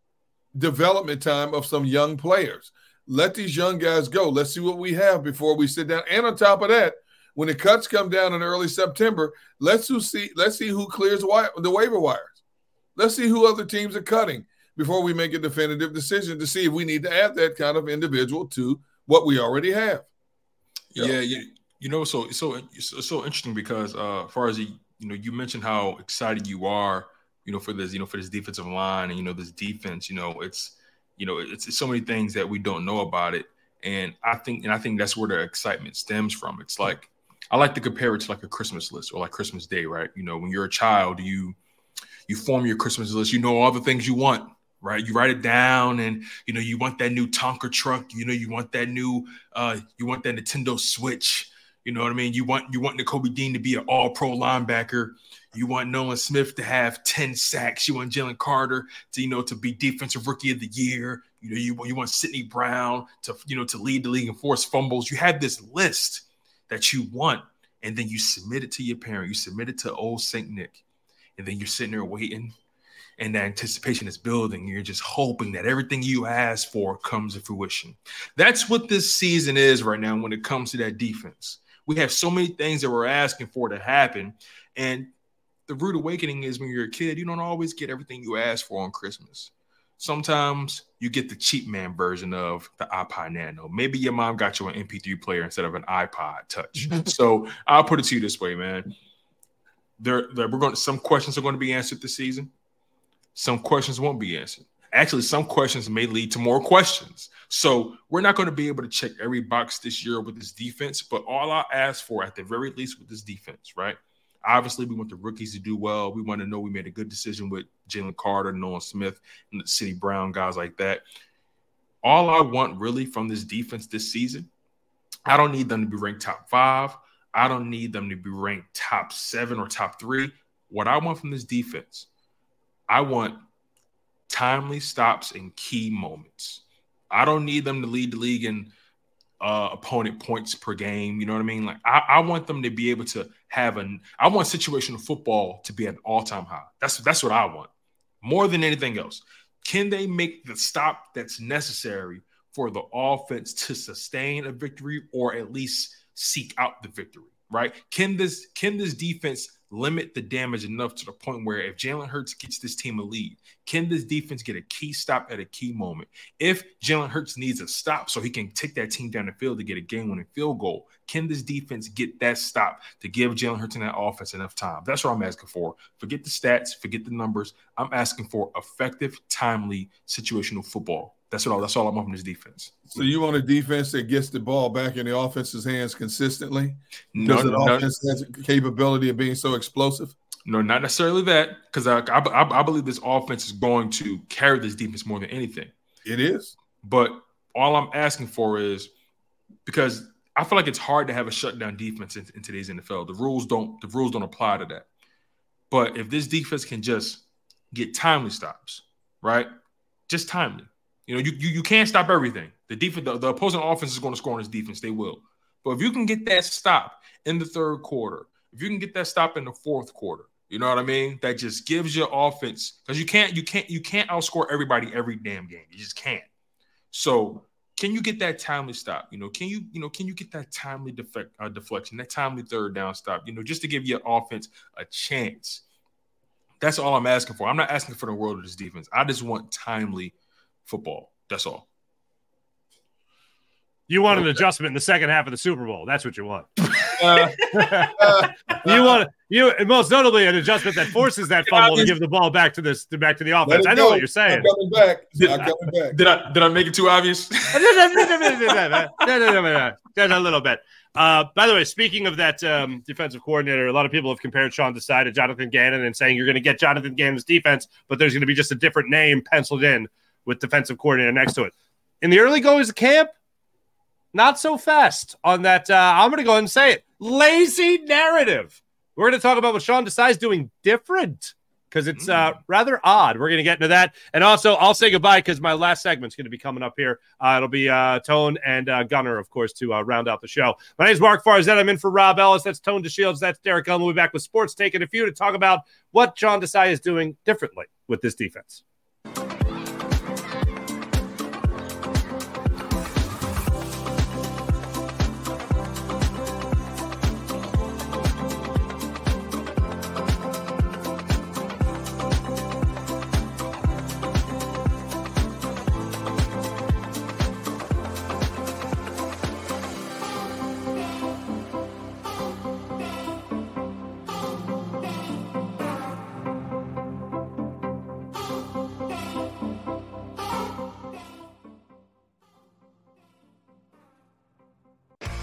development time of some young players. Let these young guys go. Let's see what we have before we sit down. And on top of that, when the cuts come down in early September, let's see let's see who clears the waiver wires. Let's see who other teams are cutting before we make a definitive decision to see if we need to add that kind of individual to what we already have. Yeah, yeah. You know, so so it's so interesting because uh, Farzi you know, you mentioned how excited you are, you know, for this, you know, for this defensive line and you know this defense. You know, it's you know, it's, it's so many things that we don't know about it, and I think and I think that's where the excitement stems from. It's like I like to compare it to like a Christmas list or like Christmas Day, right? You know, when you're a child, you you form your Christmas list. You know all the things you want, right? You write it down, and you know you want that new Tonka truck. You know you want that new, uh, you want that Nintendo Switch. You know what I mean? You want you want Nakobe Dean to be an all pro linebacker. You want Nolan Smith to have 10 sacks. You want Jalen Carter to, you know, to be defensive rookie of the year. You know, you, you want Sydney Brown to, you know, to lead the league in forced fumbles. You have this list that you want, and then you submit it to your parent. You submit it to old St. Nick. And then you're sitting there waiting, and the anticipation is building. You're just hoping that everything you ask for comes to fruition. That's what this season is right now when it comes to that defense. We have so many things that we're asking for to happen. And the rude awakening is when you're a kid, you don't always get everything you ask for on Christmas. Sometimes you get the cheap man version of the iPod Nano. Maybe your mom got you an MP3 player instead of an iPod Touch. so I'll put it to you this way, man. There, there, we're going. To, some questions are going to be answered this season. Some questions won't be answered. Actually, some questions may lead to more questions. So we're not going to be able to check every box this year with this defense, but all I ask for at the very least with this defense, right? Obviously, we want the rookies to do well. We want to know we made a good decision with Jalen Carter, Nolan Smith, and the Sydney Brown guys like that. All I want really from this defense this season, I don't need them to be ranked top five. I don't need them to be ranked top seven or top three. What I want from this defense, I want timely stops in key moments. I don't need them to lead the league in uh, opponent points per game. You know what I mean? Like I, I, want them to be able to have an. I want situational football to be at an all time high. That's that's what I want more than anything else. Can they make the stop that's necessary for the offense to sustain a victory or at least seek out the victory? Right? Can this can this defense limit the damage enough to the point where if Jalen Hurts gets this team a lead, can this defense get a key stop at a key moment? If Jalen Hurts needs a stop so he can take that team down the field to get a game winning field goal, can this defense get that stop to give Jalen Hurts and that offense enough time? That's what I'm asking for. Forget the stats, forget the numbers. I'm asking for effective, timely, situational football. That's all. That's all I'm on this defense. So you want a defense that gets the ball back in the offense's hands consistently? No, no, the offense has the capability of being so explosive. No, not necessarily that, because I, I, I believe this offense is going to carry this defense more than anything. It is, but all I'm asking for is because I feel like it's hard to have a shutdown defense in, in today's NFL. The rules don't the rules don't apply to that. But if this defense can just get timely stops, right? Just timely. You know, you you, you can't stop everything. The defense, the, the opposing offense is going to score on this defense. They will. But if you can get that stop in the third quarter, if you can get that stop in the fourth quarter, you know what I mean? That just gives your offense because you can't you can't you can't outscore everybody every damn game. You just can't. So can you get that timely stop? You know, can you you know can you get that timely defect uh, deflection, that timely third down stop? You know, just to give your offense a chance. That's all I'm asking for. I'm not asking for the world of this defense. I just want timely football. That's all. You want an adjustment in the second half of the Super Bowl. That's what you want. Uh, you want you most notably an adjustment that forces that fumble to give the ball back to this back to the offense. I know go. what you're saying. I'm coming back. Did, I'm coming back. Did I did I make it too obvious? Just a little bit. Uh, by the way, speaking of that um, defensive coordinator, a lot of people have compared Sean Desai to Jonathan Gannon and saying you're going to get Jonathan Gannon's defense, but there's going to be just a different name penciled in with defensive coordinator next to it. In the early goings of camp, not so fast on that. Uh, I'm going to go ahead and say it. Lazy narrative. We're going to talk about what Sean Desai is doing different because it's uh, rather odd. We're going to get into that. And also, I'll say goodbye because my last segment's going to be coming up here. Uh, it'll be uh, Tone and uh, Gunner, of course, to uh, round out the show. My name is Marc Farzetta. I'm in for Rob Ellis. That's Tone DeShields. That's Derrick Gunn. We'll be back with Sports Taking a Few to talk about what Sean Desai is doing differently with this defense.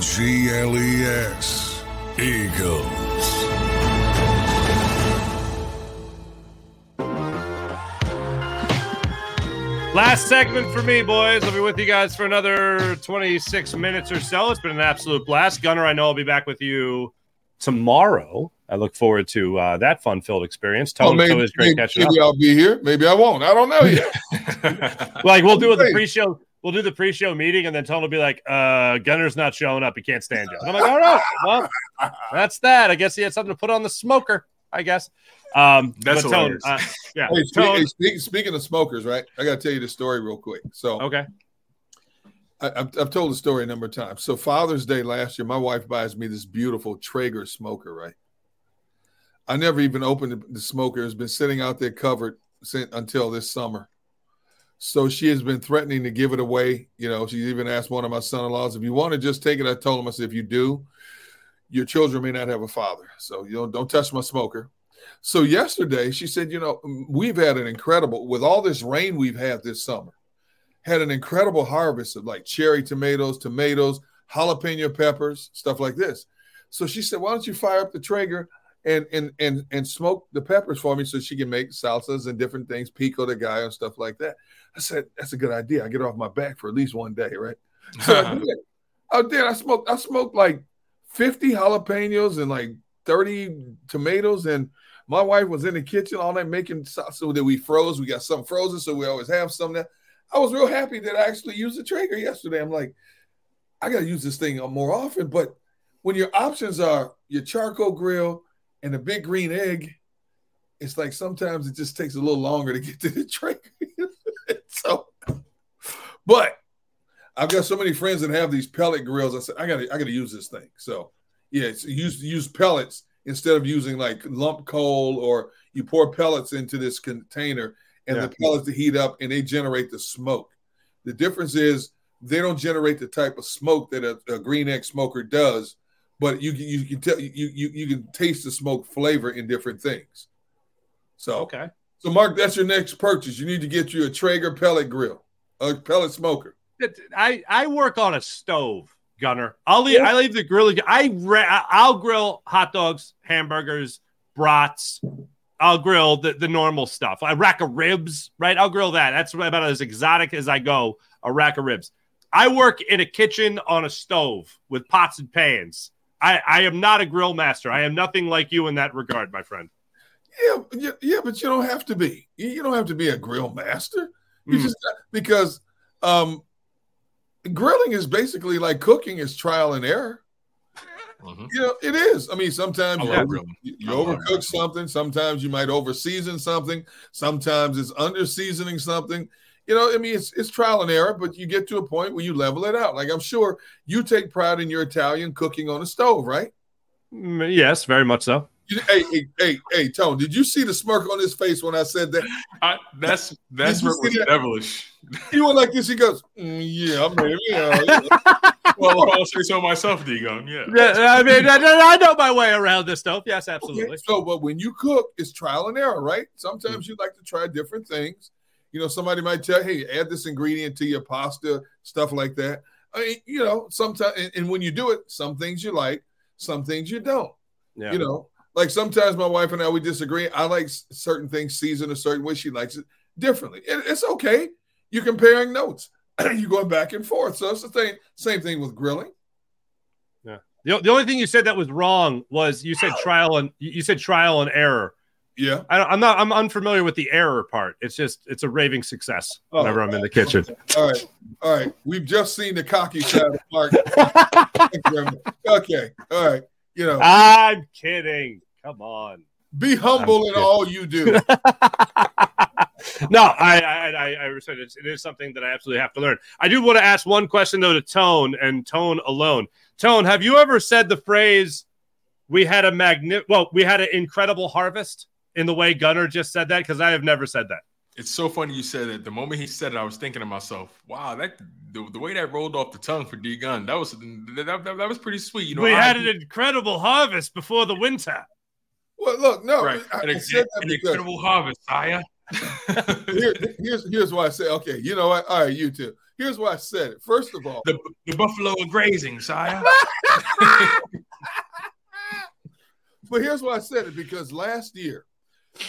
G-L-E-S. Eagles. Last segment for me, boys. I'll be with you guys for another 26 minutes or so. It's been an absolute blast. Gunner, I know I'll be back with you tomorrow. I look forward to uh, that fun-filled experience. Tell oh, maybe, maybe, maybe I'll be here. Maybe I won't. I don't know yet. like we'll do the pre-show we'll do the pre-show meeting, and then Tone will be like, "Uh, Gunner's not showing up. He can't stand you." And I'm like, "All right, well, that's that. I guess he had something to put on the smoker. I guess." Um, That's but Tone, uh, yeah, Hey, speak- Tone. hey, speak- speaking of smokers, right? I got to tell you the story real quick. So, Okay. I, I've, I've told the story a number of times. So, Father's Day last year, my wife buys me this beautiful Traeger smoker, right? I never even opened the, the smoker. It's been sitting out there covered since, until this summer. So she has been threatening to give it away. You know, she even asked one of my son-in-laws if you want to just take it. I told him, I said, if you do, your children may not have a father. So you know, don't touch my smoker. So yesterday she said, you know, we've had an incredible with all this rain we've had this summer, had an incredible harvest of like cherry tomatoes, tomatoes, jalapeno peppers, stuff like this. So she said, why don't you fire up the Traeger and and and and smoke the peppers for me so she can make salsas and different things, pico de gallo and stuff like that. I said, that's a good idea. I get off my back for at least one day, right? So I did. I did. I smoked. I smoked like fifty jalapenos and like thirty tomatoes, and my wife was in the kitchen all night making salsa that we froze. We got some frozen, so we always have some. I was real happy that I actually used the Traeger yesterday. I'm like, I got to use this thing more often. But when your options are your charcoal grill and a big green egg, it's like sometimes it just takes a little longer to get to the Traeger. so, but I've got so many friends that have these pellet grills. I said I got to I got to use this thing. So yeah, it's use use pellets instead of using like lump coal or you pour pellets into this container and Yeah. the pellets to heat up and they generate the smoke. The difference is they don't generate the type of smoke that a, a green egg smoker does, but you can you can tell you you you can taste the smoke flavor in different things. So Okay. so Mark, that's your next purchase. You need to get you a Traeger pellet grill, a pellet smoker. I I work on a stove, Gunner. I'll leave. I leave the grill. I ra- I'll grill hot dogs, hamburgers, brats. I'll grill the, the normal stuff. A rack of ribs, right? I'll grill that. That's about as exotic as I go. A rack of ribs. I work in a kitchen on a stove with pots and pans. I, I am not a grill master. I am nothing like you in that regard, my friend. Yeah, yeah, yeah, but you don't have to be. You you don't have to be a grill master. You Mm. just because um grilling is basically like cooking is trial and error. Mhm. You know, it is. I mean, sometimes I you, over- you, you overcook something. Sometimes you might overseason something. Sometimes it's under seasoning something. You know, I mean, it's it's trial and error, but you get to a point where you level it out. Like I'm sure you take pride in your Italian cooking on a stove, right? Mm, Yes, very much so. Hey, hey, hey, hey, Tone, did you see the smirk on his face when I said that? I, that's that's Did what was that? devilish. He went like this. He goes, "Mm, "Yeah, I mean, yeah." Well, I'll say so myself, D Gunn. Yeah. Yeah, I mean, I, I know my way around this stuff. Yes, absolutely. Okay, So, but when you cook, it's trial and error, right? Sometimes you like to try different things. You know, somebody might tell, "Hey, add this ingredient to your pasta," stuff like that. I mean, you know, sometimes, and, and when you do it, some things you like, some things you don't. Yeah. You know, like sometimes my wife and I we disagree. I like certain things seasoned a certain way. She likes it differently. It- it's okay. You're comparing notes. You're going back and forth. So it's the thing. Same thing with grilling. Yeah. The, the only thing you said that was wrong was you said trial and you said trial and error. Yeah. I, I'm not. I'm unfamiliar with the error part. It's just it's a raving success Oh. whenever I'm in the oh. kitchen. All right. All right. We've just seen the cocky side of Mark. Thank you very much. okay. All right. You know, I'm kidding. Come on. be humble in all you do. No, I I I, I said it's, it is something that I absolutely have to learn. I do want to ask one question though to Tone and Tone alone. Tone, have you ever said the phrase "We had a magni- well, we had an incredible harvest" in the way Gunner just said that? Because I have never said that. It's so funny you said it. The moment he said it, I was thinking to myself, "Wow, that the, the way that rolled off the tongue for D Gunn, that was that, that, that was pretty sweet." You know, we I- had an incredible harvest before the winter. Well, look, no, right, I, an, I said that an incredible harvest, Aya. here, here's here's why I say, okay, you know what? All right, you too. Here's why I said it. First of all, the, the buffalo are grazing, sire. but here's why I said it because last year,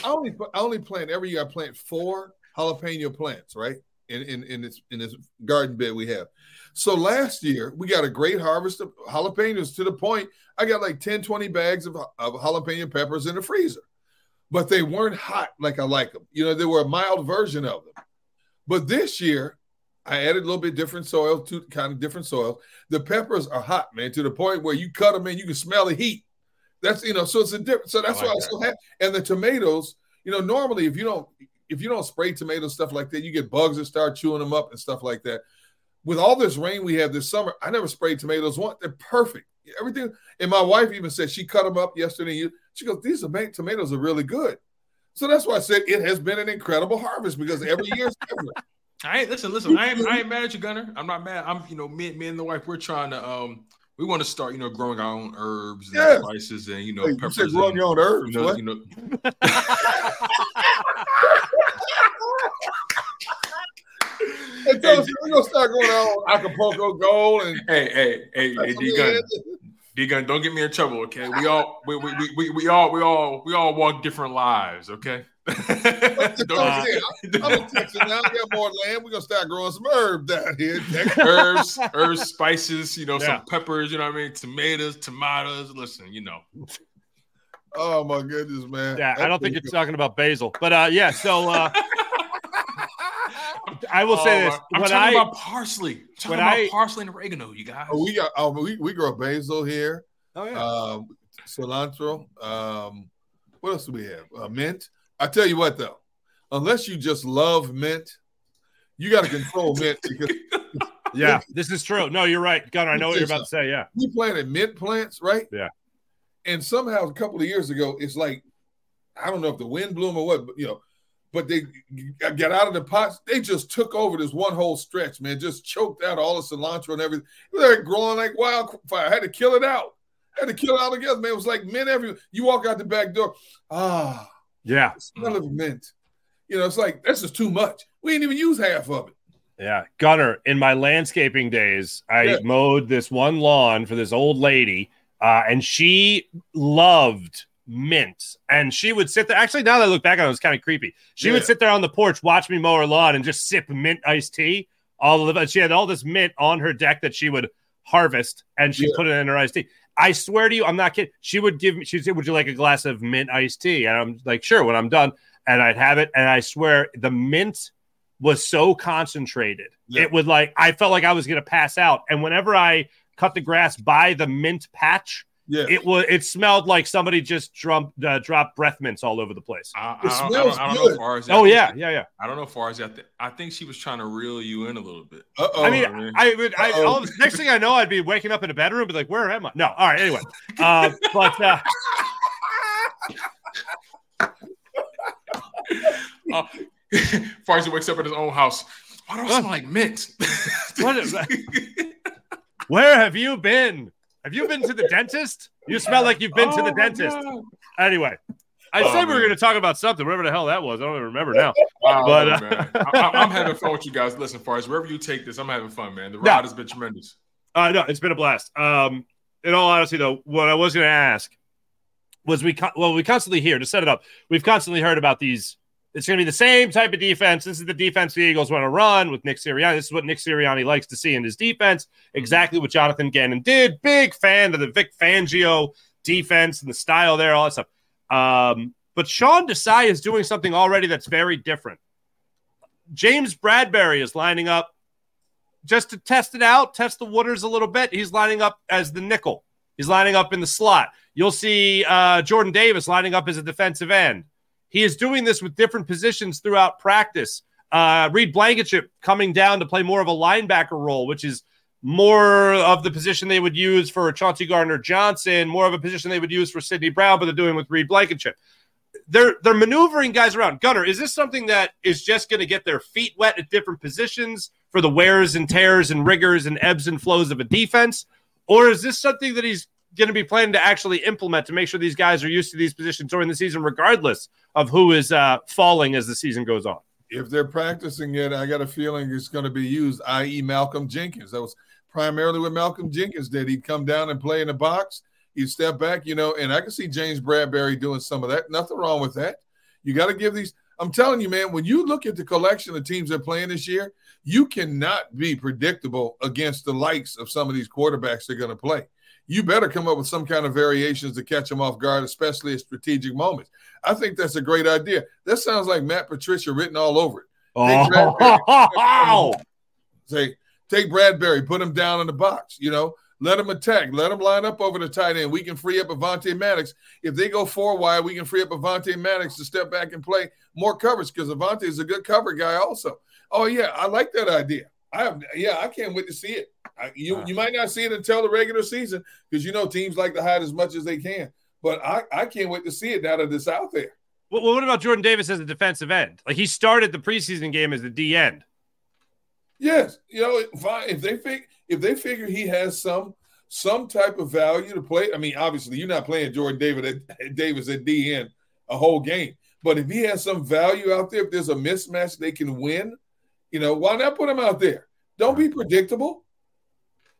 I only I only plant every year. I plant four jalapeno plants, right? In in in this in this garden bed we have. So last year we got a great harvest of jalapenos to the point I got like 10, 20 bags of, of jalapeno peppers in the freezer, but they weren't hot like I like them. You know, they were a mild version of them. But this year, I added a little bit different soil, two kind of different soil. The peppers are hot, man, to the point where you cut them and you can smell the heat. That's you know, so it's a different. So that's I like why I that. still have. And the tomatoes, you know, normally if you don't if you don't spray tomatoes stuff like that, you get bugs that start chewing them up and stuff like that. With all this rain we have this summer, I never sprayed tomatoes once. They're perfect. Everything. And my wife even said she cut them up yesterday. She goes, "These are tomatoes are really good." So that's why I said it has been an incredible harvest because every year is different. I ain't listen, listen. I ain't, I ain't mad at you, Gunner. I'm not mad. I'm, you know, me, me and the wife, we're trying to, um, we want to start, you know, growing our own herbs and Yeah. spices and you know, Wait, you said growing and, your own herbs, You know, what? you know, And so we're gonna start going on Acapulco Gold and hey, hey, hey, hey, D Gunn, D Gunn, don't get me in trouble, okay? We all, we, we, we, we all, we all, we all walk different lives, okay? That's what I'm. I'm, I'm in Texas now. We got more land. We're gonna start growing some herbs down here. Texas. herbs, herbs, spices, you know, Yeah. some peppers, you know what I mean? Tomatoes, tomatoes. Listen, you know. Oh my goodness, man. Yeah, I don't think That's you're talking about basil, but uh, yeah. So uh, I will say Oh, this: I'm when talking I about parsley. I'm talking when about I- parsley and oregano, you guys. Oh, we got. Oh, we, we grow basil here. oh yeah, Um, cilantro. Um, what else do we have? Uh, mint. I tell you what, though, unless you just love mint, you got to control mint because yeah, this is true. No, you're right, Gunner. I know what you're about to say. Yeah, we planted mint plants, right? Yeah. And somehow a couple of years ago, it's like I don't know if the wind blew 'em or what, but you know, but they got out of the pots. They just took over this one whole stretch, man. Just choked out all the cilantro and everything. They're growing like wildfire. I had to kill it out. I had to kill it all together, man. It was like mint everywhere. You walk out the back door, ah, yeah, the smell of mint. You know, it's like that's just too much. We didn't even use half of it. yeah. Gunner, in my landscaping days, I Yeah. mowed this one lawn for this old lady, uh, and she loved mint. And she would sit there. Actually, now that I look back on it, it was kind of creepy. She would sit there on the porch, watch me mow her lawn, and just sip mint iced tea. All of it. She had all this mint on her deck that she would harvest, and she Yeah. put it in her iced tea. I swear to you, I'm not kidding. She would give me. She'd say, "Would you like a glass of mint iced tea?" And I'm like, "Sure." When I'm done, and I'd have it, and I swear the mint was so concentrated. Yeah. It would like I felt like I was gonna pass out. And whenever I cut the grass by the mint patch, Yeah. it was it smelled like somebody just dropped uh, dropped breath mints all over the place. I, I, It don't- I don't, smells I don't know good. if ours. Oh yeah, yeah, yeah. I don't know if ours. I, th- I think she was trying to reel you in a little bit. Uh oh. I mean, I mean- I would. I all, next thing I know, I'd be waking up in a bedroom, be like, "Where am I?" No, all right. Anyway, uh, but uh, Uh, Farzi wakes up at his own house. Why do I smell like mint? What is that? where have you been? Have you been to the dentist? You smell like you've been to Oh the dentist. God. Anyway, I Oh, said we were going to talk about something, whatever the hell that was. I don't even remember now. Wow, But, uh. I, I, I'm having fun with you guys. Listen, Farzi, wherever you take this, I'm having fun, man. The Yeah. ride has been tremendous. Uh, no, it's been a blast. Um, in all honesty, though, what I was going to ask was we con- well, we constantly hear to set it up. We've constantly heard about these. It's going to be the same type of defense. This is the defense the Eagles want to run with Nick Sirianni. This is what Nick Sirianni likes to see in his defense. Exactly what Jonathan Gannon did. Big fan of the Vic Fangio defense and the style there, all that stuff. Um, but Sean Desai is doing something already that's very different. James Bradberry is lining up just to test it out, test the waters a little bit. He's lining up as the nickel. He's lining up in the slot. You'll see uh, Jordan Davis lining up as a defensive end. He is doing this with different positions throughout practice. Uh, Reed Blankenship coming down to play more of a linebacker role, which is more of the position they would use for Chauncey Gardner Johnson, more of a position they would use for Sydney Brown, but they're doing with Reed Blankenship. They're they're maneuvering guys around. Gunner, is this something that is just going to get their feet wet at different positions for the wears and tears and rigors and ebbs and flows of a defense, or is this something that he's going to be planning to actually implement to make sure these guys are used to these positions during the season, regardless of who is uh, falling as the season goes on? if they're practicing it, I got a feeling it's going to be used, i.e., Malcolm Jenkins. That was primarily what Malcolm Jenkins did. He'd come down and play in the box, he'd step back, you know, and I can see James Bradberry doing some of that. Nothing wrong with that. You got to give these. I'm telling you, man, when you look at the collection of teams that are playing this year, you cannot be predictable against the likes of some of these quarterbacks they're going to play. You better come up with some kind of variations to catch them off guard, especially at strategic moments. I think that's a great idea. That sounds like Matt Patricia written all over it. Oh, Say, take Bradberry, put him down in the box. You know, let him attack. Let him line up over the tight end. We can free up Avonte Maddox. If they go four wide, we can free up Avonte Maddox to step back and play more coverage because Avonte is a good cover guy also. Oh yeah, I like that idea. I have, yeah, I can't wait to see it. I, you you might not see it until the regular season because you know teams like to hide as much as they can. But I, I can't wait to see it now that it's out there. Well, what about Jordan Davis as a defensive end? Like he started the preseason game as the D end. Yes, you know, fine. If they think if they figure he has some some type of value to play, I mean, obviously you're not playing Jordan David at, Davis at D end a whole game. But if he has some value out there, if there's a mismatch they can win, you know, why not put him out there? Don't be predictable.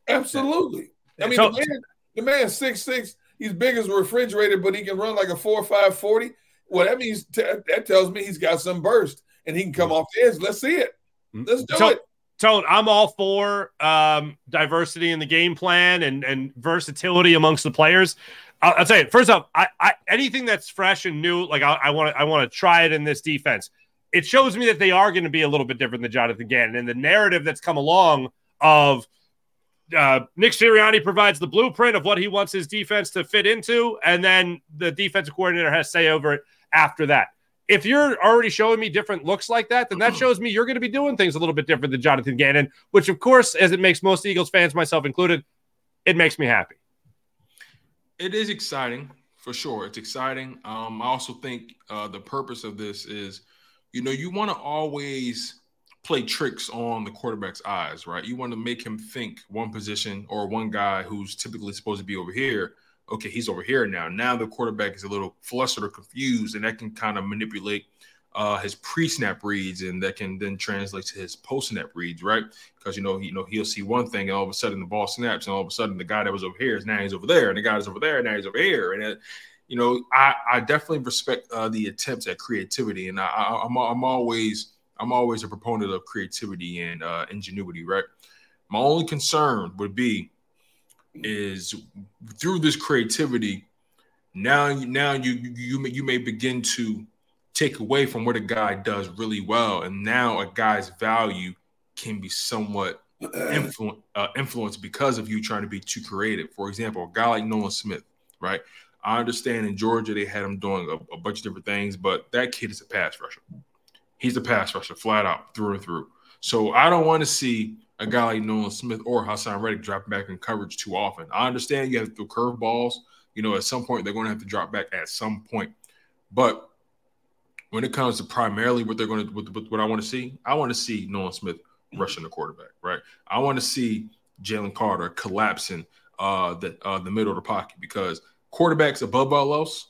Absolutely. I mean, the man, the man's six six. He's big as a refrigerator, but he can run like a four five forty. Well, that means t- that tells me he's got some burst and he can come off the edge. Let's see it. Mm-hmm. Let's do So- it. Tone, I'm all for um, diversity in the game plan and, and versatility amongst the players. I'll, I'll tell you, first off, I, I anything that's fresh and new, like I want to I want to try it in this defense. It shows me that they are going to be a little bit different than Jonathan Gannon, and the narrative that's come along of uh, Nick Sirianni provides the blueprint of what he wants his defense to fit into, and then the defensive coordinator has say over it after that. If you're already showing me different looks like that, then that shows me you're going to be doing things a little bit different than Jonathan Gannon, which, of course, as it makes most Eagles fans, myself included, it makes me happy. It is exciting for sure. It's exciting. Um, I also think uh, the purpose of this is, you know, you want to always play tricks on the quarterback's eyes, right? You want to make him think one position or one guy who's typically supposed to be over here. Okay, he's over here now. Now the quarterback is a little flustered or confused, and that can kind of manipulate uh, his pre-snap reads, and that can then translate to his post-snap reads, right? Because you know, he, you know, he'll see one thing, and all of a sudden the ball snaps, and all of a sudden the guy that was over here is now he's over there, and the guy that's over there now he's over here, and it, you know, I, I definitely respect uh, the attempts at creativity, and I, I, I'm I'm always I'm always a proponent of creativity and uh, ingenuity, right? My only concern would be is through this creativity, now now you you may, you may begin to take away from what a guy does really well, and now a guy's value can be somewhat influ- uh, influenced because of you trying to be too creative. For example, a guy like Nolan Smith, right? I understand in Georgia they had him doing a, a bunch of different things, but that kid is a pass rusher. He's a pass rusher, flat out, through and through. So I don't want to see a guy like Nolan Smith or Haason Reddick dropping back in coverage too often. I understand you have to throw curveballs. You know, at some point they're going to have to drop back at some point. But when it comes to primarily what they're going to, what, what, I want to see, I want to see Nolan Smith rushing the quarterback, right? I want to see Jalen Carter collapsing uh, the uh, the middle of the pocket because quarterbacks above all else,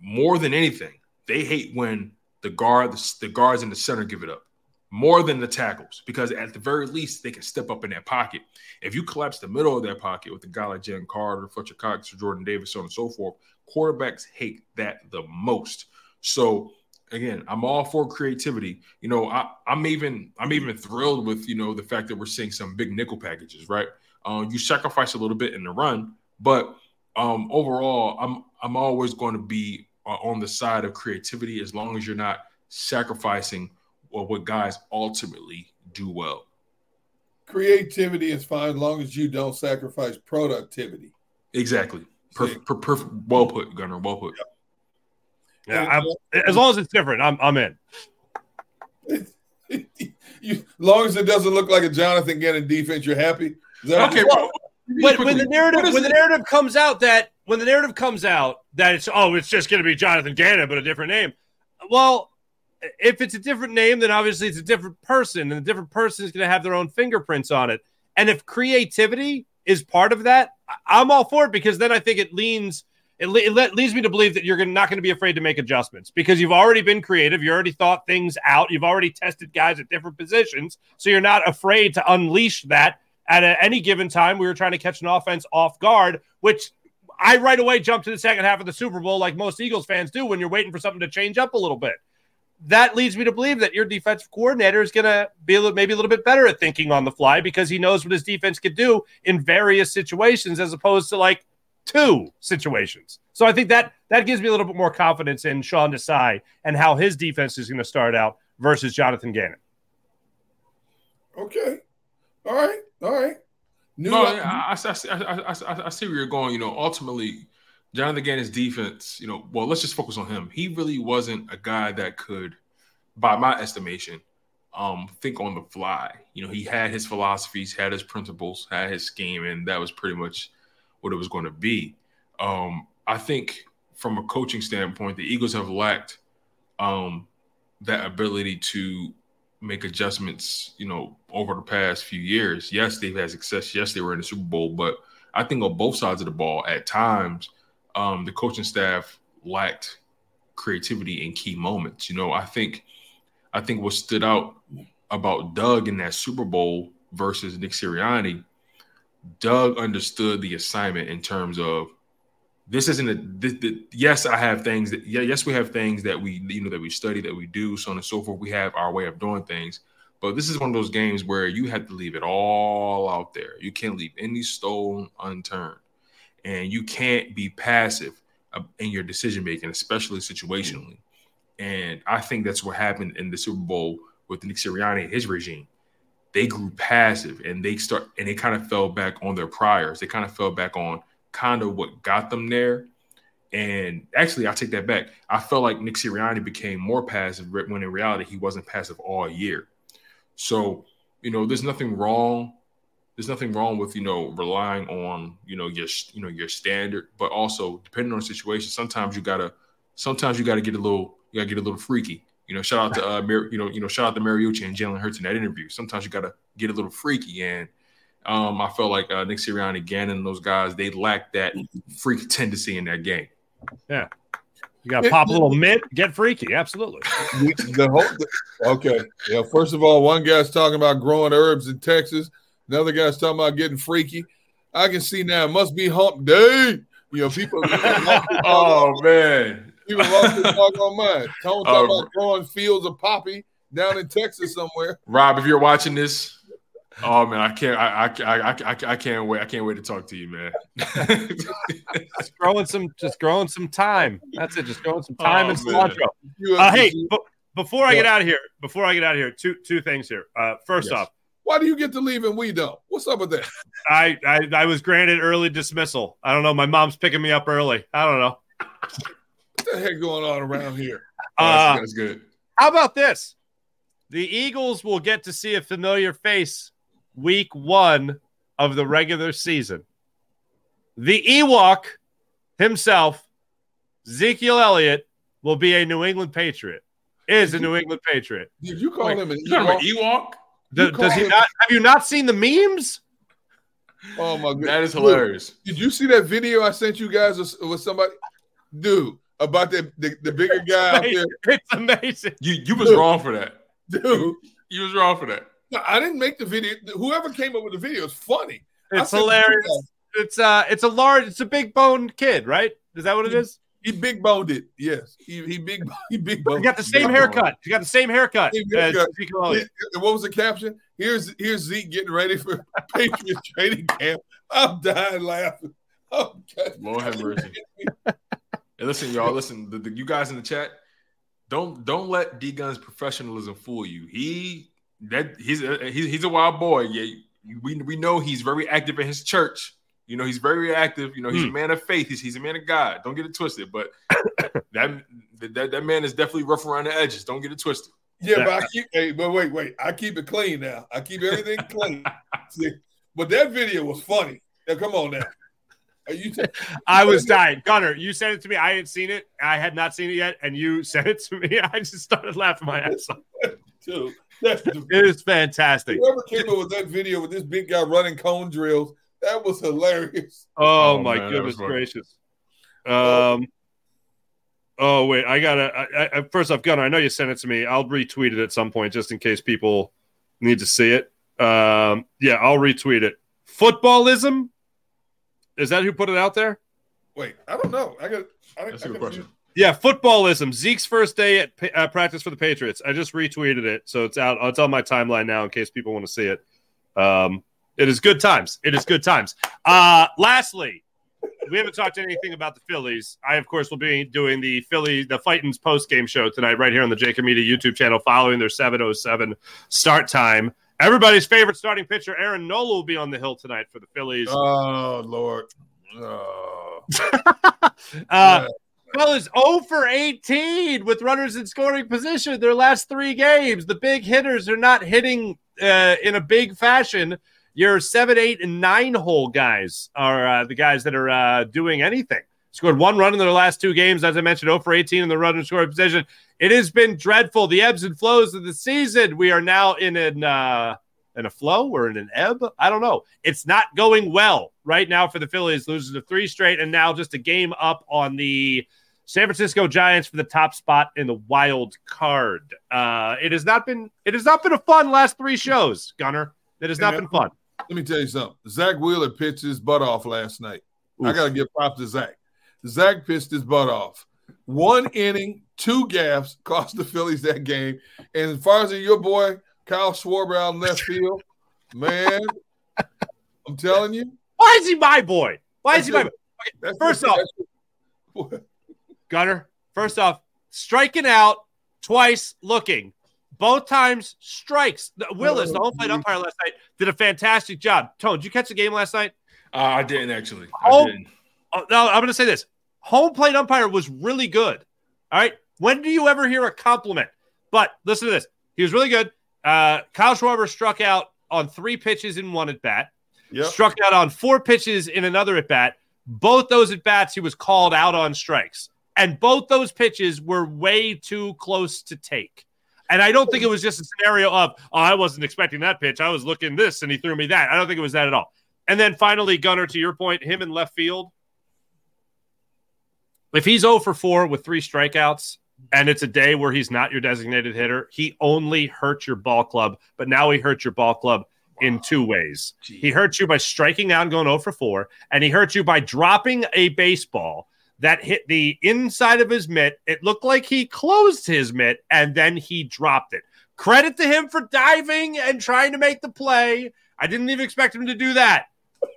more than anything, they hate when the guard, the, guards in the center give it up more than the tackles because at the very least they can step up in that pocket. If you collapse the middle of that pocket with a guy like Jalen Carter, Fletcher Cox, or Jordan Davis, so on and so forth, quarterbacks hate that the most. So again, I'm all for creativity. You know, I, I'm even I'm even thrilled with you know the fact that we're seeing some big nickel packages. Right, uh, you sacrifice a little bit in the run, but um, overall, I'm I'm always going to be on the side of creativity as long as you're not sacrificing or what guys ultimately do well. Creativity is fine as long as you don't sacrifice productivity. Exactly. Perfect. Per, perfect. Well put, Gunner. Well put. Yeah, I'm, as long as it's different, I'm I'm in. You, as long as it doesn't look like a Jonathan Gannon defense, you're happy. Is that Okay, what- When, when the narrative What is when the narrative comes out that when the narrative comes out that it's oh it's just going to be Jonathan Gannon but a different name. Well, if it's a different name, then obviously it's a different person, and the different person is going to have their own fingerprints on it. And if creativity is part of that, I'm all for it because then I think it leans. It, le- it le- leads me to believe that you're gonna, not going to be afraid to make adjustments because you've already been creative. You already thought things out. You've already tested guys at different positions. So you're not afraid to unleash that at a, any given time. We were trying to catch an offense off guard, which I right away jumped to the second half of the Super Bowl like most Eagles fans do when you're waiting for something to change up a little bit. That leads me to believe that your defensive coordinator is going to be a little, maybe a little bit better at thinking on the fly because he knows what his defense could do in various situations as opposed to like two situations. So I think that that gives me a little bit more confidence in Sean Desai and how his defense is going to start out versus Jonathan Gannon. Okay. All right. All right. New no, I, I, I, I, I, see where you're going. You know, ultimately, Jonathan Gannon's defense, you know, well, let's just focus on him. He really wasn't a guy that could, by my estimation, um, think on the fly. You know, he had his philosophies, had his principles, had his scheme, and that was pretty much what it was going to be. Um, I think from a coaching standpoint, the Eagles have lacked um, that ability to make adjustments, you know, over the past few years. Yes, they've had success. Yes, they were in the Super Bowl, but I think on both sides of the ball, at times, um, the coaching staff lacked creativity in key moments. You know, I think, I think what stood out about Doug in that Super Bowl versus Nick Sirianni, Doug understood the assignment in terms of this isn't a this, this, yes i have things that yeah yes we have things that we you know that we study that we do so on and so forth. We have our way of doing things. But this is one of those games where you have to leave it all out there. You can't leave any stone unturned. And you can't be passive uh, in your decision making especially situationally. And i think that's what happened in the super bowl with nick sirianni and his regime. They grew passive and they start and they kind of fell back on their priors. They kind of fell back on kind of what got them there. And actually, I take that back. I felt like Nick Sirianni became more passive when in reality he wasn't passive all year. So, you know, there's nothing wrong. There's nothing wrong with you know relying on you know your you know your standard, but also depending on the situation, sometimes you gotta sometimes you gotta get a little you gotta get a little freaky. You know, shout out to uh, Mar- you know you know shout out to Mariucci and Jalen Hurts in that interview. Sometimes you gotta get a little freaky, and um, I felt like uh, Nick Sirianni, Gannon, those guys, they lacked that freak tendency in that game. Yeah. You got to pop a little mint, get freaky. Absolutely. The whole, okay. Yeah. First of all, one guy's talking about growing herbs in Texas. Another guy's talking about getting freaky. I can see now. It must be hump day. You know, people. oh man. People lost their dog on mine. Tone talking uh, about growing fields of poppy down in Texas somewhere. Rob, if you're watching this, Oh man, I can't. I, I, I, I, I can't wait. I can't wait to talk to you, man. just growing some, just growing some time. That's it. Just growing some time oh, and cilantro. Uh, hey, b- before I get out of here, before I get out of here, two two things here. Uh, first yes. off, why do you get to leave and we don't? What's up with that? I, I I was granted early dismissal. I don't know. My mom's picking me up early. I don't know. What the heck going on around here? Oh, that's, uh, that's good. How about this? The Eagles will get to see a familiar face week one of the regular season. The Ewok himself, Ezekiel Elliott, will be a New England Patriot. Is a New England Patriot. Did you call Wait, him an Ewok? Ewok? Do, does he him... not? Have you not seen the memes? Oh my god, that is hilarious. Dude, did you see that video I sent you guys with, with somebody? Dude, about the, the, the bigger guy It's amazing. You you was dude, wrong for that. Dude. You was wrong for that. No, I didn't make the video. Whoever came up with the video is funny. It's hilarious. It's uh, it's a large, it's a big boned kid, right? Is that what it is? He big boned it. Yes, he he big he big boned. He got the same haircut. He got the same haircut. Same haircut. what was the caption? Here's here's Zeke getting ready for Patriots training camp. I'm dying laughing. Oh, Lord have mercy. and listen, y'all. Listen, the, the, you guys in the chat. Don't don't let D Gunn's professionalism fool you. He that he's a, he's, he's a wild boy. Yeah, we we know he's very active in his church. You know, he's very active. You know, he's hmm. a man of faith. He's, he's a man of God. Don't get it twisted. But that, that that man is definitely rough around the edges. Don't get it twisted. Yeah, but I keep. Hey, but wait, wait. I keep it clean now. I keep everything clean. See, but that video was funny. Now, come on now. You t- I was dying. Gunner, you sent it to me. I hadn't seen it. I had not seen it yet, and you sent it to me. I just started laughing my ass off. Dude, it is fantastic. Whoever came up with that video with this big guy running cone drills, that was hilarious. Oh, oh my man, goodness gracious. Um. Oh wait, I gotta. I, I, first off, Gunner, I know you sent it to me. I'll retweet it at some point just in case people need to see it. Um. Yeah, I'll retweet it. Footballism. Is that who put it out there? Wait, I don't know. I got. I, That's a good question. Yeah, footballism. Zeke's first day at uh, practice for the Patriots. I just retweeted it, so it's out. It's on my timeline now in case people want to see it. Um, it is good times. It is good times. Uh, lastly, we haven't talked anything about the Phillies. I, of course, will be doing the Philly, the Fightins post game show tonight, right here on the JAKIB Media YouTube channel, following their 707 start time. Everybody's favorite starting pitcher, Aaron Nola, will be on the hill tonight for the Phillies. Oh Lord. Oh. uh, Fellas, 0 for 18 with runners in scoring position their last three games. The big hitters are not hitting uh, in a big fashion. Your seven, eight, and nine hole guys are uh, the guys that are uh, doing anything. Scored one run in their last two games, as I mentioned, 0 for 18 in the runner scoring position. It has been dreadful. The ebbs and flows of the season. We are now in an uh, in a flow or in an ebb. I don't know. It's not going well right now for the Phillies, losing to three straight, and now just a game up on the San Francisco Giants for the top spot in the wild card. Uh, it has not been it has not been a fun last three shows, Gunner. It has not been fun. Let me tell you something. Zack Wheeler pitched his butt off last night. Oof. I got to give props to Zack. Zack pitched his butt off. One inning, two gaps cost the Phillies that game. And as far as your boy Kyle Schwarber out in left field, man, I'm telling you. Why is he my boy? Why is he my boy? Okay, first off, Gunner, first off, striking out twice looking. Both times strikes. Willis, the home plate umpire last night, did a fantastic job. Tone, did you catch the game last night? Uh, I didn't actually. I home, didn't. Oh, no, I'm going to say this. Home plate umpire was really good. All right. When do you ever hear a compliment? But listen to this. He was really good. Uh, Kyle Schwarber struck out on three pitches in one at bat. Yep. Struck out on four pitches in another at bat. Both those at bats, he was called out on strikes. And both those pitches were way too close to take. And I don't think it was just a scenario of, oh, I wasn't expecting that pitch. I was looking this and he threw me that. I don't think it was that at all. And then finally, Gunner, to your point, him in left field. If he's 0 for 4 with three strikeouts and it's a day where he's not your designated hitter, he only hurts your ball club. But now he hurts your ball club in two ways. He hurts you by striking out and going 0 for 4, and he hurts you by dropping a baseball that hit the inside of his mitt. It looked like he closed his mitt and then he dropped it. Credit to him for diving and trying to make the play. I didn't even expect him to do that,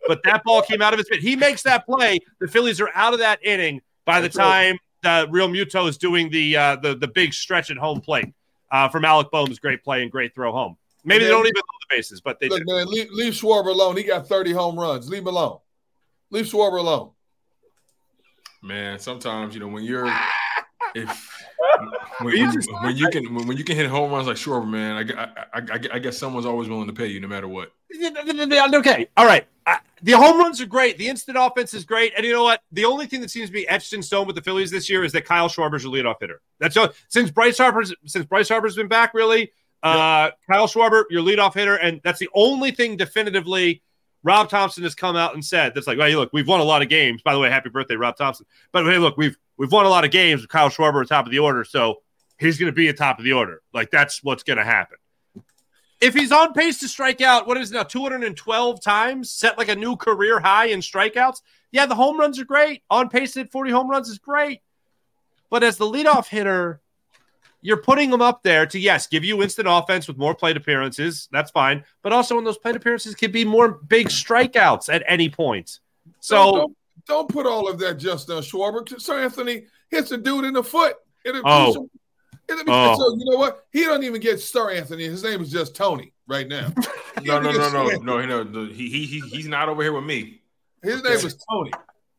but that ball came out of his mitt. He makes that play. The Phillies are out of that inning by the time the Realmuto is doing the uh, the the big stretch at home plate uh, from Alec Bohm's great play and great throw home. Maybe man, they don't even know the bases, but they look, man, leave, leave Schwarber alone. He got 30 home runs. Leave him alone. Leave Schwarber alone. Man, sometimes you know when you're if when, you, just, when you can when, when, you can hit home runs like Schwarber, man, I, I, I, I, guess someone's always willing to pay you no matter what. Okay, all right. the home runs are great. The instant offense is great, and you know what? The only thing that seems to be etched in stone with the Phillies this year is that Kyle Schwarber's your leadoff hitter. That's all. Since Bryce Harper's since Bryce Harper's been back, really, uh, Kyle Schwarber, your leadoff hitter, and that's the only thing definitively Rob Thomson has come out and said that's like, hey, look, we've won a lot of games. By the way, happy birthday, Rob Thomson. But hey, look, we've we've won a lot of games with Kyle Schwarber at top of the order, so he's going to be at top of the order. Like that's what's going to happen. If he's on pace to strike out, what is now 212 times, set like a new career high in strikeouts. Yeah, the home runs are great. On pace hit 40 home runs is great. But as the leadoff hitter, you're putting them up there to yes, give you instant offense with more plate appearances. That's fine, but also in those plate appearances could be more big strikeouts at any point. So don't, don't, don't put all of that just on Schwarber. Seranthony hits a dude in the foot. It, oh. It, oh. So you know what? He don't even get Sir Anthony. His name is just Tony right now. no, no, no, no, no, no, no. He, he, he's not over here with me. His name is Tony.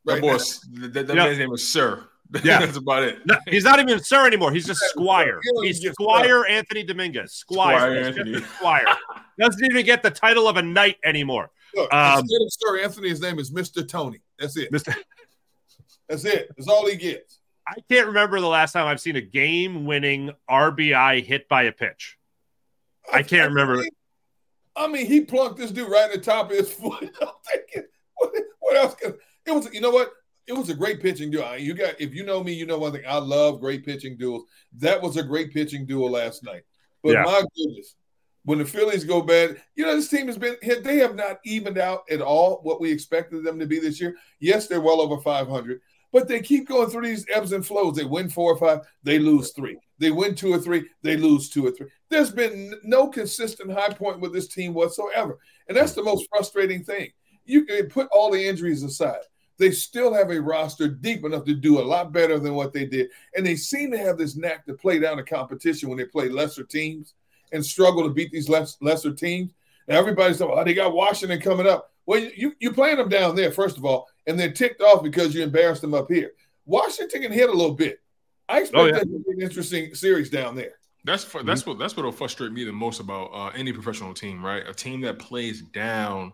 Right that boss, that, that man's name is Sir. Yeah, that's about it. No, he's not even sir anymore. He's just Squire. He's Squire Anthony Dominguez. Squire. Squire Anthony. Squire. Doesn't even get the title of a knight anymore. Look, um, instead of Sir Anthony, his name is Mr. Tony. That's it. Mr. That's it. That's all he gets. I can't remember the last time I've seen a game-winning RBI hit by a pitch. I can't remember. I mean, he plunked this dude right at the top of his foot. I'm thinking, what, what else? Can, it was, you know what? It was a great pitching duel. You got if you know me, you know one thing. I love great pitching duels. That was a great pitching duel last night. But yeah. my goodness, when the Phillies go bad, you know this team has been hit. they have not evened out at all what we expected them to be this year. Yes, they're well over 500, but they keep going through these ebbs and flows. They win four or five, they lose three. They win two or three, they lose two or three. There's been no consistent high point with this team whatsoever, and that's the most frustrating thing. You can put all the injuries aside they still have a roster deep enough to do a lot better than what they did. And they seem to have this knack to play down a competition when they play lesser teams. and struggle to beat these less, lesser teams. And everybody's like, oh, they got Washington coming up. Well, you you playing them down there first of all, and they're ticked off because you embarrassed them up here. Washington can hit a little bit. I expect oh, yeah. that to be an interesting series down there. That's for, that's what that's what'll frustrate me the most about uh, any professional team, right? A team that plays down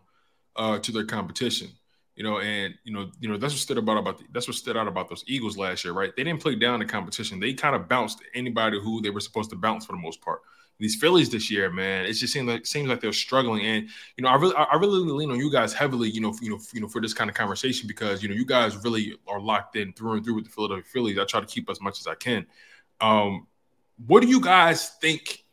uh, to their competition, you know, and you know, you know that's what stood about about the, that's what stood out about those Eagles last year, right? They didn't play down the competition; they kind of bounced anybody who they were supposed to bounce for the most part these Phillies this year, man, it just seems like seems like they're struggling. And you know, I really I really lean on you guys heavily, you know, for, you know, you know, for this kind of conversation because you know you guys really are locked in through and through with the Philadelphia Phillies. I try to keep as much as I can. Um, what do you guys think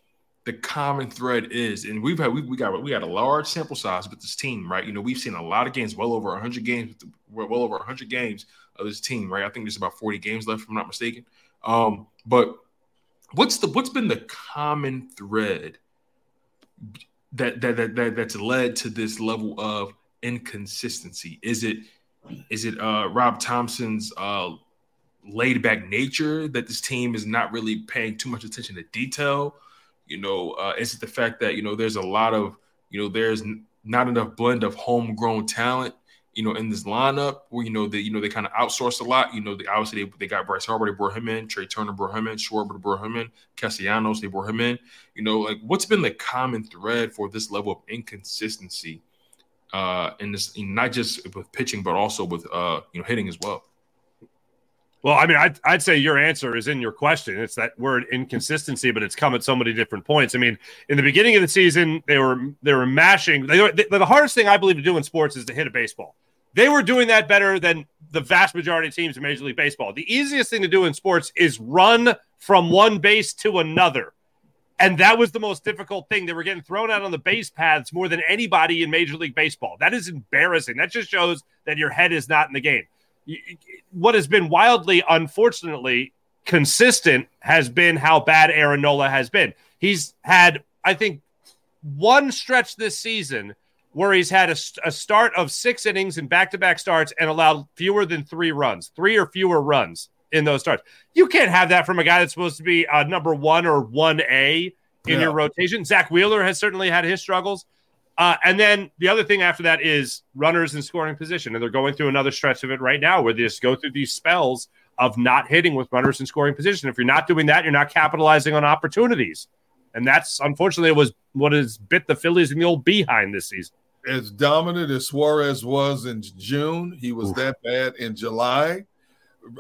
the common thread is? And we've had we, we got we got a large sample size with this team, right? You know, we've seen a lot of games, well over 100 games, well over 100 games of this team, right? I think there's about 40 games left, if I'm not mistaken. Um, but what's the what's been the common thread that that, that, that that's led to this level of inconsistency? Is it is it uh, Rob Thomson's uh, laid back nature that this team is not really paying too much attention to detail? You know, uh, is it the fact that you know there's a lot of you know there's not enough blend of homegrown talent you know, in this lineup where, you know, they, you know, they kind of outsourced a lot. You know, they obviously they, they got Bryce Harper, they brought him in, Trea Turner brought him in, Schwarber brought him in, Castellanos, they brought him in. You know, like what's been the common thread for this level of inconsistency uh in this not just with pitching, but also with uh, you know, hitting as well. Well, I mean, I'd, I'd say your answer is in your question. It's that word inconsistency, but it's come at so many different points. I mean, in the beginning of the season, they were they were mashing. They they, the hardest thing I believe to do in sports is to hit a baseball. They were doing that better than the vast majority of teams in Major League Baseball. The easiest thing to do in sports is run from one base to another. And that was the most difficult thing. They were getting thrown out on the base paths more than anybody in Major League Baseball. That is embarrassing. That just shows that your head is not in the game what has been wildly, unfortunately, consistent has been how bad Aaron Nola has been. He's had, I think, one stretch this season where he's had a, a start of six innings and back to back starts and allowed fewer than three runs, three or fewer runs in those starts. You can't have that from a guy that's supposed to be a number one or 1A in yeah. your rotation. Zack Wheeler has certainly had his struggles. Uh, and then the other thing after that is runners in scoring position. And they're going through another stretch of it right now where they just go through these spells of not hitting with runners in scoring position. If you're not doing that, you're not capitalizing on opportunities. And that's unfortunately was what has bit the Phillies in the old behind this season. As dominant as Suarez was in June, he was Oof. that bad in July.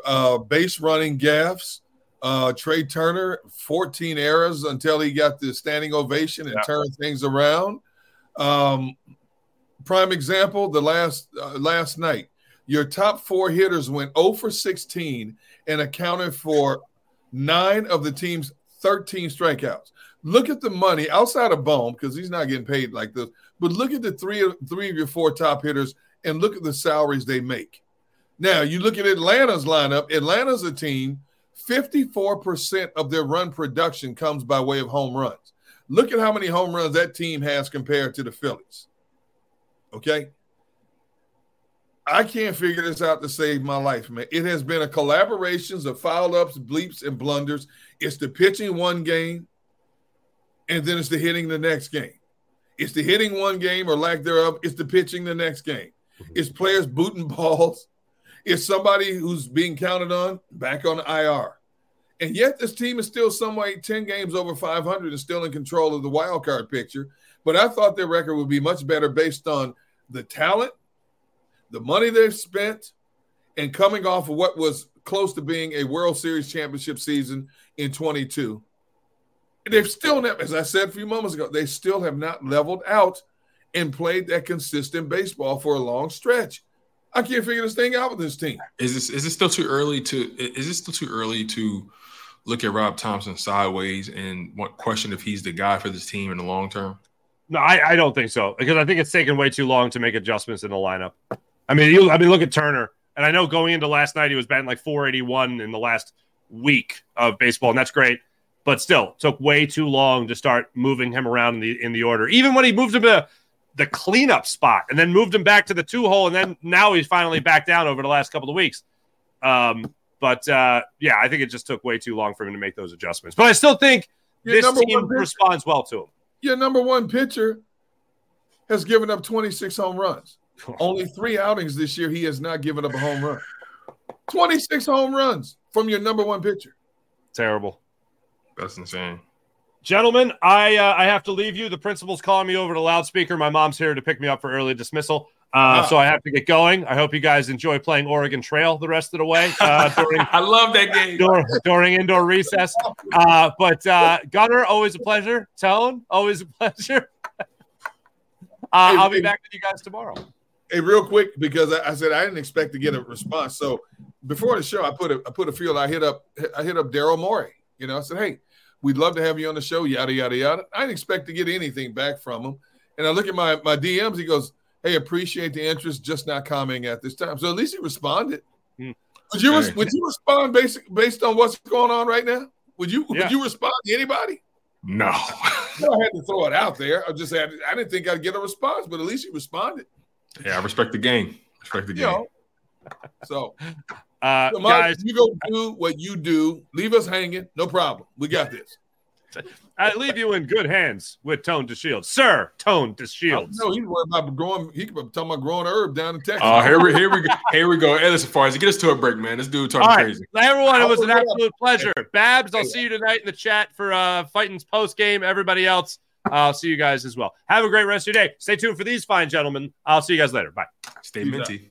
Uh, base running gaffes. Uh, Trea Turner, 14 errors until he got the standing ovation and yeah. turned things around. Um, prime example: the last uh, last night, your top four hitters went 0 for 16 and accounted for nine of the team's 13 strikeouts. Look at the money outside of Bohm because he's not getting paid like this. But look at the three three of your four top hitters and look at the salaries they make. Now you look at Atlanta's lineup. Atlanta's a team. 54% of their run production comes by way of home runs. Look at how many home runs that team has compared to the Phillies. Okay. I can't figure this out to save my life, man. It has been a collaborations of foul ups, bleeps, and blunders. It's the pitching one game, and then it's the hitting the next game. It's the hitting one game or lack thereof. It's the pitching the next game. Mm-hmm. It's players booting balls. It's somebody who's being counted on back on the IR. And yet this team is still somewhat 10 games over 500 and still in control of the wild card picture. But I thought their record would be much better based on the talent, the money they've spent, and coming off of what was close to being a World Series championship season in 22. They've still never, as I said a few moments ago, they still have not leveled out and played that consistent baseball for a long stretch. I can't figure this thing out with this team. Is this is it still too early to is it still too early to look at Rob Thomson sideways and question if he's the guy for this team in the long term? No, I, I don't think so because I think it's taken way too long to make adjustments in the lineup. I mean, you, I mean, look at Turner, and I know going into last night he was batting like 481 in the last week of baseball, and that's great. But still, took way too long to start moving him around in the in the order. Even when he moved him to the cleanup spot and then moved him back to the two hole, and then now he's finally back down over the last couple of weeks. Um, but uh, yeah, I think it just took way too long for him to make those adjustments. But I still think Your this team pitcher- responds well to him. Your number one pitcher has given up 26 home runs. Only three outings this year, he has not given up a home run. 26 home runs from your number one pitcher. Terrible. That's insane. Gentlemen, I uh, I have to leave you. The principal's calling me over to loudspeaker. My mom's here to pick me up for early dismissal. Uh, Ah. So I have to get going. I hope you guys enjoy playing Oregon Trail the rest of the way uh, during I love that game. during, during indoor recess. Uh, but uh, Gunner, always a pleasure. Tone, always a pleasure. Uh, I'll be back with you guys tomorrow. Hey, real quick, because I, I said I didn't expect to get a response. So before the show, I put a I put a field. I hit up I hit up Daryl Morey. You know, I said, hey, we'd love to have you on the show. Yada yada yada. I didn't expect to get anything back from him. And I look at my my DMs. He goes, hey, appreciate the interest, just not commenting at this time. So at least he responded. Hmm. Would you res- would you respond based based on what's going on right now? Would you Yeah. would you respond to anybody? No. I had to throw it out there. I just had I didn't think I'd get a response, but at least he responded. yeah, I respect the game. Respect the You game. know. So Uh, So, Mike, guys, you go do what you do. Leave us hanging. No problem. We got this. I leave you in good hands with Tone DeShields. Sir, Tone DeShields. No, he's worried about growing. He could talking about growing herb down in Texas. Oh, here we here we go. Here we go. Hey, listen, Farzi, get us to a break, man. This dude talking All right, crazy. everyone, it was an absolute pleasure. Babs, I'll see you tonight in the chat for uh, Fighting's post game. Everybody else, I'll see you guys as well. Have a great rest of your day. Stay tuned for these fine gentlemen. I'll see you guys later. Bye. Stay minty.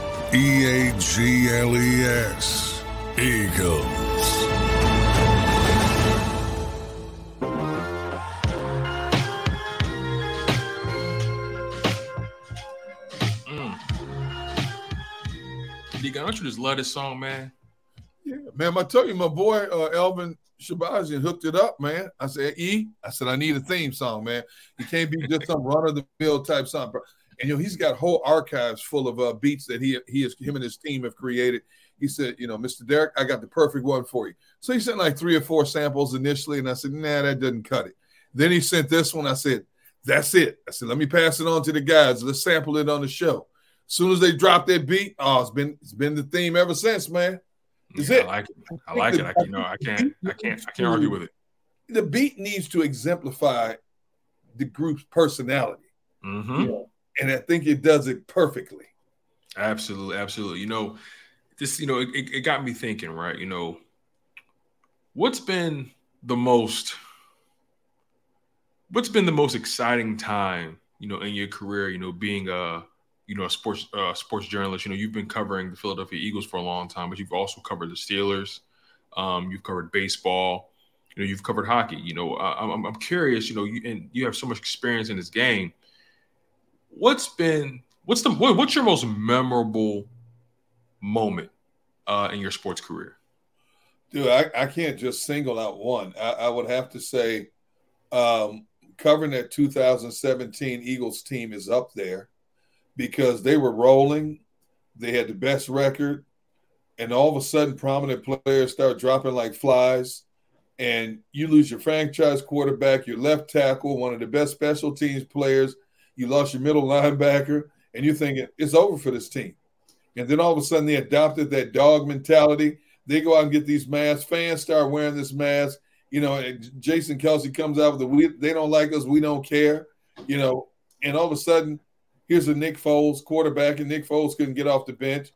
E A G L E S. Eagles. Deacon, don't you just love this song, man? Yeah, man. I tell you, my boy uh, Elvin Shabazian hooked it up, man. I said, E, I said, I need a theme song, man. It can't be just some run of the mill type song. bro. And you know, he's got whole archives full of uh, beats that he he is him and his team have created. He said, you know, Mr. Derrick, I got the perfect one for you. So he sent like three or four samples initially, and I said, nah, that doesn't cut it. Then he sent this one. I said, that's it. I said, let me pass it on to the guys. Let's sample it on the show. As soon as they drop that beat, oh, it's been it's been the theme ever since, man. Is yeah, it? I like it. I like it. I, you know, I can't, I can't, I can't argue with it. The beat needs to exemplify the group's personality, Mm-hmm. you know, and I think it does it perfectly. Absolutely, absolutely. You know, this, you know, it, it got me thinking, right? You know, what's been the most what's been the most exciting time, you know, in your career, you know, being a you know, a sports uh, sports journalist, you know, you've been covering the Philadelphia Eagles for a long time, but you've also covered the Steelers. Um, you've covered baseball. You know, you've covered hockey. You know, uh, I'm, I'm curious. You know, you and you have so much experience in this game. What's been what's the what, what's your most memorable moment uh, in your sports career? Dude, I, I can't just single out one. I, I would have to say um, covering that 2017 Eagles team is up there because they were rolling. They had the best record. And all of a sudden, prominent players start dropping like flies. And you lose your franchise quarterback, your left tackle, one of the best special teams players. You lost your middle linebacker. And you're thinking, it's over for this team. And then all of a sudden, they adopted that dog mentality. They go out and get these masks. Fans start wearing this mask. You know, Jason Kelce comes out with the we, they don't like us, we don't care. You know, and all of a sudden, here's a Nick Foles quarterback, and Nick Foles couldn't get off the bench.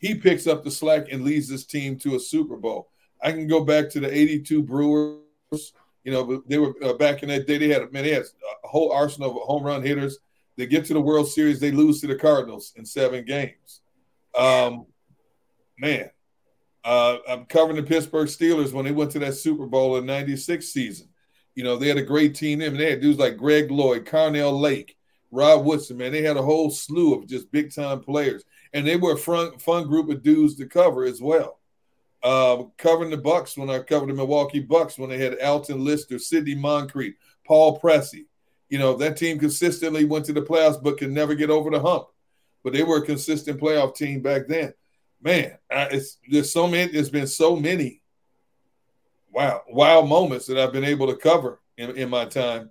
He picks up the slack and leads this team to a Super Bowl. I can go back to the '82 Brewers. You know, they were uh, back in that day. They had man, they had a whole arsenal of home run hitters. They get to the World Series, they lose to the Cardinals in seven games. Um, man, uh, I'm covering the Pittsburgh Steelers when they went to that Super Bowl in '96 season. You know, they had a great team. I mean, they had dudes like Greg Lloyd, Carnell Lake, Rod Woodson. Man, they had a whole slew of just big time players, and they were a fun, fun group of dudes to cover as well. Uh, covering the Bucks when I covered the Milwaukee Bucks when they had Alton Lister, Sidney Moncrief, Paul Pressey. You know, that team consistently went to the playoffs but could never get over the hump. But they were a consistent playoff team back then. Man, I, it's there's so many. There's been so many. Wow, wild moments that I've been able to cover in, in my time,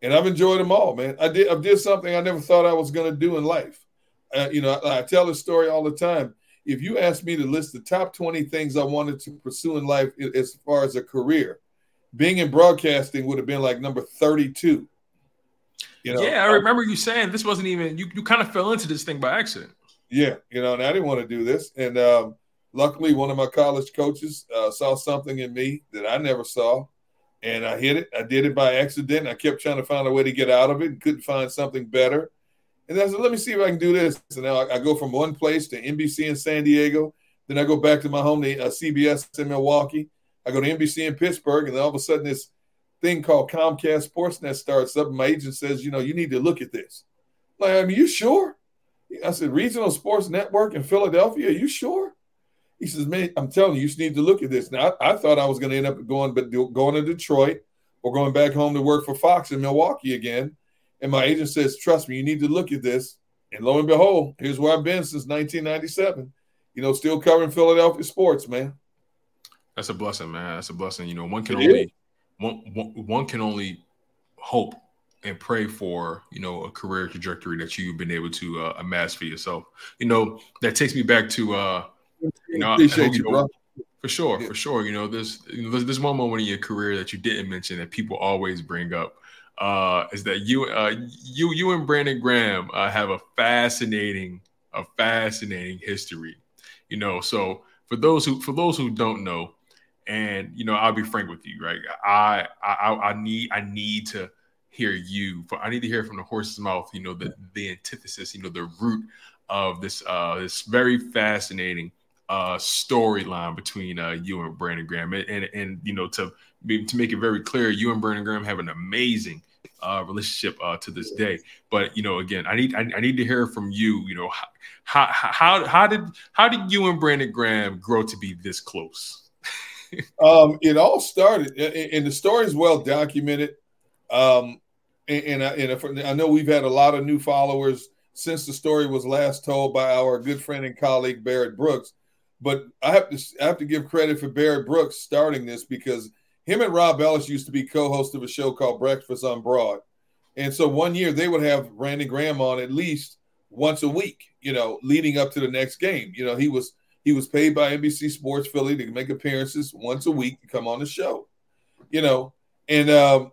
and I've enjoyed them all. Man, I did I did something I never thought I was going to do in life. Uh, you know, I, I tell this story all the time. If you asked me to list the top 20 things I wanted to pursue in life as far as a career, being in broadcasting would have been like number 32. You know, yeah, I remember you saying this wasn't even you. You kind of fell into this thing by accident. Yeah, you know, and I didn't want to do this, and um, luckily, one of my college coaches uh, saw something in me that I never saw, and I hit it. I did it by accident. I kept trying to find a way to get out of it, and couldn't find something better. And I said, "Let me see if I can do this." And now I, I go from one place to NBC in San Diego, then I go back to my home to uh, CBS in Milwaukee. I go to NBC in Pittsburgh, and then all of a sudden this thing called Comcast Sportsnet starts up. And my agent says, you know, you need to look at this. I'm like, I you sure? I said, Regional Sports Network in Philadelphia. Are you sure? He says, man, I'm telling you, you just need to look at this. Now, I, I thought I was going to end up going, but going to Detroit or going back home to work for Fox in Milwaukee again. And my agent says, trust me, you need to look at this. And lo and behold, here's where I've been since 1997. You know, still covering Philadelphia sports, man. That's a blessing, man. That's a blessing. You know, one can it only one, one, one can only hope and pray for you know a career trajectory that you've been able to uh, amass for yourself. You know that takes me back to uh, you know, Appreciate you know, bro. for sure, for sure. You know, there's you know, there's, there's one moment in your career that you didn't mention that people always bring up. Uh, is that you uh, you you and Brandon Graham uh, have a fascinating a fascinating history. You know, so for those who for those who don't know, and you know, I'll be frank with you, right? I I I need I need to hear you. For I need to hear from the horse's mouth. You know, the the antithesis. You know, the root of this uh this very fascinating uh storyline between uh you and Brandon Graham. And and, and you know, to to make it very clear, you and Brandon Graham have an amazing uh, relationship uh, to this day. But you know, again, I need I, I need to hear from you. You know, how, how how did how did you and Brandon Graham grow to be this close? um, it all started, and the story is well documented. Um, and, and, I, and if, I know we've had a lot of new followers since the story was last told by our good friend and colleague Barrett Brooks. But I have to I have to give credit for Barrett Brooks starting this because him and Rob Ellis used to be co-host of a show called Breakfast on Broad. And so one year they would have Brandon Graham on at least once a week, you know, leading up to the next game. You know, he was he was paid by NBC Sports Philly to make appearances once a week to come on the show. You know, and um,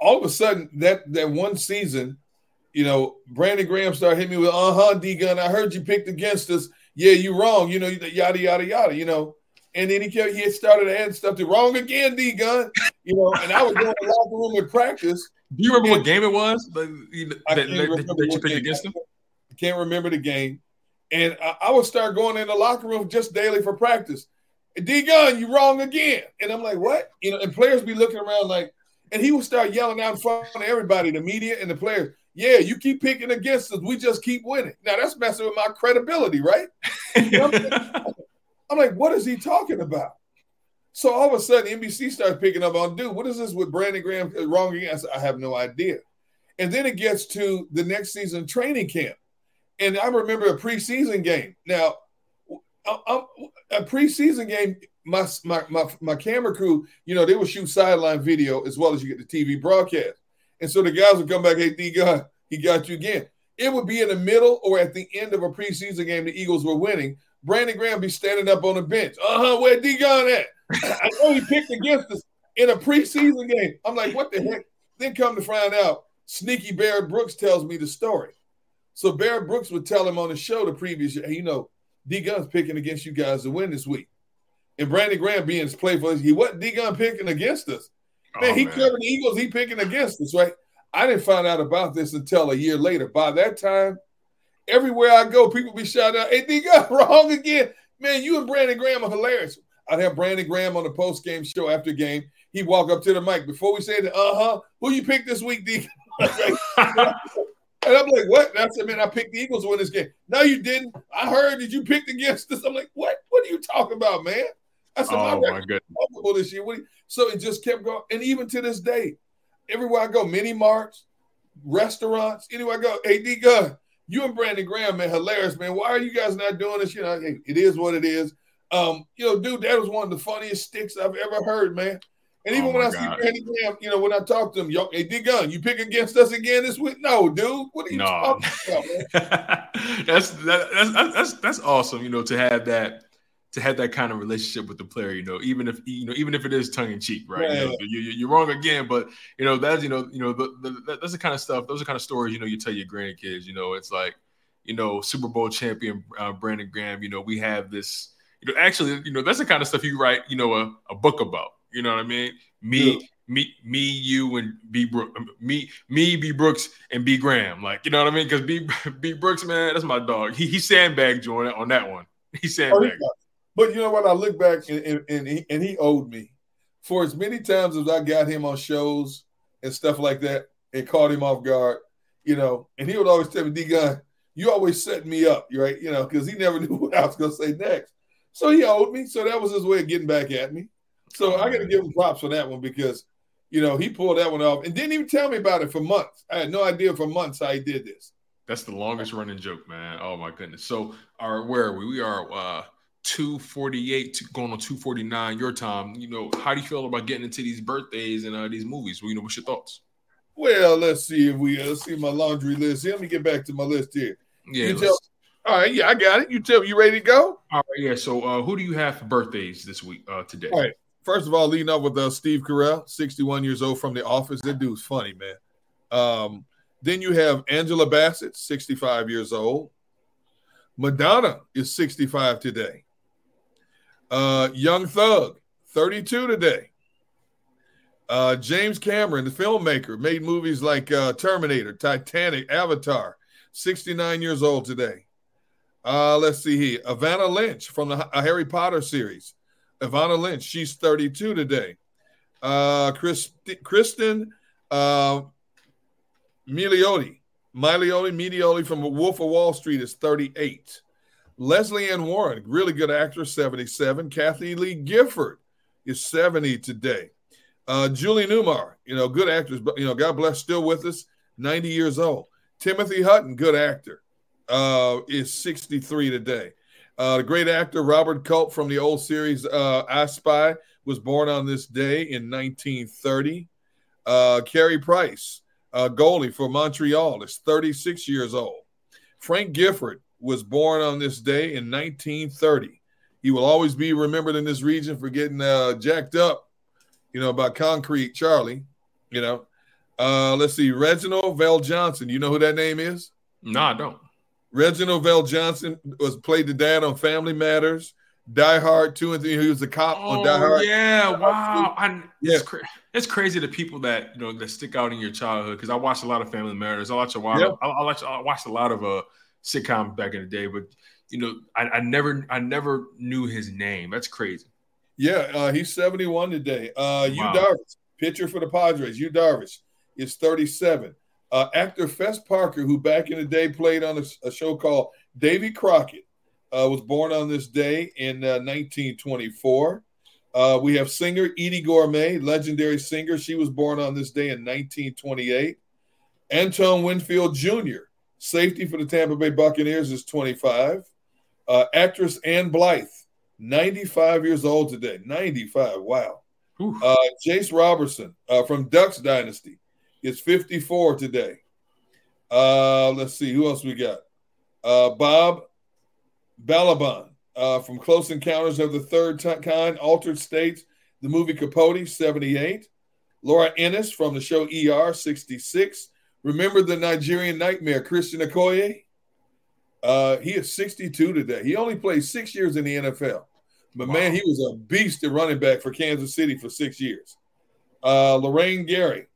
all of a sudden that that one season, you know, Brandon Graham started hitting me with, uh-huh, D Gunn. I heard you picked against us. Yeah, you wrong, you know, yada yada yada, you know. And then he kept, he started adding stuff to wrong again, D Gunn. You know, and I was going to the locker room in practice. Do you remember what game it was that, that, that, that you picked against him? I can't remember the game. And I, I, would start going in the locker room just daily for practice. D Gunn, you wrong again. And I'm like, what? You know, and players be looking around like, and he would start yelling out in front of everybody, the media and the players. Yeah, you keep picking against us. We just keep winning. Now that's messing with my credibility, right? I'm like, what is he talking about? So all of a sudden, NBC starts picking up on, dude, what is this with Brandon Graham wrong again? I, said, I have no idea. And then it gets to the next season training camp. And I remember a preseason game. Now, uh, uh, a preseason game, my, my my my camera crew, you know, they would shoot sideline video as well as you get the TV broadcast. And so the guys would come back, hey, D Gunn, he got you again. It would be in the middle or at the end of a preseason game, the Eagles were winning. Brandon Graham be standing up on the bench. Uh-huh, where D Gunn at? I know he picked against us in a preseason game. I'm like, what the heck? Then come to find out, sneaky Barrett Brooks tells me the story. So Barrett Brooks would tell him on the show the previous year, hey, you know, D Gunn's picking against you guys to win this week. And Brandon Graham being his play for he wasn't D Gunn picking against us. Man, oh, he man. covered the Eagles, he picking against us, right? I didn't find out about this until a year later. By that time, everywhere I go, people be shouting out, hey, D Gunn, wrong again. Man, you and Brandon Graham are hilarious. I'd have Brandon Graham on the post game show after game. He'd walk up to the mic before we say it, uh huh, who you pick this week, D? And I'm like, what? And I said, man, I picked the Eagles to win this game. No, you didn't. I heard that you picked against us. I'm like, what? What are you talking about, man? I said, oh, my, my goodness. this year. So it just kept going. And even to this day, everywhere I go, mini marts, restaurants, anywhere I go, hey, D Gunn, you and Brandon Graham, man, hilarious, man. Why are you guys not doing this? You know, it is what it is. Um, you know, dude, that was one of the funniest sticks I've ever heard, man. And even oh when I God. see Brandon Graham, you know, when I talk to him, yo, hey, D Gunn, you pick against us again this week? No, dude. What are you no. talking about, that's, that, that's that's that's awesome, you know, to have that to have that kind of relationship with the player, you know, even if you know, even if it is tongue in cheek, right? You know, you, are wrong again, but you know that's you know, you know, the, the, that's the kind of stuff. Those are kind of stories, you know, you tell your grandkids. You know, it's like, you know, Super Bowl champion uh, Brandon Graham. You know, we have this. You know, actually, you know, that's the kind of stuff you write, you know, a, a book about. You know what I mean? Me, yeah. me, me, you, and B Brooks, me, me, B Brooks, and B Graham. Like, you know what I mean? Because B B Brooks, man, that's my dog. He he sandbagged you on that, on that one. He sandbagged. Oh, but you know what? I look back and, and, and, he, and he owed me for as many times as I got him on shows and stuff like that and caught him off guard, you know, and he would always tell me, D Gunn, you always set me up, right? You know, because he never knew what I was going to say next. So he owed me. So that was his way of getting back at me. So I got to give him props for that one because, you know, he pulled that one off and didn't even tell me about it for months. I had no idea for months how he did this. That's the longest running joke, man. Oh my goodness. So, our where are we? We are uh 248 going on 249 your time. You know, how do you feel about getting into these birthdays and uh, these movies? Well, you know, what's your thoughts? Well, let's see if we uh, let's see my laundry list. Here, let me get back to my list here. Yeah. Tell, all right, yeah, I got it. You tell you ready to go? All right, yeah. So uh, who do you have for birthdays this week uh today? All right. First of all, leading up with uh, Steve Carell, 61 years old from The Office. That dude's funny, man. Um, then you have Angela Bassett, 65 years old. Madonna is 65 today. Uh, Young Thug, 32 today. Uh, James Cameron, the filmmaker, made movies like uh, Terminator, Titanic, Avatar, 69 years old today. Uh, let's see here. Evanna Lynch from the Harry Potter series, Evanna Lynch, she's 32 today. Uh, Chris, Cristin uh, Milioti, Milioti, Milioti from Wolf of Wall Street is 38. Lesley Ann Warren, really good actress, 77. Kathie Lee Gifford is 70 today. Uh, Julie Newmar, you know, good actress, but you know, God bless, still with us, 90 years old. Timothy Hutton, good actor, uh, is 63 today. Uh, the great actor Robert Culp from the old series uh, I Spy was born on this day in 1930. Uh, Carey Price, uh, goalie for Montreal, is 36 years old. Frank Gifford was born on this day in 1930. He will always be remembered in this region for getting uh, jacked up, you know, by Concrete Charlie. You know, uh, let's see, Reginald VelJohnson. You know who that name is? No, I don't. Reginald VelJohnson was played the dad on Family Matters, Die Hard two and three. He was the cop oh, on Die Hard. Yeah, wow. I, Yeah. It's, cra- it's crazy the people that you know that stick out in your childhood. Because I watched a lot of Family Matters. I watched a lot. Yep. Of, I, I, watched, I watched a lot of uh sitcoms back in the day. But you know, I, I never, I never knew his name. That's crazy. Yeah, uh, he's 71 today. Uh, Wow. Darvish, pitcher for the Padres. Yu Darvish is 37. Uh, actor Fess Parker, who back in the day played on a, a show called Davy Crockett, uh, was born on this day in uh, 1924. Uh, we have singer Eydie Gormé, legendary singer. She was born on this day in 1928. Antoine Winfield Jr., safety for the Tampa Bay Buccaneers, is 25. Uh, actress Ann Blyth, 95 years old today. 95. Wow. Uh, Jase Robertson uh, from Ducks Dynasty is 54 today. Uh, let's see who else we got. Uh, Bob Balaban uh, from Close Encounters of the Third Kind, Altered States, the movie Capote, 78. Laura Innes from the show ER, 66. Remember the Nigerian Nightmare, Christian Okoye? Uh, he is 62 today. He only played six years in the NFL. But man, he was a beast at running back for Kansas City for six years. Uh, Lorraine Gary,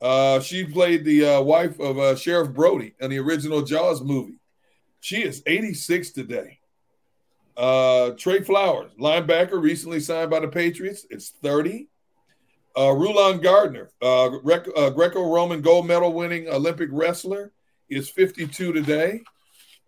uh, she played the uh, wife of uh, Sheriff Brody in the original Jaws movie. She is 86 today. Uh, Trey Flowers, linebacker, recently signed by the Patriots. It's 30. Uh, Rulon Gardner, uh, Grec- uh, Greco-Roman gold medal winning Olympic wrestler, is 52 today.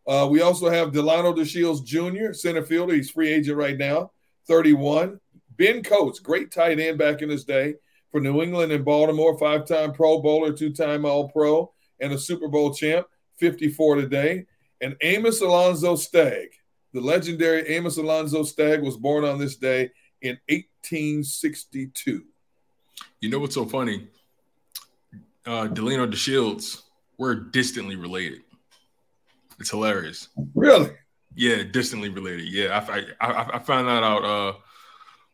Uh, we also have Delino DeShields Jr., center fielder. He's free agent right now, 31. Ben Coates, great tight end back in his day for New England and Baltimore, five time Pro Bowler, two time All Pro, and a Super Bowl champ, 54 today. And Amos Alonzo Stagg, the legendary Amos Alonzo Stagg, was born on this day in 1862. You know what's so funny? Uh, Delino DeShields, we're distantly related. It's hilarious. Really? Yeah, distantly related. Yeah, I, I, I found that out uh,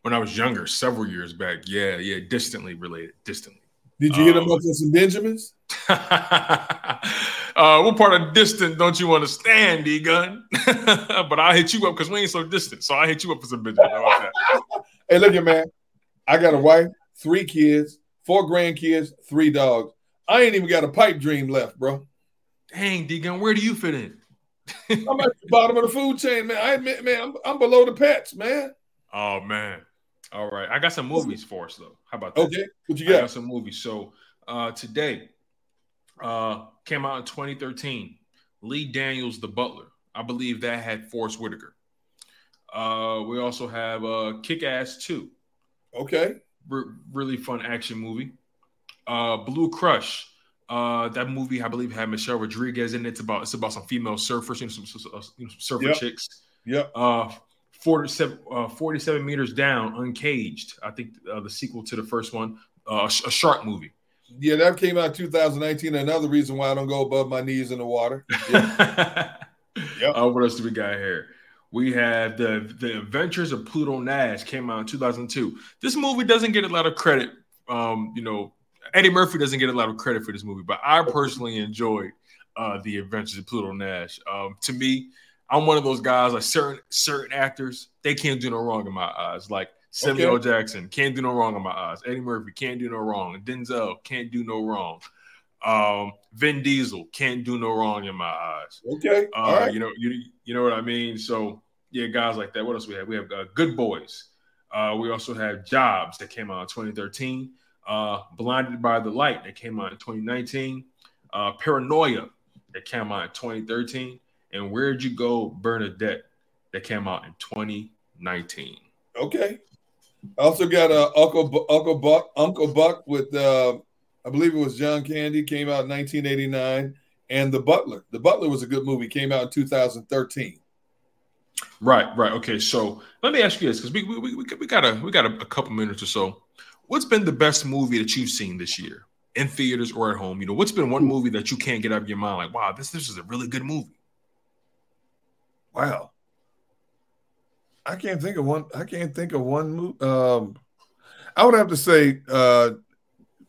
when I was younger, several years back. Yeah, yeah, distantly related. Distantly. Did you hit him up with some Benjamins? Uh, what part of distant don't you understand, D Gunn? but I'll hit you up because we ain't so distant. So I'll hit you up for some business. How about that? Hey, look at man. I got a wife, three kids, four grandkids, three dogs. I ain't even got a pipe dream left, bro. Dang, D Gunn, where do you fit in? I'm at the bottom of the food chain, man. I admit, man, I'm, I'm below the pets, man. Oh man. All right. I got some movies for us though. How about that? Okay, what you I got? got some movies. So uh today uh came out in 2013. Lee Daniels the Butler. I believe that had Forest Whitaker. Uh we also have uh Kick Ass 2. Okay. Re- really fun action movie. Uh Blue Crush. Uh that movie I believe had Michelle Rodriguez in it. It's about it's about some female surfers, you know, some, some, some- surfer Yep. chicks. Yep. Uh 47, uh, 47 meters down, uncaged. I think uh, the sequel to the first one, uh, a, sh- a shark movie. Yeah, that came out 2019. Another reason why I don't go above my knees in the water. yeah Uh, what else do we got here? We have the the Adventures of Pluto Nash came out in 2002. This movie doesn't get a lot of credit. Um, you know, Eddie Murphy doesn't get a lot of credit for this movie, but I personally enjoyed uh, the Adventures of Pluto Nash. Um, to me, I'm one of those guys like certain certain actors they can't do no wrong in my eyes. Like Samuel Okay. Jackson can't do no wrong in my eyes. Eddie Murphy can't do no wrong. Denzel can't do no wrong. Um, Vin Diesel can't do no wrong in my eyes. Okay. Uh, All right. You know, you you know what I mean. So yeah, guys like that. What else we have? We have uh, Good Boys. Uh, we also have Jobs that came out in 2013. Uh, Blinded by the Light that came out in 2019. Uh, Paranoia that came out in 2013. And Where'd You Go, Bernadette that came out in 2019. Okay. I also got uh, Uncle Bu- Uncle Buck Uncle Buck with uh, I believe it was John Candy came out in 1989, and The Butler. The Butler was a good movie. Came out in 2013. Right, right. Okay, so let me ask you this because we, we, we, we got a we got a, a couple minutes or so. What's been the best movie that you've seen this year in theaters or at home? You know, what's been one movie that you can't get out of your mind? Like, wow, this this is a really good movie. Wow. I can't think of one. I can't think of one movie. Um, I would have to say uh,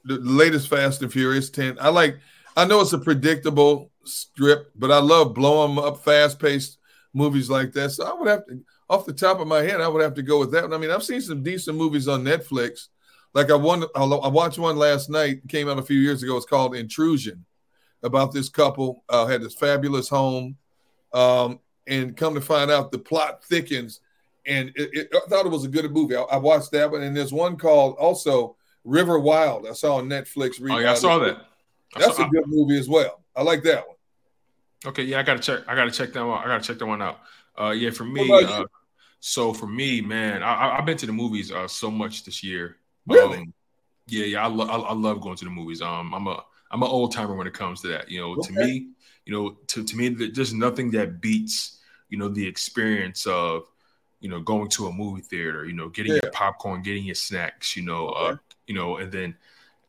the latest Fast and Furious 10. I like, I know it's a predictable script, but I love blowing up, fast paced movies like that. So I would have to, off the top of my head, I would have to go with that. One. I mean, I've seen some decent movies on Netflix. Like I won, I watched one last night. Came out a few years ago. It's called Intrusion, about this couple uh, had this fabulous home, um, and come to find out, the plot thickens. And it, it, I thought it was a good movie. I, I, watched that one, and there's one called also River Wild. I saw on Netflix. Oh yeah, I saw that. I That's saw, a good movie as well. I like that one. Okay, yeah, I gotta check. I gotta check that one. I gotta check that one out. Uh, yeah, for me, uh, so for me, man, I, have been to the movies uh, so much this year. Really? Um, yeah, yeah, I, lo- I, I, love going to the movies. Um, I'm a I'm an old timer when it comes to that. You know, okay. to me, you know, to to me, there's nothing that beats you know the experience of you know going to a movie theater. You know, getting yeah. your popcorn, getting your snacks. You know, uh, okay. uh, you know, and then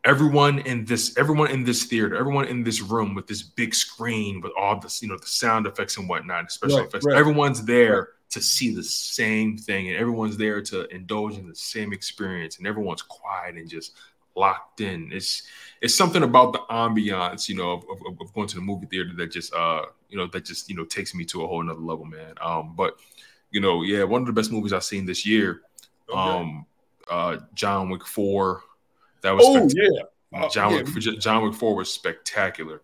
everyone in this everyone in this theater everyone in this room with this big screen with all this you know the sound effects and whatnot special right, effects right. everyone's there right. to see the same thing and everyone's there to indulge in the same experience and everyone's quiet and just locked in it's it's something about the ambiance you know of, of, of going to the movie theater that just uh you know that just you know takes me to a whole nother level man um but you know yeah one of the best movies i've seen this year okay. um uh john wick 4 that was oh yeah. Uh, John yeah. Wick, John Wick Four was spectacular.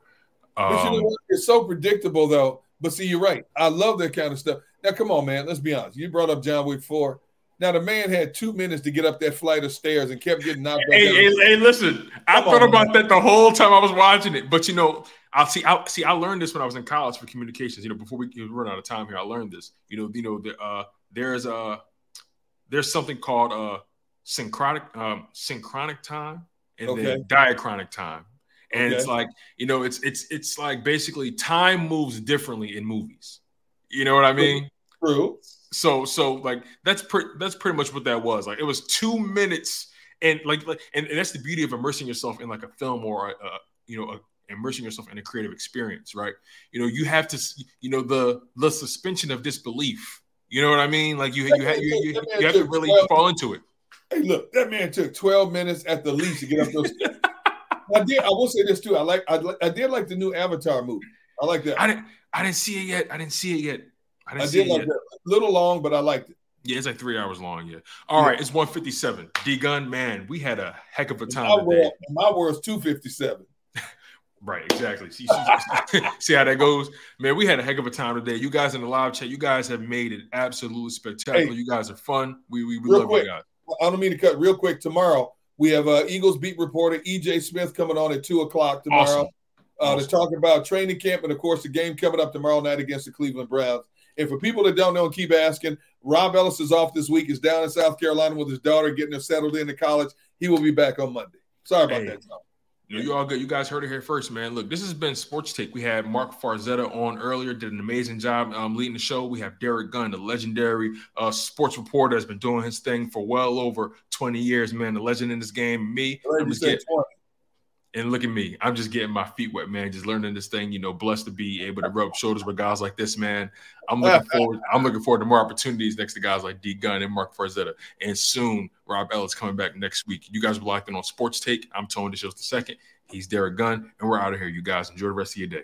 Um, you know um? It's so predictable though. But see, you're right. I love that kind of stuff. Now, come on, man. Let's be honest. You brought up John Wick Four. Now the man had two minutes to get up that flight of stairs and kept getting knocked. Hey, hey, hey, listen! Come I thought on, about man. that the whole time I was watching it. But you know, I see. I see. I learned this when I was in college for communications. You know, before we run out of time here, I learned this. You know, you know, the, uh, there's a there's something called uh synchronic um, synchronic time and okay. then diachronic time. And okay. it's like, you know, it's it's it's like basically time moves differently in movies. You know what I mean? True. So so like that's pretty that's pretty much what that was. Like it was two minutes, and like, like and, and that's the beauty of immersing yourself in like a film or a, a you know a immersing yourself in a creative experience, right? You know, you have to, you know, the the suspension of disbelief. You know what I mean? Like you, you, you, you, you have to really fall into it. Hey, look, that man took 12 minutes at the least to get up those steps. I did. I will say this too. I like. I, I did like the new Avatar movie. I like that. I didn't. I didn't see it yet. I didn't see it yet. I, didn't I did like yet. that. A little long, but I liked it. Yeah, it's like three hours long. Yeah. All yeah. right, it's 157. D Gunn, man, we had a heck of a time. My, word, my word's 257. right, exactly. See, see, see, how that goes, man. We had a heck of a time today. You guys in the live chat, you guys have made it absolutely spectacular. Hey, you guys are fun. We we, we love quick, you guys. I don't mean to cut real quick. Tomorrow we have uh, Eagles beat reporter EJ Smith coming on at two o'clock tomorrow awesome. Uh, awesome. to talk about training camp and of course the game coming up tomorrow night against the Cleveland Browns. And for people that don't know and keep asking, Rob Ellis is off this week. Is down in South Carolina with his daughter, getting her settled into college. He will be back on Monday. Sorry about hey. that. Tom. You know, you all good. You guys heard it here first, man. Look, this has been Sports Take. We had Marc Farzetta on earlier, did an amazing job um, leading the show. We have Derrick Gunn, the legendary uh, sports reporter, has been doing his thing for well over 20 years, man. The legend in this game. Me, I'm just getting, and look at me. I'm just getting my feet wet, man. Just learning this thing. You know, blessed to be able to rub shoulders with guys like this, man. I'm looking forward. I'm looking forward to more opportunities next to guys like D Gunn and Marc Farzetta. And soon, Rob Ellis coming back next week. You guys are locked in on Sports Take. I'm Tony DeShields the second. He's Derrick Gunn, and we're out of here. You guys enjoy the rest of your day.